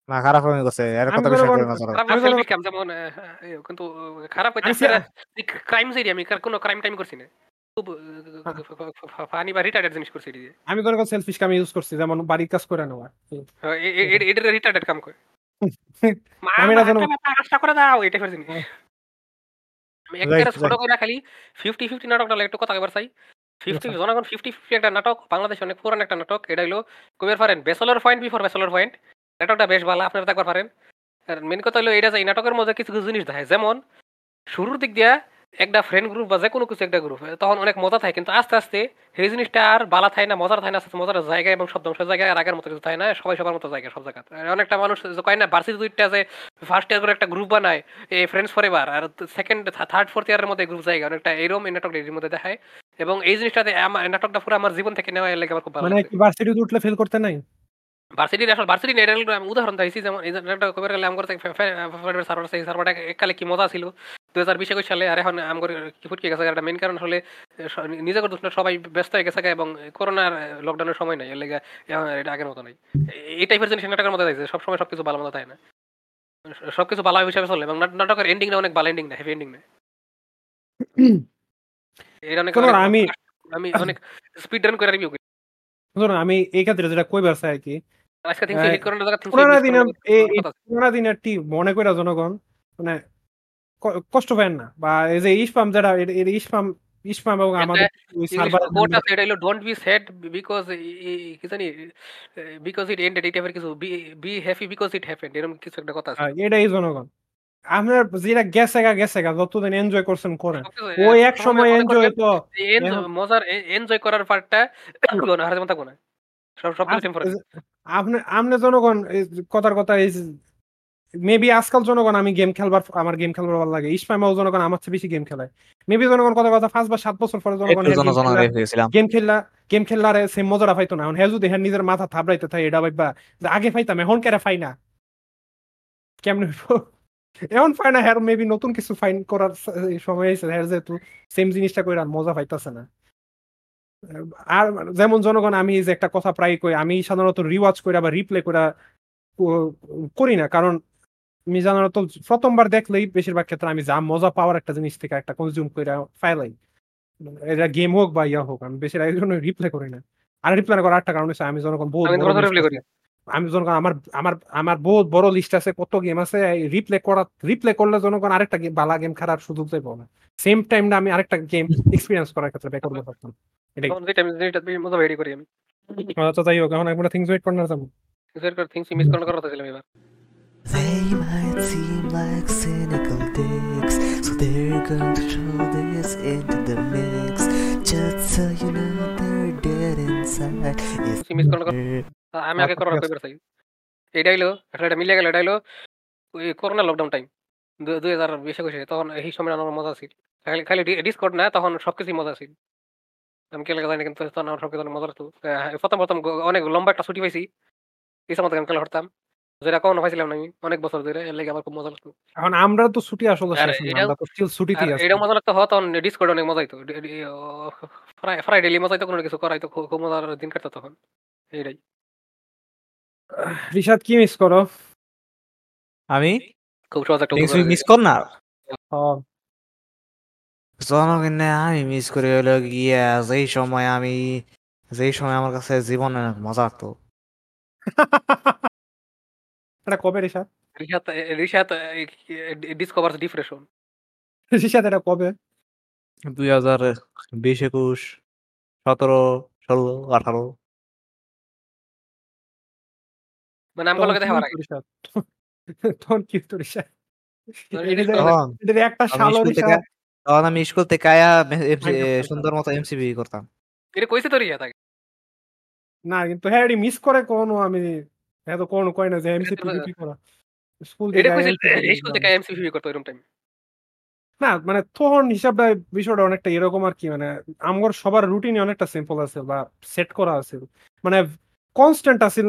না খারাপ হয়ে গেছে এর
আমি
কথা বিষয় না
খারাপ কাম যেমন কিন্তু খারাপ ক্রাইম সেরি আমি কোনো ক্রাইম টাইম করছি না। খুব ফানি বা রিটার্ডেড জিনিস করছি এটি
আমি জনগণ সেলফিশ আমি ইউজ করছি যেমন বাড়ির কাজ করে নেওয়া।
এটা রিটার্ডেড কাম করে।
আমি এটা যেন-
একটা কাজটা করে দাও এই টাইপের জিনিস।
হ্যাঁ।
আমি একটা ছোট. করে খালি ফিফটি ফিফটি নাটকটা একটু কথা এবার চাই। ফিফটি। জনগণ ফিফটি ফিফটি একটা নাটক বাংলাদেশে অনেক পুরান একটা নাটক এটা হলো কবির পারেন বেসলার পয়েন্ট বিফোর বেসলার পয়েন্ট নাটকটা বেশ ভালো আপনারা দেখবার পারেন। আর মেন কথা হলো এটা যে এই নাটকের মধ্যে কিছু কিছু জিনিস দেখায়। যেমন শুরুর দিক দিয়া একটা ফ্রেন্ড গ্রুপ বা যে কোনো কিছু একটা গ্রুপ তখন অনেক মজা থাকে। কিন্তু আস্তে আস্তে সেই জিনিসটা আর বালা থাকে না মজার থাকে না আস্তে মজার জায়গা এবং সব ধ্বংসের জায়গায় আর আগের মতো কিছু থাকে না সবাই সবার মতো জায়গা সব জায়গা অনেকটা মানুষ কয় না ভার্সিটি দুইটা যে ফার্স্ট ইয়ার করে একটা গ্রুপ বানায় এই ফ্রেন্ডস ফরএভার আর সেকেন্ড থার্ড ফোর্থ ইয়ারের মধ্যে গ্রুপ জায়গা অনেকটা এরকম এই নাটকটা এর মধ্যে দেখায়। এবং এই জিনিসটাতে আমার নাটকটা পুরো আমার জীবন থেকে নেওয়া লেগে আমার খুব ভালো
মানে ভার্সিটিতে উঠলে ফেল করতে নাই?
ভার্সিটির আসলে ভার্সিটি নেট আমি উদাহরণ দিয়েছি যেমন একটা কবে গেলে আমার সার্ভার সেই সার্ভারটা এককালে কি মজা ছিল? দু হাজার বিশ একুশ সালে আর এখন আমার কি ফুটকে গেছে একটা মেন কারণ হলে নিজে করে দোষ না, সবাই ব্যস্ত হয়ে গেছে এবং করোনার লকডাউনের সময় নাই এর লেগে এখন এটা আগের মতো নাই। এই টাইপের জিনিস নাটকের মধ্যে দিয়েছে সবসময় সবকিছু ভালো মতো থাকে না? সবকিছু ভালো হিসাবে চলে এবং নাট- নাটকের এন্ডিংটা অনেক ভালো এন্ডিং না হেভি এন্ডিং না এটা অনেক
আমি-
আমি অনেক স্পিড রান করে রিভিউ করি।
আমি এই ক্ষেত্রে যেটা কইবার চাই আর কি হ্যাঁ, পুরানা দিনের মনে কইরা জনগণ মানে কষ্ট পায় না। বা এই যে ইসপাম এর ইসপাম ইসপাম এবং আমাদের
এটা হলো ডোন্ট বি স্যাড বিকজ কি জানি বিকজ ইট এন্ডেড টাইপের কিছু be happy because it happened এরকম কিছু একটা কথা আছে।
এটাই জনগণ। আপনার যেটা গেছে গা গেছে গা যতদিন এনজয় করছেন করেন। ওই এক সময় এনজয় তো
মজার এনজয় করার পার্টটা হারে যেমন থাকব না। সব
আপনি আপনি জনগণ এই কথার কথা এই মেবি আজকাল জনগণ আমি গেম খেলবার আমার গেম খেলবার ভালো লাগে। ইসমাইমাও জনগণ আমার চেয়ে বেশি গেম খেলায় মেবি জনগণ কথা কথা পাঁচ বা সাত বছর পরে জনগণ গেম খেললা গেম খেললারে সে মজাটা পাইতো না। এখন হ্যাঁ যদি হ্যাঁ নিজের মাথা থাবড়াইতে থাকে এটা ভাইবা যে আগে পাইতাম এখন কেরা পাই না? কেমনে? এখন পাই না হ্যাঁ মেবি নতুন কিছু ফাইন করার সময় এসে হ্যাঁ যেহেতু সেম জিনিসটা করে আর মজা পাইতাছে না। আর যেমন জনগণ আমি যে একটা কথা প্রায় কই আমি সাধারণত রিওয়াচ করে বা রিপ্লে করে করি না। কারণ আমি সাধারণত প্রথমবার দেখলেই বেশিরভাগ ক্ষেত্রে আমি যা মজা পাওয়ার একটা জিনিস থেকে একটা কনজিউম করে ফাইলাই এটা গেম হোক বা ইয়া হোক আমি বেশিরভাগ এই জন্য রিপ্লে করি না। আর রিপ্লে করার একটা কারণ হচ্ছে আমি জনগণ বহুত
আমি
যখন আমার আমার আমার বহুত বড় লিস্ট আছে কত গেম আছে রিপ্লে করা রিপ্লে করলে জনগণ আরেকটা বালা গেম খেলার সুযোগ দেবো না। সেম টাইম না আমি আরেকটা গেম এক্সপিরিয়েন্স করার ক্ষেত্রে ব্যাক করব তখন। এটাই
তখন যেটা আমি যেটা বেশি মজা বেরি করি আমি।
আচ্ছা যাই হোক এখন আমরা থিংস ওয়েট কর্নার যাব
থিংস মিস করার কথা ছিলাম এবার।
They might seem like cynical dicks, so they're going to throw this into the mix. Just so you know they're dead inside.
আমি আগে করার কইবার চাই এটা মিলে গেল ওই করোনা লকডাউন টাইম দুই হাজার বিশ একুশে তখন এই সময় আমার মজা ছিল। খালি খালি ডিসকর্ড না তখন সবকিছুই মজা ছিল। আমি কেলে জানি কিন্তু তখন আমার মজা লাগতো। আহ, প্রথম প্রথম অনেক লম্বা একটা ছুটি পাইছি। এই সময় গেম খেলা হরতাম। যেটা কখনো পাইছিলাম না আমি অনেক বছর ধরে। এর লেগে আমার খুব মজা লাগতো।
এখন আমরা তো ছুটি আসলে
আর
শেষ হয়নি, আমরা তো স্টিল ছুটিতেই আছি।
এটাও মজা লাগতো হয় তখন ডিসকর্ড অনেক মজা হইতো। ফ্রাইডেলি মজা হইতো কোনো কিছু করা হইতো খুব খুব মজার দিন কাটতো তখন। এইটাই।
রিশাদ কি মিস করো?
আমি?
খুব সহজ একটা
মিস কর না।
হ্যাঁ,
জনগণে আমি মিস করে হলো গিয়া যেই সময় আমি যেই সময় আমার কাছে জীবনে মজা লাগতো
এটা কবে রিশাদ?
রিশাত রিশাত ডিসকভার ডিপ্রেশন
রিশাদ এটা কবে?
দুই হাজার বিশ একুশ সতেরো ষোলো আঠারো।
মানে আমগুলো
তখন
দেখা
রিশাদ? তখন কি হতো রিশাদ।
তখন
এটা
জিনিস
যে-
করা
তখন
এটা যে একটা সালো রিশাদ।
তখন আমি স্কুল থেকে আয়া সুন্দর মতো এমসিবি করতাম।
এটা কইছে তো রিয়া তাকে?
না কিন্তু হ্যাঁ এটি মিস করে কোনো আমি এত কোনো কয় না যে এমসি
এটা
করা। স্কুল থেকে
স্কুল থেকে এমসিভি করতো এরকম টাইম
না মানে তখন হিসাবে বিষয়টা অনেকটা এরকম আর কি মানে আমার সবার রুটিনে অনেকটা সিম্পল আছে বা সেট করা আছে। মানে কনস্ট্যান্ট আছে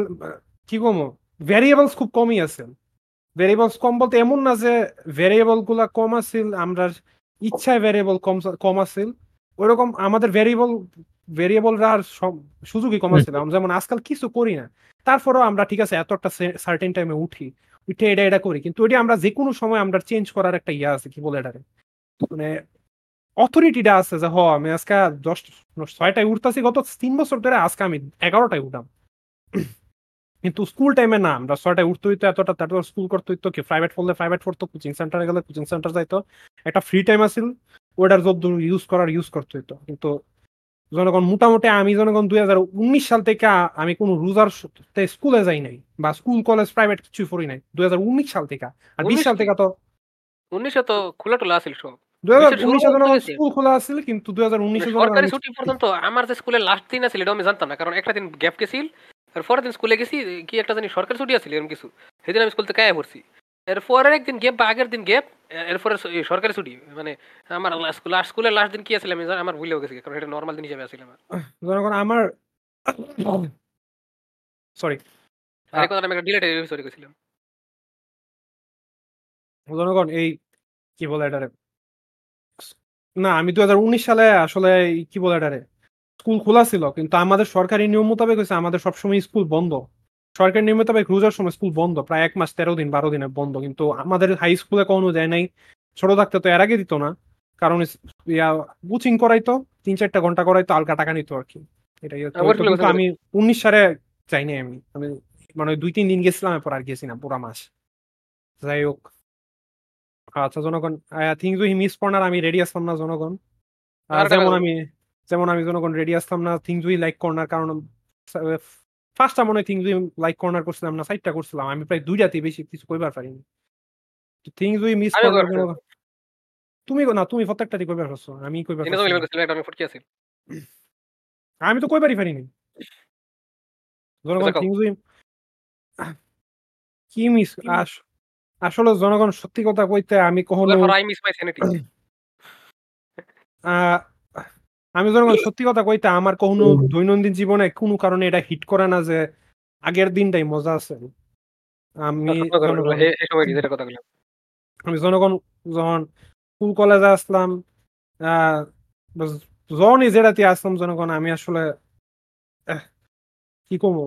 কি কম ভ্যারিয়েবলস খুব কমই আছে। ভ্যারিয়েবলস কম বলতে এমন না যে ভ্যারিয়েবলগুলা কম আছিল আমরা ইচ্ছায় ভ্যারিয়েবল কম কম আছিল। ওইরকম আমাদের ভ্যারিয়েবল ভ্যারিয়েবলরা আর সুযোগই কম আমরা যেমন আজকাল কিছু করি না তারপরেও আমরা ঠিক আছে এত একটা সার্টেন টাইমে উঠি উঠে এটা এটা করি। কিন্তু এটা আমরা যে কোনো সময় আমরা চেঞ্জ করার একটা ইয়ে আছে কি বলে এটাকে? মানে অথরিটিটা আছে যে হ আমি আজকে দশ ছয়টায় উঠতেছি গত তিন বছর ধরে আজকে আমি এগারোটায় উঠাম কিন্তু স্কুল টাইমে না আমরা ছয়টায় উঠতে হইতো এতটা তারপর স্কুল করতে হইতো কি প্রাইভেট পড়লে প্রাইভেট পড়তো কোচিং সেন্টারে গেলে কোচিং সেন্টার যাইতো। একটা ফ্রি টাইম আছিল ওটার যত ইউজ করার ইউজ করতে হইতো। কিন্তু জনগণ মোটামুটি আমি জনগণ দুই হাজার উনিশ সাল থেকে আমি কোনো রোজার স্কুলে যাই নাই বা স্কুল কলেজ প্রাইভেট কিছুই পড়ি নাই দুই হাজার উনিশ সাল থেকে। আর বিশ সাল থেকে তো
উনিশে তো খোলা টোলা আছিল সব।
স্কুল খোলা আছিল কিন্তু দুই হাজার উনিশে
মানে সরকারি ছুটি পর্যন্ত আমার যে স্কুলের লাস্ট দিন আছিল এটা আমি জানতাম না কারণ একটা দিন গ্যাপ গেছিল আর পরের দিন স্কুলে গেছি কি একটা জানি সরকারি ছুটি আছিল এরকম কিছু। সেদিন আমি স্কুল থেকে গায়ে পড়ছি এর পরের একদিন গ্যাপ বা আগের দিন গ্যাপ এরপরে সরকারি ছুটি মানে আমার স্কুল স্কুলের লাস্ট দিন কি আছিল আমি জানি- আমার ভুলেও গেছি কারণ এটা নর্মাল দিন হিসেবে আছিল আমার।
আমার সরি
আর কথাটা আমি একটা ডিলেট সরি করেছিলাম
জনগণ এই কি বলে এটারে? না আমি দু হাজার উনিশ সালে আসলে কি বলে এটারে? স্কুল খোলা ছিল কিন্তু আমাদের সরকারি নিয়ম মোতাবেক হয়েছে আমাদের সবসময় স্কুল বন্ধ। সরকারি নিয়ম মোতাবেক রোজার সময় স্কুল বন্ধ প্রায় এক মাস তেরো দিন বারো দিনে বন্ধ। কিন্তু আমাদের হাই স্কুলে কখনো যায় নাই। ছোট থাকতে তো এর আগে দিত না কারণ ইয়া কোচিং করাইতো তিন চারটা ঘণ্টা করাইতো আলকা টাকা নিত আর কি। এটাই আমি উনিশ সালে চাইনি আমি। আমি মানে দুই তিন দিন গেছিলাম এরপর আর গেছি না পুরা মাস। যাই হোক। আচ্ছা জনগণ থিংস উই মিস কর্নার আমি রেডি আসলাম না জনগণ।
আর
যেমন আমি যেমন আমি জনগণ রেডি আসতাম না থিংস উই লাইক কর্নার কারণ ফার্স্টটা মনে হয় থিংস উই লাইক কর্নার করছিলাম না সাইডটা করছিলাম। আমি প্রায় দুইটাতে বেশি কিছু কইবার পারিনি। থিংস উই মিস তুমি না তুমি প্রত্যেকটাতে কইবার পারছ আমি কইবার
আমি ফুটকি আছিল
আমি তো কইবারই পারিনি। জনগণ
আচ্ছা।
থিংস উই কি মিস আসলে জনগণ সত্যি কথা কইতে আমি কখনো
I miss my sanity
ah, আমি জনগণ সত্যি কথা কইতে আমার কোনো দৈনন্দিন জীবনে কোনো কারণে এটা হিট করে না যে আগের দিনটাই মজা আছে। আমি
বললাম?
আমি জনগণ যখন স্কুল কলেজে আসলাম যখনই যেটাতে আসলাম জনগণ আমি আসলে কি কমো?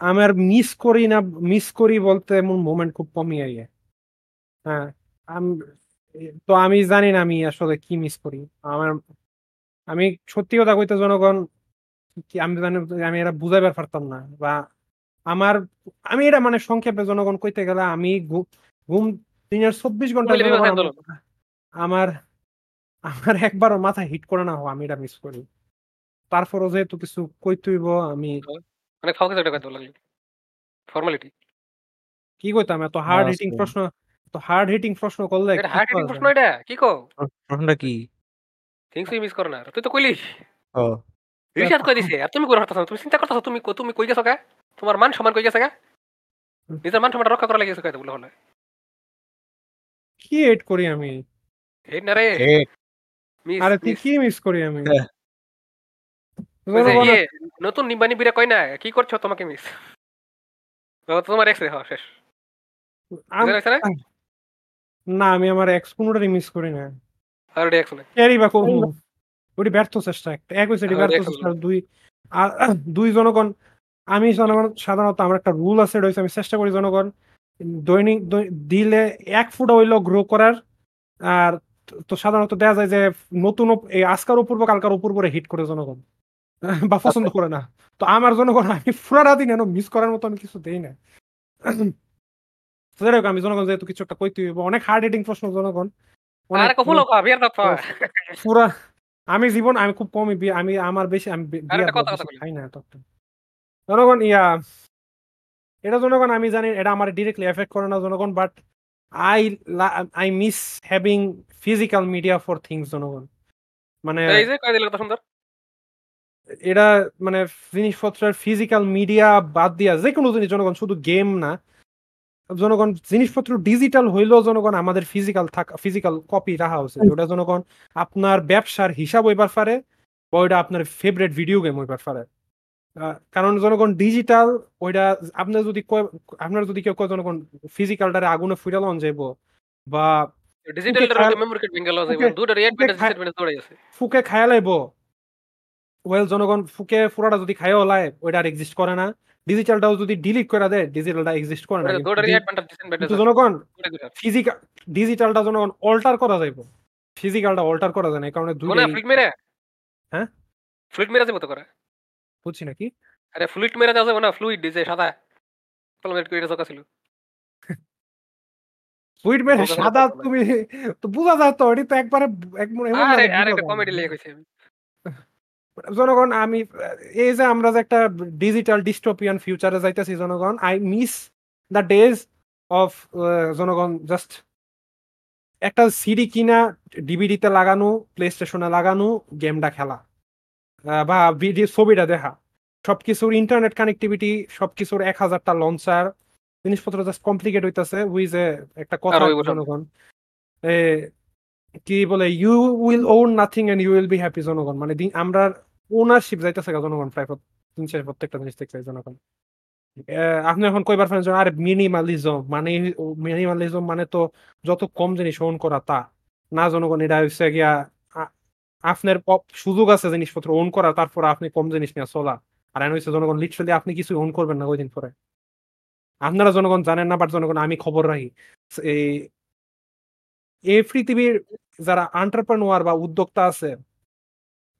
আমার মিস করি না মিস করি বলতে এমন মোমেন্ট খুব কমই আইয়ে। হ্যাঁ তো আমি জানি না আমি আসলে কি মিস করি। আমার আমি সত্যি কথা কইতে জনগণ কি আমি জানি আমি এটা বুঝাইবার পারতাম না বা আমার আমি এটা মানে সংক্ষেপে জনগণ কইতে গেলে আমি ঘুম দিনের চব্বিশ
ঘণ্টা
আমার- আমার একবারও মাথা হিট করে না হওয়া আমি এটা মিস করি। তারপরও যেহেতু কিছু কইতেইব আমি
অনেক ফাউকে একটা কথা লাগল ফর্মালিটি
কি কইতাম? এত হার্ড
আচ্ছা।
হিটিং প্রশ্ন তো হার্ড হিটিং প্রশ্ন করলে কি
হার্ড
করা
প্রশ্ন এটা? কি কও?
প্রশ্নটা কি?
থিংস মিস করো না। তুই তো কইলি
ও।
রিশাদ কই দিছে? আর তুমি কই রাখতাছ তুমি চিন্তা করতাছ তুমি কই- তুমি কই গেছো কা? তোমার মান সম্মান কই গেছে কা? নিজের মান সম্মান রক্ষা করা লাগিয়েছে কই বলে হলে?
কি এড করি আমি?
এই না রে।
আরে তুই কি মিস করি আমি?
হ্যাঁ।
নতুন নিম্বানি বিরা কই না? কি করছ? তোমাকে মিস তোমার এক্স রে হ্যাঁ শেষ? না?
আমি আমার এক্স কোনোটারই মিস করি না।
আর ওটা
এরই বা করব ওটি ব্যর্থ চেষ্টা একটা। এক হয়েছে ব্যর্থ চেষ্টা দুই আর দুই জনগণ আমি জনগণ সাধারণত আমার একটা রুল আছে রয়েছে আমি চেষ্টা করি জনগণ দৈনিক দিলে এক ফুট হইলেও গ্রো করার। আর তো সাধারণত দেখা যায় যে নতুন ওপ- এই আজকার অপূর্ব কালকার অপূর্বরে হিট করে জনগণ। বা পছন্দ করে না। তো আমার জনগণ আমি পুরা দিন মিস করার মতো আমি কিছু দেই না। যাই হোক, আমি জনগণ যেহেতু কিছু একটা কইতে অনেক হার্ড হিটিং প্রশ্ন জনগণ।
কথা
পুরা আমি জীবন আমি খুব কমই আমি আমার বেশি আমি। খাই না জনগণ ইয়া এটা জনগণ আমি জানি এটা আমার ডিরেক্টলি এফেক্ট করে না জনগণ but I I miss having physical media for things জনগণ। মানে এটা মানে জিনিসপত্রের ফিজিক্যাল মিডিয়া বাদ দিয়া যে কোনো জিনিস জনগণ শুধু গেম না। জনগণ জিনিসপত্র ডিজিটাল হইলেও জনগণ আমাদের ফিজিক্যাল থাকা ফিজিক্যাল কপি রাখা উচিত ওটা জনগণ আপনার ব্যবসার হিসাব হইবার পারে বা ওইটা আপনার ফেভারিট ভিডিও গেম হইবার পারে। কারণ জনগণ ডিজিটাল ওইটা আপনার যদি আপনার যদি কেউ কয় জনগণ ফিজিক্যালটারে আগুনে ফুইরা লন যাইব। বা ফুকে খায়া লাইব। ওয়েল জনগণ ফুকে ফুরাটা যদি খায়ও লাই ওইটা আর এক্সিস্ট করে না। ডিজিটালটাও যদি ডিলিট করে দেয় ডিজিটালটা এক্সিস্ট করে না কিন্তু জনগণ ফিজিক্যাল ডিজিটালটা জনগণ অল্টার করা যাইব ফিজিক্যালটা অল্টার করা যায় না এই কারণে দুইটাই
ফ্লুইড মেরে?
হ্যাঁ?
ফ্লুইড মেরে যাবে তো করে।
বুঝছি নাকি
আরে ফ্লুইড মেরে যাবে না ফ্লুইড যে সাদা কলমের কইরা চকা ছিল।
সুইট মেরে সাদা তুমি তো বোঝা যায় তো এটি তো একবারে এক- এমন
আরে আরে কমেডি। লিখে কইছি আমি
জনগণ আমি এই যে আমরা যে একটা ডিজিটাল ডিস্টোপিয়ান ফিউচারে যাইতেছি জনগণ I miss the days of জনগণ জাস্ট একটা সিডি কিনা ডিভিডিতে লাগানো প্লে স্টেশনে লাগানো গেমটা খেলা বা ভিডিও ছবিটা দেখা। সবকিছুর ইন্টারনেট কানেক্টিভিটি সবকিছুর এক হাজারটা লঞ্চার জিনিসপত্র জাস্ট কমপ্লিকেট হইতেছে উইজ এ একটা কথা। জনগণ। কি বলে you will own nothing and you will be happy জনগণ। মানে আমরা ওনারশিপ যাইতেছে জনগণ, প্রায় প্রত- প্রত্যেকটা জিনিস দেখতে জনগণ। আপনি এখন কইবার যে, আরে মিনিমালিজম মানে মিনিমালিজম মানে তো যত কম জিনিস ওন করা তা। না জনগণ, এটা হচ্ছে গিয়া আপনার সুযোগ আছে জিনিসপত্র ওন করা, তারপর আপনি কম জিনিস নিয়ে চলা। আর এনে হচ্ছে জনগণ লিটারালি আপনি কিছু ওন করবেন না ওই দিন পরে। আপনারা জনগণ জানেন না বাট জনগণ, আমি খবর রাখি। এই পৃথিবীর যারা আন্টারপ্রেনোয়ার বা উদ্যোক্তা আছে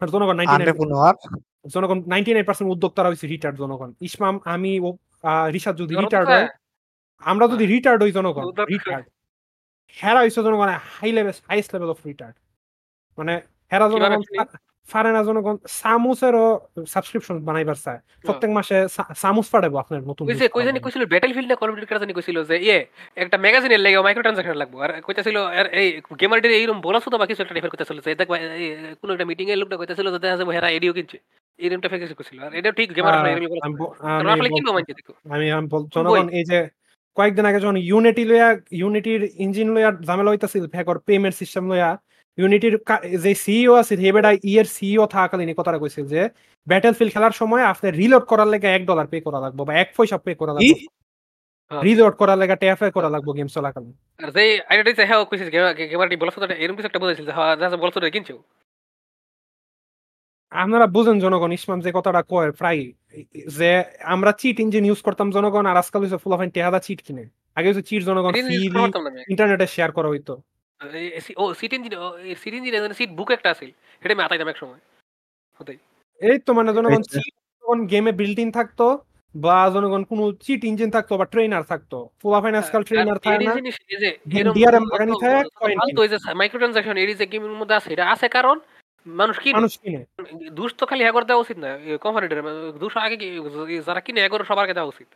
আর জনগণ জনগণ নাইনটি নাইন পার্সেন্ট উদ্যোক্তারা হয়েছে রিটার্ড জনগণ। ইসমাম আমি ও রিসাদ যদি রিটার্ড হয় আমরা যদি রিটার্ড হই জনগণ রিটার্ড হেরা হয়েছে জনগণ high level highest level of retard মানে হেরা জনগণ? পারে না জনগণ সামুসেরও সাবস্ক্রিপশন বানাইবার চায়। প্রত্যেক মাসে সামুস পাঠাবো আপনার নতুন
যে কই জানি কইছিল ব্যাটেল ফিল্ড না কল অফ ডিউটি জানি কইছিল যে ইয়ে একটা ম্যাগাজিনের লেগে মাইক্রো ট্রানজাকশন লাগবো। আর কইতাছিল আর এই গেমারদের এইরকম বলাছো তো বা কিছু একটা ডিফার কইতাছিল যে দেখ কোন একটা মিটিং এর লোকটা কইতাছিল যে দেখা যাবে হেরা এডিও কিনছে। এরকমটা ফেক কইছিল। আর এটা ঠিক গেমার
আমি আমি আমি জনগণ এই যে কয়েকদিন আগে যখন ইউনিটি লইয়া ইউনিটির ইঞ্জিন লইয়া ঝামেলা হইতাছিল ফেকর পেমেন্ট সিস্টেম লইয়া ইউনিটির যে সিইও আছে হে বেটা ইয়ের সিইও থাকাকালীন এই কথাটা কইছিল যে ব্যাটেল ফিল্ড খেলার সময় আপনি রিলোড করার লেগে এক ডলার পে করা লাগবে বা এক পয়সা পে করা লাগবে।
হ্যাঁ।
রিলোড করার লেগে ট্যাফে করা লাগবে গেম চলাকালীন।
আর যে আইডিয়া দিছে হ্যাঁ কইছিস গেমারটি বলাছো তো এরকম কিছু একটা বলেছিল যে হ্যাঁ দেখা বলছো তো কিনছো।
আপনারা বুঝেন জনগণ ইসমাম যে কথাটা কয় প্রায় যে আমরা চিট ইঞ্জিন ইউজ করতাম জনগণ আর আজকাল হচ্ছে ফুলাফাইন টেহাদা চিট কিনে। আগে হচ্ছে চিট জনগণ ইন্টারনেটে শেয়ার করা হইতো।
এই- এই সি- ও seat engine seat engine seat book একটা আছে এটা আমি আতাইতাম এক সময় হতেই
এই তো মানে জনগণ
আচ্ছা।
যখন গেমে বিল্ট ইন থাকতো বা জনগণ কোন চিট ইঞ্জিন থাকতো বা ট্রেনার থাকতো আজকাল ট্রেনার
আর
থাকে না।
জিনিস এই যে এরম যত-
লাগানি থাকে,
যত ফালতু এই যে মাইক্রো ট্রানজাকশন এই যে গেমের মধ্যে আছে এটা আছে কারণ মানুষ কি
মানুষ কিনে।
দুষ তো খালি হ্যাঁ দেওয়া উচিত না কোম্পানিটার দুষ আগে কি যারা কিনে হ্যাঁ করে সবার আগে দেওয়া উচিত।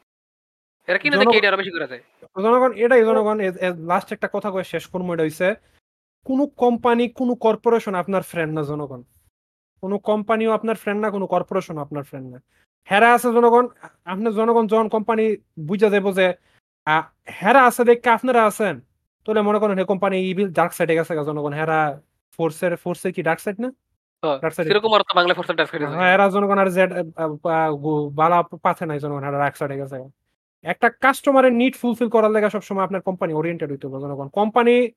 এরা কিনে দেখে এটা আরও বেশি করা যায়
জনগণ এটাই জনগণ লাস্ট একটা কথা কয়ে শেষ করব এটা হইছে কোনো কোম্পানি কোনো কর্পোরেশন আপনার ফ্রেন্ড না জনগণ। কোনো কোম্পানিও আপনার ফ্রেন্ড না কোনো কর্পোরেশন আপনার ফ্রেন্ড না। হেরা আছে জনগণ আপনার জনগণ যখন কোম্পানি বুঝা যাব যে হেরা আছে দেখে আপনারা আছেন তাহলে মনে করেন কোম্পানি ইভিল ডার্ক সাইডে গেছে জনগণ। হেরা ফোর্সের ফোর্সের কি ডার্ক সাইড না?
সেরকম আর বাংলা ফোর্সের ডাস করে
হ্যাঁ এরা জনগণ আর জেড বালা পাথে নাই জনগণ এরা এক সাইডে গেছে একটা কাস্টমারের নিড ফুলফিল করার লেগে সবসময় আপনার কোম্পানি ওরিয়েন্টেড হইতে হবে জনগণ। কোম্পানি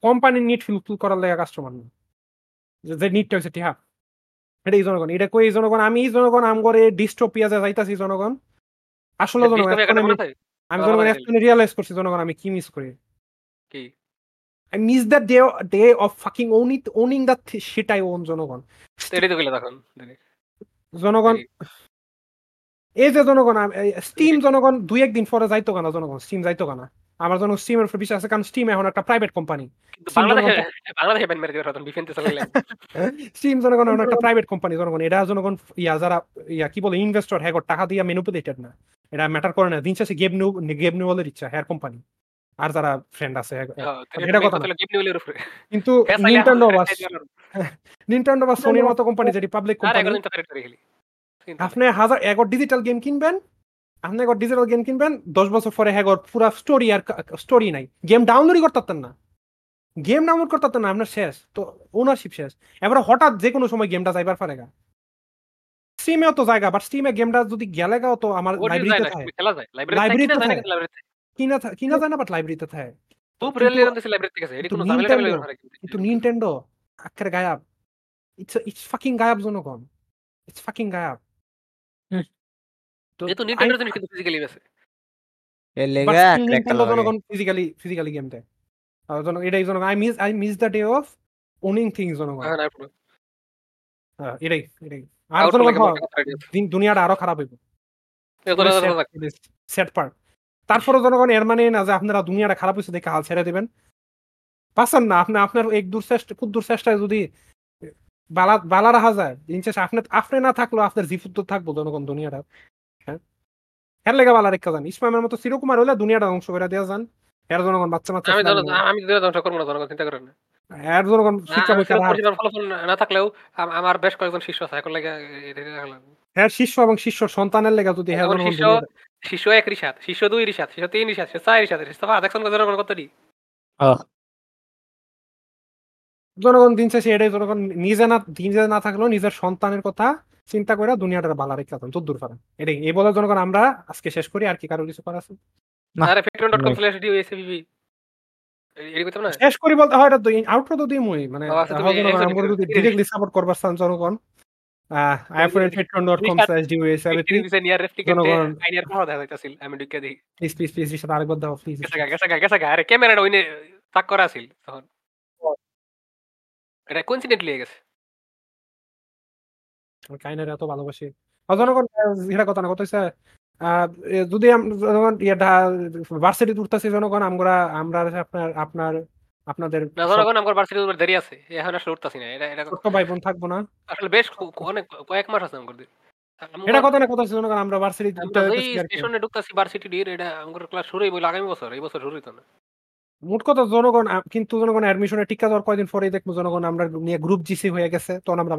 কোম্পানির নিড ফুলফিল করার লেগে কাস্টমার না। যে- নিডটা হচ্ছে টিহা। এটাই জনগণ। এটা কই জনগণ? আমি জনগণ আম করে ডিস্টোপিয়া যে যাইতাছি জনগণ আসলে জনগণ আমি জনগণ এখন রিয়েলাইজ করছি জনগণ আমি কি মিস করি?
কি?
I miss the day day of fucking owning owning the shit I own জনগণ। জনগণ
এই-
যে জনগণ স্টিম জনগণ দুই একদিন পরে যাইতো কেনা জনগণ? স্টিম যাইতো কেনা? আমার জন্য স্টিমের উপর বিশ্বাস আছে কারণ স্টিম এখন একটা প্রাইভেট কোম্পানি স্টিম জনগণ এখন একটা প্রাইভেট কোম্পানি জনগণ। এটা জনগণ ইয়া যারা ইয়া কি বলে ইনভেস্টর হ্যাঁ টাকা দিয়ে না। এটা ম্যাটার করে না। দিন শেষে গেম নিউ গেম নিউলের ইচ্ছা হ্যার কোম্পানি আর যারা ফ্রেন্ড আছে হ্যাঁ, এটা কথা কিন্তু
হ্যাঁ,
নিনটেন্ডো বা নিনটেন্ডো বা সোনির মতো কোম্পানি যেটি পাবলিক কোম্পানি আপনি হাজার এগর ডিজিটাল গেম কিনবেন আপনি এগর ডিজিটাল গেম কিনবেন দশ বছর পরে হ্যাগর পুরা স্টোরি আর স্টোরি নাই। গেম ডাউনলোডই করতে না। গেম ডাউনলোড করতে না আপনার শেষ। তো ওনারশিপ শেষ। এবারে হঠাৎ যে কোনো সময় গেমটা যাইবার পারে গা। স্টিমেও তো জায়গা বাট স্টিমে গেমটা যদি গেলে গাও তো আমার লাইব্রেরিতে থাকে।
খেলা যায়। কিনা
তো
যায় না
থাকে। কিনা কিনা যায় না বাট লাইব্রেরিতে থাকে।
খুব লাইব্রেরি থেকে আছে এটি কোনো ঝামেলা
কিন্তু নিনটেন্ডো গায়াব। ইটস ইটস ফাকিং গায়াব জনগণ ইটস ফাকিং গায়াব। তো
যেহেতু নিনটেন্ডোর জিনিস কিন্তু ফিজিক্যালি আছে
এর লেগা
still
crack
Nintendo
লাগে।
জনগণ দেয়। আর এটাই।
হ্যাঁ
হ্যাঁ, এটাই এটাই। আর হ্যাঁ, দুনিয়াটা আরও খারাপ হইব। Set part. তারপরে জনগণ এর মানে না যে আপনারা দুনিয়াটা খারাপ হয়েছে দেখে হাল ছেড়ে দেবেন পাচ্ছেন না আপনি আপনার এক দূর চেষ্টা খুব দূর চেষ্টায় যদি বালা বালা রাখা যায় দিন শেষে আপনি আপনি না থাকলেও আপনার জিফুত তো থাকব জনগণ দুনিয়াটা এর লেগে বালা রেখা যান ইসমামের মতো চিরকুমার হলে দুনিয়াটা ধ্বংস করে দেওয়া যান এর জনগণ বাচ্চা বাচ্চা
আমি আমি দুনিয়া ধ্বংস করব না জনগণ চিন্তা করেন না।
এর জনগণ শিক্ষা
ফলাফল না থাকলেও আমার বেশ কয়েকজন শিষ্য আছে এখন লাগে।
এর শিষ্য এবং শিষ্যর সন্তানের লেগে যদি হ্যাঁ
শিষ্য শিষ্য এক রিসাত শিষ্য দুই রিসাত শিষ্য তিন রিসাত শিষ্য চার রিসাত শিষ্য পাঁচ। একজন জনগণ কত দি
জনগণ দিন শেষে এটাই জনগণ নিজে না নিজে না থাকলেও নিজের সন্তানের কথা চিন্তা করে দুনিয়াটার বালা রেখা যান তোর দূর পারেন এটাই এই বলে জনগণ আমরা আজকে শেষ করি আর কি কারও কিছু করার আছে শেষ করি বলতে হয় এটা আউটরো তো দিমই মানে
আচ্ছা,
আমরা যদি ডিরেক্টলি সাপোর্ট করবার চান জনগণ
ক্যামেরাটা ওইনে তাক করা আছিল তখন এটা কোইন্সিডেন্টলি গেছে
কাইনারে এত ভালোবাসি। জনগণ এটা কথা না কথা হচ্ছে যদি আম- জনগণ ইয়েটা ভার্সিটি উঠতেছি জনগণ আমরা আমরা আপনার আপনার আপনাদের
জনগণ আমার ভার্সিটি উপর দেরি আছে এখন আসলে উঠতাছি না এটা এটা
ছোট্ট ভাই বোন থাকব না?
আসলে বেশ কো- কো- অনেক কয়েক মাস আছে
এটা কথা না কথা আমরা ভার্সিটি
আমরা যেই স্টেশনে ঢুকতাছি ভার্সিটি ডির এটা আমার ক্লাস শুরুই বলে আগামী বছর এই বছর শুরুই তো না।
মোট কথা জনগণ কিন্তু জনগণ অ্যাডমিশনে টিকা দেওয়ার কয়দিন পরেই দেখব জনগণ আমরা নিয়ে গ্রুপ জিসি হয়ে গেছে তখন আমরা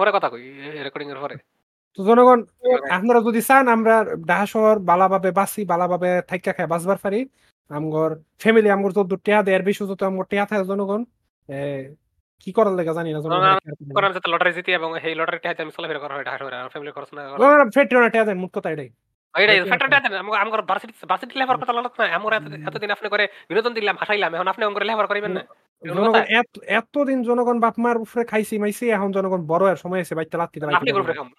পরে কথা কই রেকর্ডিং এর পরে।
তো জনগণ আপনারা যদি চান আমরা ঢাকা শহর বালাভাবে বাসি বালাভাবে থাইকা খাই বাঁচবার পারি আমগর ফ্যামিলি আমগর তো টিয়া দেয় এর বেশি তো আমগর টিয়া থাকে জনগণ কি করার লেগে জানি না জনগণ
লটারি জিতি এবং এই লটারিটা হাতে আমি চলাফেরা করা হয় ঢাকা শহরে ফ্যামিলি খরচ না
ফেট্রিও না টিয়া দেন মুখ কথা এটাই
ফ্যাক্টরটা হাতে আমার আমার ভার্সিটি ভার্সিটি লেবার কথা লাগত না। আমরা এত- এতদিন আপনি করে বিনোদন দিলাম হাসাইলাম এখন আপনি অঙ্গরে লেবার করিবেন না?
এতদিন জনগণ বাপ মার উপরে খাইছি মাইছি এখন জনগণ বড় এর সময় এসে বাইতে লাত্তি
খাম।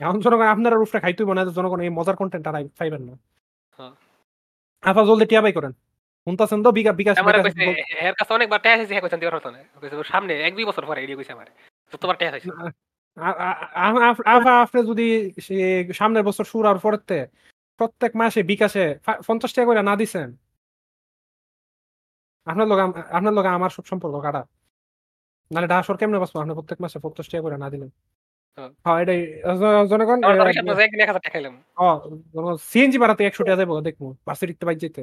এখন জনগণ আপনারা উপরে খাইতেই মনে হয় জনগণ এই মজার কন্টেন্ট আর পাইবেন না।
হ্যাঁ।
আপা জলদি টিয়া বাই করেন। শুনতাছেন তো? বিকাশ বিকাশ
আমার কইছে এর কাছে অনেকবার আছে হ্যাঁ কইছেন দিওর হতো না। কইছে সামনে এক দুই বছর পরে এডি কইছে আমার। যতবার আছে
আ- আ- আফা আপনি যদি সামনের বছর শুরু আর পরেতে প্রত্যেক মাসে বিকাশে পঞ্চাশ টাকা করে না দিছেন? আপনার লোক আপনার লোক আমার সব সম্পর্ক কাটা। নাহলে ডাসর কেমনে বাঁচবো? আপনি প্রত্যেক মাসে পঞ্চাশ টাকা করে না দিলেন।
হ্যাঁ।
জনগণ সিএনজি ভাড়াতে একশো টাকা যাব দেখব বাসে ভার্সিটিতে বাইক যেতে।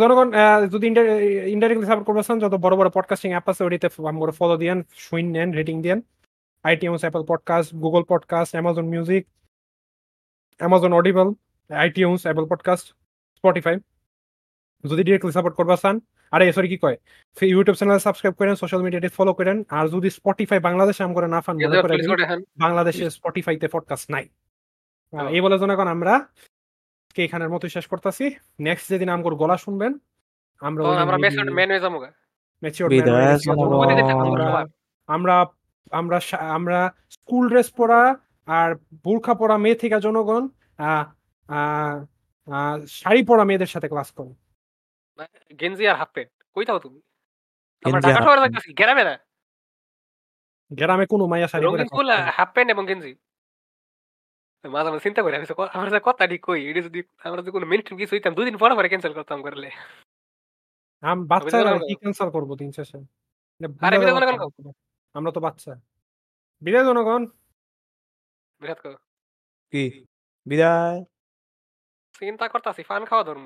জনগণ আহ, যদি ইনডাইরেক্টলি সাপোর্ট করবে চান, যত বড় বড় পডকাস্টিং অ্যাপ আছে ওটিতে আমরা ফলো দিয়েন শুইন নেন রেটিং দিয়েন। ITunes Apple podcast Google podcast Amazon music Amazon audible iTunes Apple podcast Spotify যদি ডিরেক্টলি সাপোর্ট করবা চান আরে সরি কি কয়? ইউটিউব চ্যানেল সাবস্ক্রাইব করেন সোশ্যাল মিডিয়াতে ফলো করেন আর যদি স্পটিফাই বাংলাদেশে আম করে না ফান বাংলাদেশে স্পটিফাইতে পডকাস্ট নাই। এই বলে জনগণ আমরা কে এখানের মতো শেষ করতেছি নেক্সট যেদিন আমগোর গলা শুনবেন আমরা
আমরা মেন হয়ে যাব গা।
ম্যাচিওর
বিদায় জনগণ।
উপরে দিতে থাকব
আমরা আমরা আমরা স্কুল ড্রেস পরা আর বোরখা পরা মেয়ে থেকে জনগণ শাড়ি পরা মেয়েদের সাথে ক্লাস করো
গেঞ্জি আর হাফ প্যান্ট কই থাকো তুমি আমরা ঢাকা শহরে
pant।
গ্রামে না
গ্রামে কোনো মাইয়া শাড়ি পরে।
হাফ প্যান্ট এবং গেঞ্জি মাঝে মাঝে চিন্তা করে আমি তো ক- আমরা যে কথা ঠিক কই এটা যদি আমরা যদি কোনো মেন কিছু হইতাম দুদিন পরে পরে ক্যান্সেল করতাম করলে
আম বাচ্চারা। কি ক্যান্সেল করব দিন শেষে এটা
আরে।
আমরা তো বাচ্চা বিদায় জনগণ
বিরাট
কি বিদায়
চিন্তা করতাছি ফান খাওয়া ধর্ম